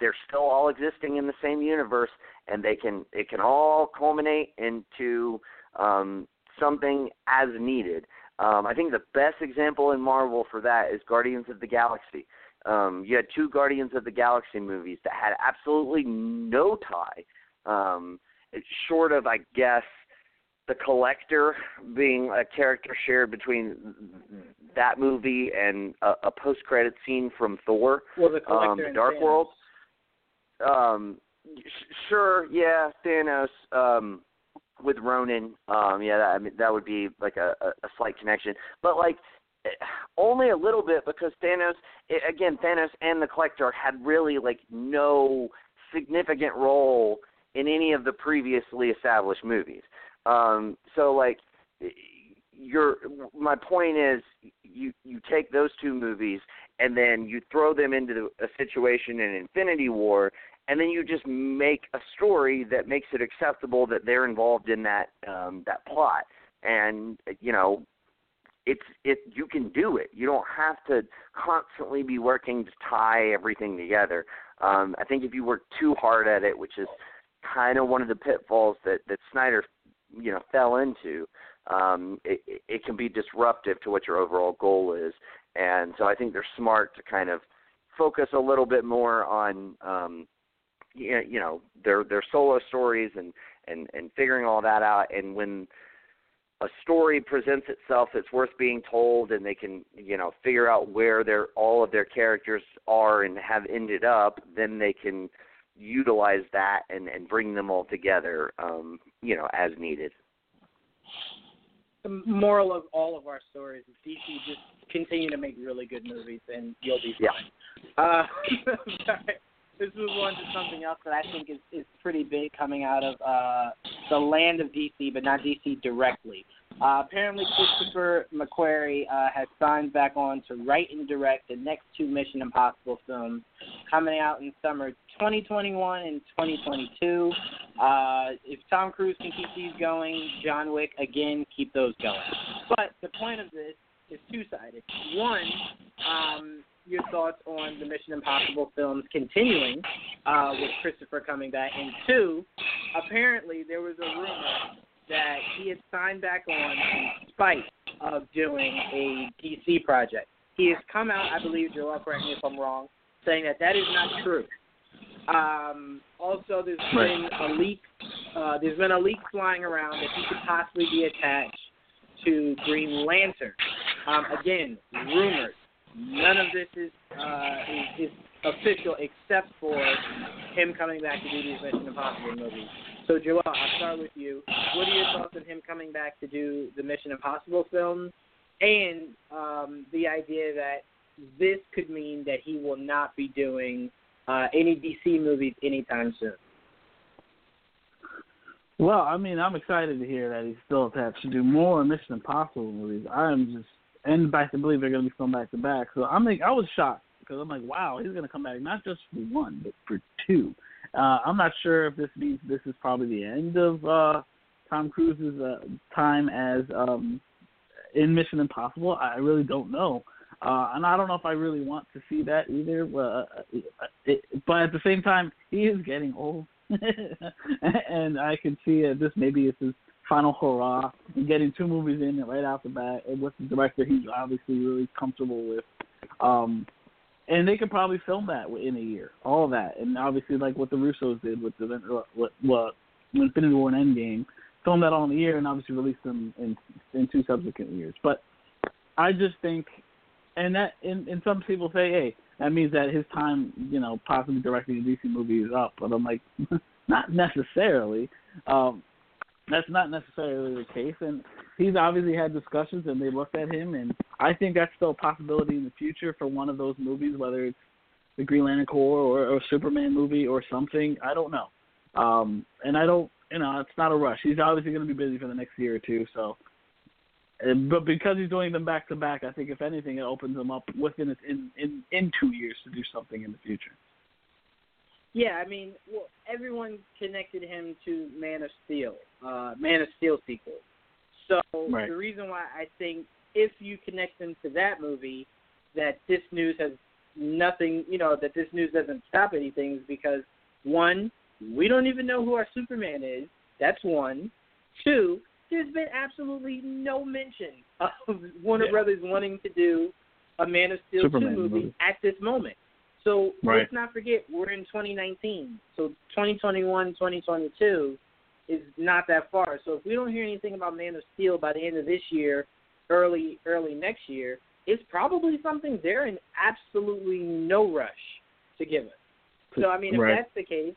they're still all existing in the same universe and they can it can all culminate into um something as needed. Um, I think the best example in Marvel for that is Guardians of the Galaxy. Um, you had two Guardians of the Galaxy movies that had absolutely no tie, um, short of, I guess, the Collector being a character shared between that movie and a, a post-credit scene from Thor, well, the um, the Dark Thanos. World. Um, sh- sure, yeah, Thanos. Um, with Ronan, um, yeah, that, I mean, that would be like a, a, slight connection, but like eh, only a little bit because Thanos, it, again, Thanos and the Collector had really like no significant role in any of the previously established movies. Um, so like, your my point is, you you take those two movies and then you throw them into a situation in Infinity War and then you just make a story that makes it acceptable that they're involved in that um that plot. And you know it's it you can do it. You don't have to constantly be working to tie everything together. Um i think if you work too hard at it which is kind of one of the pitfalls that that snyder you know fell into um it it can be disruptive to what your overall goal is. And so i think they're smart to kind of focus a little bit more on um you you know their their solo stories and and and figuring all that out and when a story presents itself that's worth being told and they can you know figure out where their all of their characters are and have ended up then they can utilize that and and bring them all together um you know as needed The moral of all of our stories is DC just continue to make really good movies and you'll be Yeah. fine. Uh, [laughs] let's move on to something else that I think is, is pretty big coming out of uh, the land of DC, but not DC directly. Uh, apparently, Christopher McQuarrie uh, has signed back on to write and direct the next two Mission Impossible films coming out in summer 2021 and 2022. Uh, if Tom Cruise can keep these going, John Wick, again, keep those going. But the point of this is two sided. One, um, your thoughts on the Mission Impossible films continuing uh, with Christopher coming back, and two, apparently there was a rumor that he had signed back on in spite of doing a DC project. He has come out, I believe, Joel, correct me if I'm wrong, saying that that is not true. Um, also, there's been a leak. Uh, there's been a leak flying around that he could possibly be attached to Green Lantern. Um, again, rumors. None of this is, uh, is is official except for him coming back to do these Mission Impossible movies. So, Joel, I'll start with you. What are your thoughts on him coming back to do the Mission Impossible films, and um, the idea that this could mean that he will not be doing uh, any DC movies anytime soon? Well, I mean, I'm excited to hear that he's still attached to do more Mission Impossible movies. I'm just and to believe they're going to be filmed back to back. So I'm like, I was shocked because I'm like, wow, he's going to come back not just for one, but for two. Uh, I'm not sure if this means this is probably the end of uh, Tom Cruise's uh, time as um, in Mission Impossible. I really don't know. Uh, and I don't know if I really want to see that either. But, uh, it, but at the same time, he is getting old, [laughs] and I can see uh, this maybe is his final hurrah. Getting two movies in right out the bat and with the director he's obviously really comfortable with. Um, and they could probably film that in a year, all that, and obviously like what the Russos did with the what what Infinity War and Endgame, film that all in a year, and obviously release them in in two subsequent years. But I just think, and that and, and some people say, hey, that means that his time, you know, possibly directing a DC movie is up. But I'm like, [laughs] not necessarily. Um, that's not necessarily the case, and he's obviously had discussions, and they looked at him, and I think that's still a possibility in the future for one of those movies, whether it's the Green Lantern Corps or, a Superman movie or something. I don't know, um, and I don't, you know, it's not a rush. He's obviously going to be busy for the next year or two, so. And, but because he's doing them back to back, I think if anything, it opens him up within in in in two years to do something in the future. Yeah, I mean, well, everyone connected him to Man of Steel, uh, Man of Steel sequel. So right. the reason why I think if you connect him to that movie, that this news has nothing, you know, that this news doesn't stop anything is because one, we don't even know who our Superman is. That's one. Two, there's been absolutely no mention of [laughs] Warner yeah. Brothers wanting to do a Man of Steel Superman 2 movie, movie. at this moment. So Right. let's not forget we're in 2019. So 2021, 2022 is not that far. So if we don't hear anything about Man of Steel by the end of this year, early early next year, it's probably something they're in absolutely no rush to give us. So I mean, if Right. that's the case,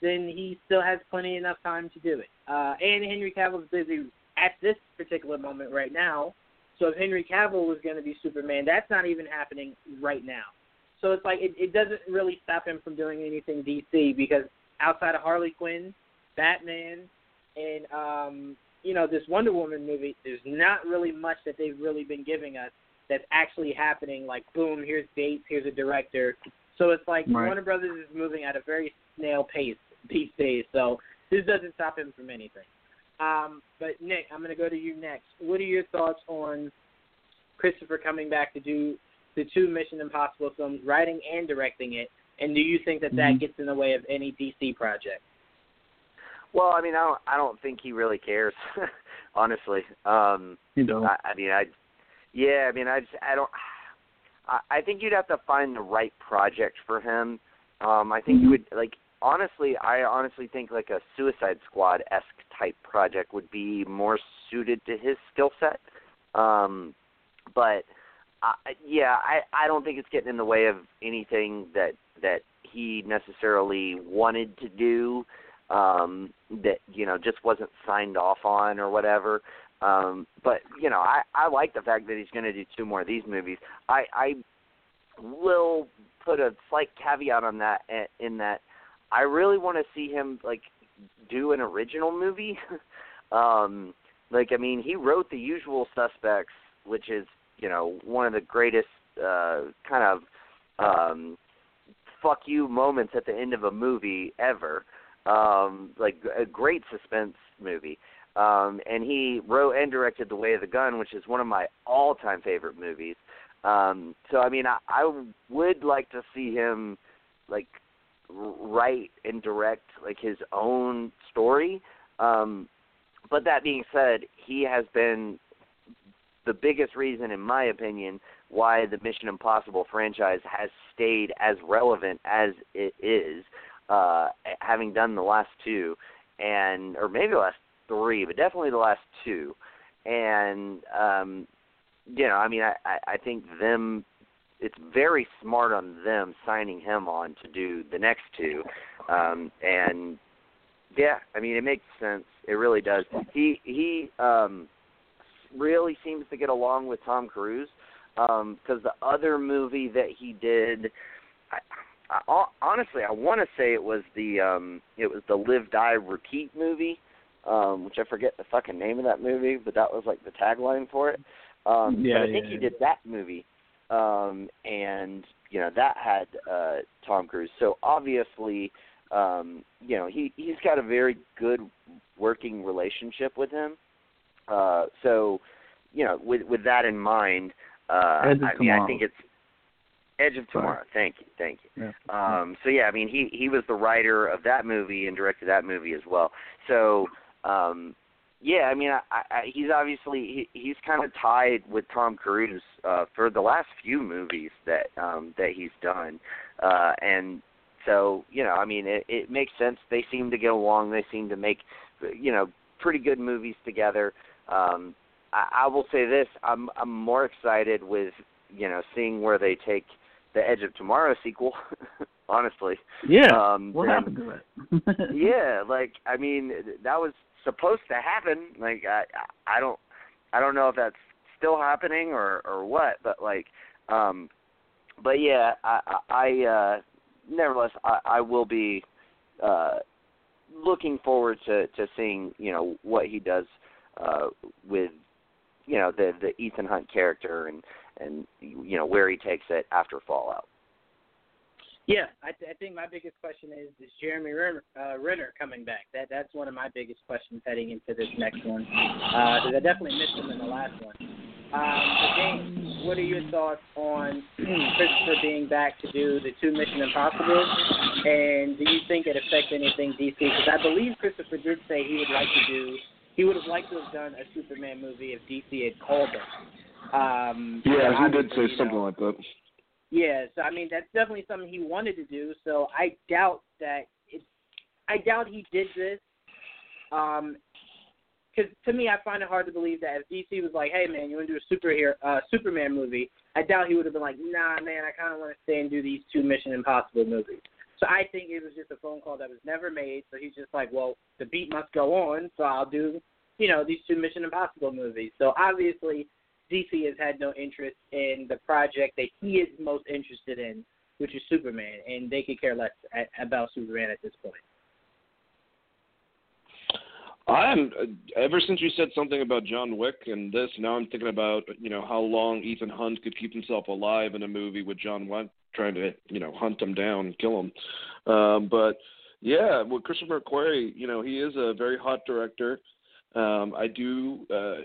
then he still has plenty enough time to do it. Uh, and Henry Cavill's busy at this particular moment right now. So if Henry Cavill was going to be Superman, that's not even happening right now. So it's like it, it doesn't really stop him from doing anything DC because outside of Harley Quinn, Batman, and um, you know this Wonder Woman movie, there's not really much that they've really been giving us that's actually happening. Like boom, here's dates, here's a director. So it's like Right. Warner Brothers is moving at a very snail pace these days. So this doesn't stop him from anything. Um, but Nick, I'm going to go to you next. What are your thoughts on Christopher coming back to do the two Mission Impossible films, writing and directing it? And do you think that that Mhm. gets in the way of any DC project? Well, I mean, I don't, I don't think he really cares, [laughs] honestly. Um, You know, I, I mean, I, yeah, I mean, I just, I don't. I, I think you'd have to find the right project for him. Um, I think you would like. Honestly, I honestly think like a Suicide Squad esque type project would be more suited to his skill set. Um, but I, yeah, I I don't think it's getting in the way of anything that that he necessarily wanted to do. Um, that you know just wasn't signed off on or whatever. Um, but you know, I I like the fact that he's going to do two more of these movies. I I will put a slight caveat on that eh, in that I really want to see him like do an original movie. [laughs] um, like I mean, he wrote The Usual Suspects, which is you know one of the greatest uh, kind of um, fuck you moments at the end of a movie ever. Um, like a great suspense movie. Um, and he wrote and directed The Way of the Gun, which is one of my all-time favorite movies. Um, so I mean, I, I would like to see him like write and direct like his own story. Um, but that being said, he has been the biggest reason, in my opinion, why the Mission Impossible franchise has stayed as relevant as it is, uh, having done the last two, and or maybe the last three, but definitely the last two. And um, you know, I mean, I, I I think them. It's very smart on them signing him on to do the next two, um, and yeah, I mean, it makes sense. It really does. He he um, really seems to get along with Tom Cruise because the other movie that he did, I, I, honestly, I want to say it was the um, it was the Live Die Repeat movie, um, which I forget the fucking name of that movie, but that was like the tagline for it. Um, Yeah, but I think yeah, he did that movie, um, and you know that had uh, Tom Cruise. So obviously, um, you know he he's got a very good working relationship with him. Uh, so, you know, with with that in mind, uh, Edge I mean, I think it's Edge of Sorry. Tomorrow. Thank you, thank you. yeah. Um, so yeah, I mean, he he was the writer of that movie and directed that movie as well. So, um, yeah, I mean, I, I, he's obviously he, he's kind of tied with Tom Cruise uh, for the last few movies that um, that he's done, uh, and so you know, I mean, it, it makes sense. They seem to get along. They seem to make you know pretty good movies together. Um, I, I will say this: I'm I'm more excited with you know seeing where they take the Edge of Tomorrow sequel. [laughs] honestly. Yeah. Um, what happened to it? yeah, like I mean, that was supposed to happen. Like I, I don't, I don't know if that's still happening or or what, but like, um, but yeah, I, I, uh, nevertheless, I, I will be, uh, looking forward to to seeing you know what he does, uh, with, you know the the Ethan Hunt character and and you know where he takes it after Fallout. Yeah, I, th- I think my biggest question is: Is Jeremy Renner, uh, Renner coming back? That that's one of my biggest questions heading into this next one. Because I definitely missed him in the last one. Um, James, what are your thoughts on [clears throat] Christopher being back to do the two Mission Impossible? And do you think it affects anything DC? Because I believe Christopher did say he would like to do. He would have liked to have done a Superman movie if DC had called him. Um, Yeah, he did say you something know, like that. yeah, so I mean that's definitely something he wanted to do. So I doubt that it. I doubt he did this. Um, because to me, I find it hard to believe that if DC was like, "Hey man, you want to do a superhero uh, Superman movie?" I doubt he would have been like, "Nah, man, I kind of want to stay and do these two Mission Impossible movies." So I think it was just a phone call that was never made. So he's just like, "Well, the beat must go on, so I'll do, you know, these two Mission Impossible movies." So obviously, DC has had no interest in the project that he is most interested in, which is Superman, and they could care less at, about Superman at this point. I'm ever since you said something about John Wick and this. Now I'm thinking about you know how long Ethan Hunt could keep himself alive in a movie with John Wick trying to you know hunt him down and kill him. Um, but yeah, well, Christopher McQuarrie, you know he is a very hot director. Um, I do. Uh,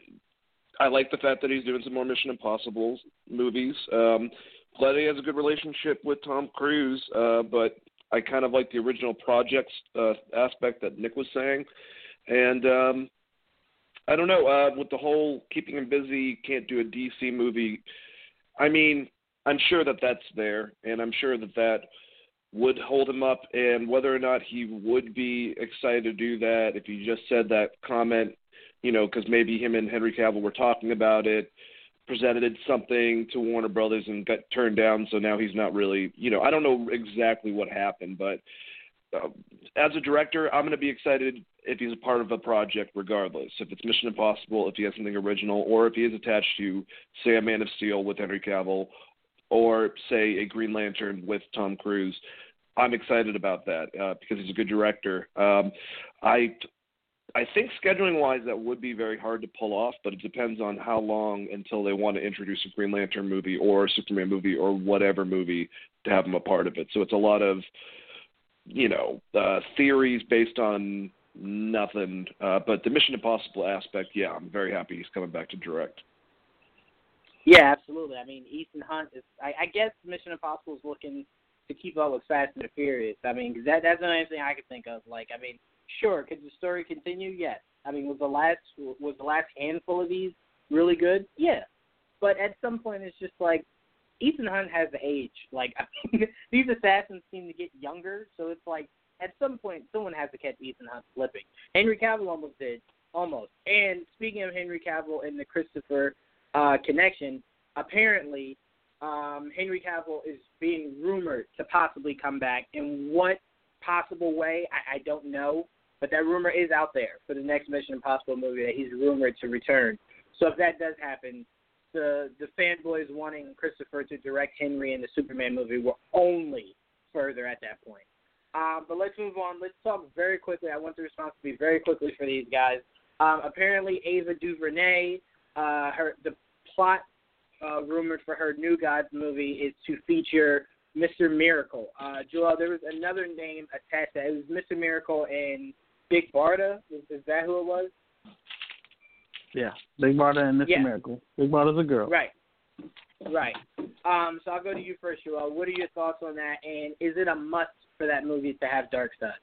I like the fact that he's doing some more Mission Impossible movies. Um, glad he has a good relationship with Tom Cruise, uh, but I kind of like the original projects uh, aspect that Nick was saying. And um, I don't know uh, with the whole keeping him busy, can't do a DC movie. I mean, I'm sure that that's there, and I'm sure that that would hold him up. And whether or not he would be excited to do that, if he just said that comment, you know, because maybe him and Henry Cavill were talking about it, presented something to Warner Brothers and got turned down. So now he's not really, you know, I don't know exactly what happened, but uh, as a director, I'm going to be excited if he's a part of a project, regardless. If it's Mission Impossible, if he has something original, or if he is attached to, say, a Man of Steel with Henry Cavill, or say a Green Lantern with Tom Cruise. I'm excited about that uh, because he's a good director. Um, I I think scheduling wise that would be very hard to pull off, but it depends on how long until they want to introduce a Green Lantern movie or a Superman movie or whatever movie to have him a part of it. So it's a lot of you know uh, theories based on nothing. Uh, but the Mission Impossible aspect, yeah, I'm very happy he's coming back to direct. Yeah, absolutely. I mean, Ethan Hunt is. I, I guess Mission Impossible is looking to keep up with Fast and the Furious. I mean, 'cause that that's the only thing I could think of. Like, I mean, sure, could the story continue? Yes. I mean, was the last was the last handful of these really good? Yeah. But at some point, it's just like Ethan Hunt has the age. Like, [laughs] I mean, these assassins seem to get younger, so it's like at some point someone has to catch Ethan Hunt slipping. Henry Cavill almost did, almost. And speaking of Henry Cavill and the Christopher uh, connection, apparently um, Henry Cavill is being rumored to possibly come back. In what possible way, I, I don't know. But that rumor is out there for the next Mission Impossible movie that he's rumored to return. So if that does happen, the the fanboys wanting Christopher to direct Henry in the Superman movie were only further at that point. Um, but let's move on. Let's talk very quickly. I want the response to be very quickly for these guys. Um, apparently, Ava DuVernay, uh, her the plot uh, rumored for her New Gods movie is to feature Mr. Miracle. Uh, Joel, there was another name attached. To that. It was Mr. Miracle and Big Barda. Is, is that who it was? Yeah, Big Barda and Mr. Yeah. Miracle. Big Barda's a girl. Right. Right. Um, so I'll go to you first, Joel. What are your thoughts on that? And is it a must for that movie to have Darkseid?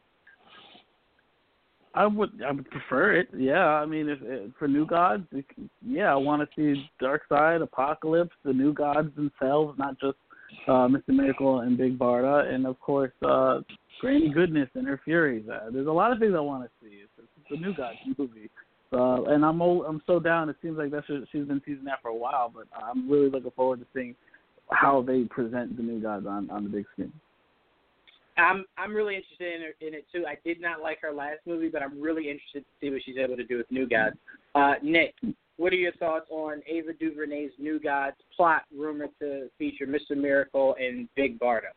I would I would prefer it. Yeah, I mean, if, if for New Gods, it, yeah, I want to see Dark Side, Apokolips, the New Gods themselves, not just uh, Mr. Miracle and Big Barda, and of course uh, Granny Goodness and her Furies. Uh, there's a lot of things I want to see. It's, it's a New Gods movie. Uh, and I'm old, I'm so down. It seems like that's she's been teasing that for a while, but I'm really looking forward to seeing how they present the new gods on on the big screen. I'm I'm really interested in, her, in it too. I did not like her last movie, but I'm really interested to see what she's able to do with New Gods. Uh, Nick, what are your thoughts on Ava DuVernay's New Gods plot rumored to feature Mr. Miracle and Big Barda?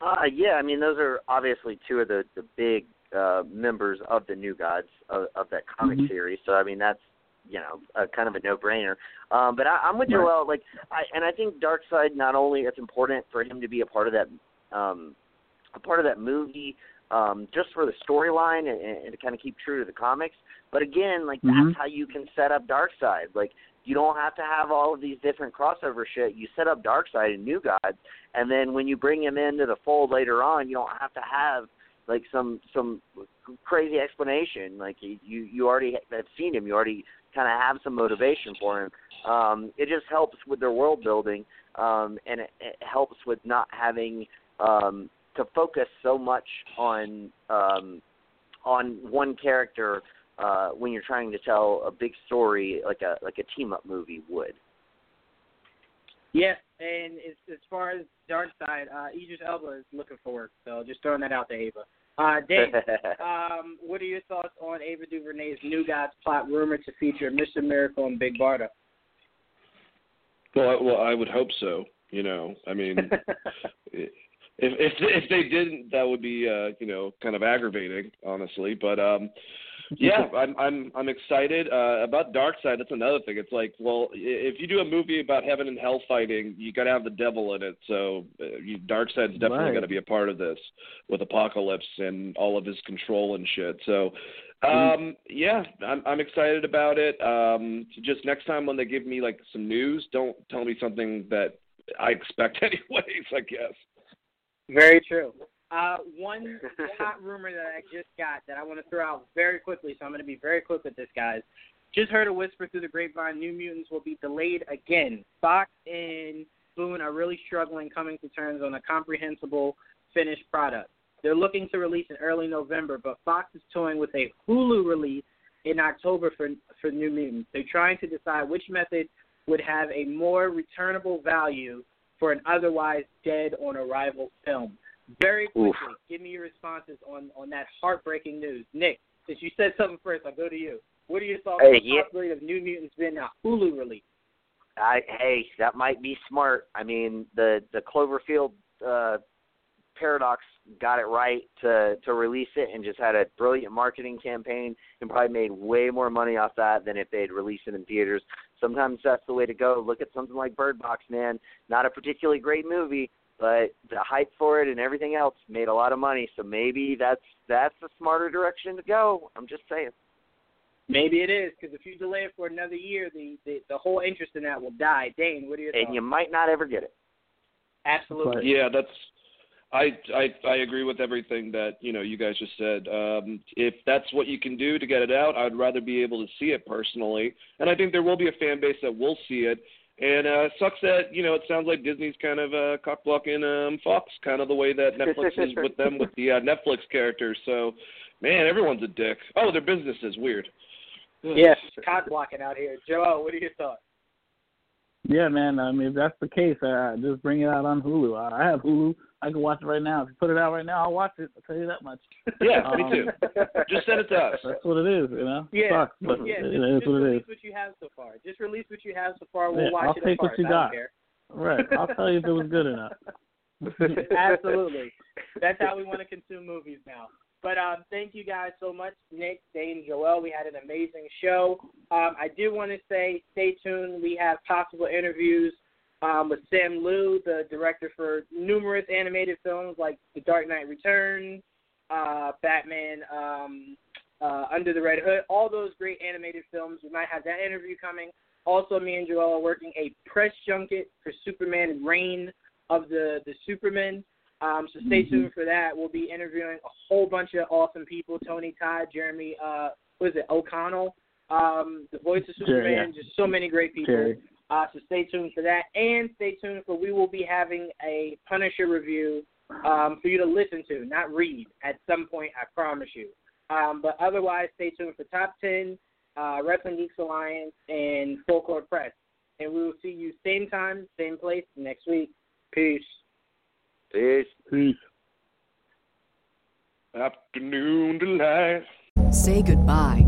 Uh, yeah, I mean those are obviously two of the the big uh, members of the New Gods of, of that comic mm-hmm. series. So I mean that's you know a, kind of a no brainer. Um, but I, I'm with Joel. Like I and I think Darkseid not only it's important for him to be a part of that um, a part of that movie um, just for the storyline and, and to kind of keep true to the comics. But again, like mm-hmm. that's how you can set up Darkseid. Like you don't have to have all of these different crossover shit. You set up Darkseid and New Gods, and then when you bring him into the fold later on, you don't have to have like some some crazy explanation. Like you you already have seen him. You already kind of have some motivation for him. Um, it just helps with their world building, um, and it, it helps with not having um, to focus so much on um, on one character uh, when you're trying to tell a big story like a like a team up movie would. Yeah, and as, as far as Darkseid, uh, Idris Elba is looking forward. So just throwing that out to Ava. Uh, Dave, [laughs] um, what are your thoughts on Ava DuVernay's New Gods plot rumored to feature Mr. Miracle and Big Barda? Well, I, well, I would hope so. You know, I mean, [laughs] if if if they didn't, that would be uh, you know kind of aggravating, honestly. But um, yeah, [laughs] I'm I'm I'm excited uh, about Darkseid. That's another thing. It's like, well, if you do a movie about heaven and hell fighting, you got to have the devil in it. So uh, you, Darkseid's definitely right. going to be a part of this with Apokolips and all of his control and shit. So. Um yeah, I'm I'm excited about it. Um just next time when they give me like some news, don't tell me something that I expect [laughs] anyways, I guess. Very true. Uh, one [laughs] hot rumor that I just got that I want to throw out very quickly, so I'm going to be very quick with this, guys. Just heard a whisper through the grapevine: New Mutants will be delayed again. Fox and Boone are really struggling coming to terms on a comprehensible finished product. They're looking to release in early November, but Fox is toying with a Hulu release in October for for New Mutants. They're trying to decide which method would have a more returnable value for an otherwise dead on arrival film. Very quickly, Oof. give me your responses on on that heartbreaking news. Nick, since you said something first, I'll go to you. What are your thoughts Hey, on the yeah. possibility of New Mutants being a Hulu release? I hey, that might be smart. I mean, the the Cloverfield uh paradox got it right to to release it and just had a brilliant marketing campaign and probably made way more money off that than if they'd released it in theaters. Sometimes that's the way to go. Look at something like Bird Box, man. Not a particularly great movie, but the hype for it and everything else made a lot of money. So maybe that's that's a smarter direction to go. I'm just saying. Maybe it is because if you delay it for another year, the, the the whole interest in that will die. Dane, what are your And thoughts? you might not ever get it. Absolutely. Yeah, that's I I I agree with everything that you know you guys just said. Um, if that's what you can do to get it out, I'd rather be able to see it personally, and I think there will be a fan base that will see it. And uh, sucks that you know it sounds like Disney's kind of uh, cock blocking um, Fox, kind of the way that Netflix is [laughs] with them with the uh, Netflix characters. So, man, everyone's a dick. Oh, their business is weird. Yes, cock blocking out here. Joe, what are your thoughts? Yeah, man. I mean, if that's the case, uh, just bring it out on Hulu. I I have Hulu. I can watch it right now. If you put it out right now, I'll watch it. I'll tell you that much. Yeah, Um, me too. Just send it to us. That's what it is, you know. Yeah, Sucks, but yeah. it Just, is just what it release what you have so far. Just release what you have so far. We'll Yeah, watch I'll it take what you I got. care. Right. I'll tell you if it was good or not. [laughs] Absolutely. That's how we want to consume movies now. But um, thank you guys so much, Nick, Dane, Joel. We had an amazing show. Um, I do want to say, stay tuned. We have possible interviews um, with Sam Liu, the director for numerous animated films like The Dark Knight Returns, uh, Batman, um, uh, Under the Red Hood, all those great animated films. We might have that interview coming. Also, me and Joel are working a press junket for Superman Reign of the the Superman. Um, so stay Mhm. tuned for that. We'll be interviewing a whole bunch of awesome people: Tony Todd, Jeremy, uh, what is it, O'Connell, um, the voice of Superman. yeah. Just so many great people. Jerry. Uh, so stay tuned for that, and stay tuned for we will be having a Punisher review um, for you to listen to, not read, at some point. I promise you. Um, but otherwise, stay tuned for Top Ten, uh, Wrestling Geeks Alliance, and Full Court Press. And we will see you same time, same place next week. Peace. Peace. Peace. Afternoon delight. Say goodbye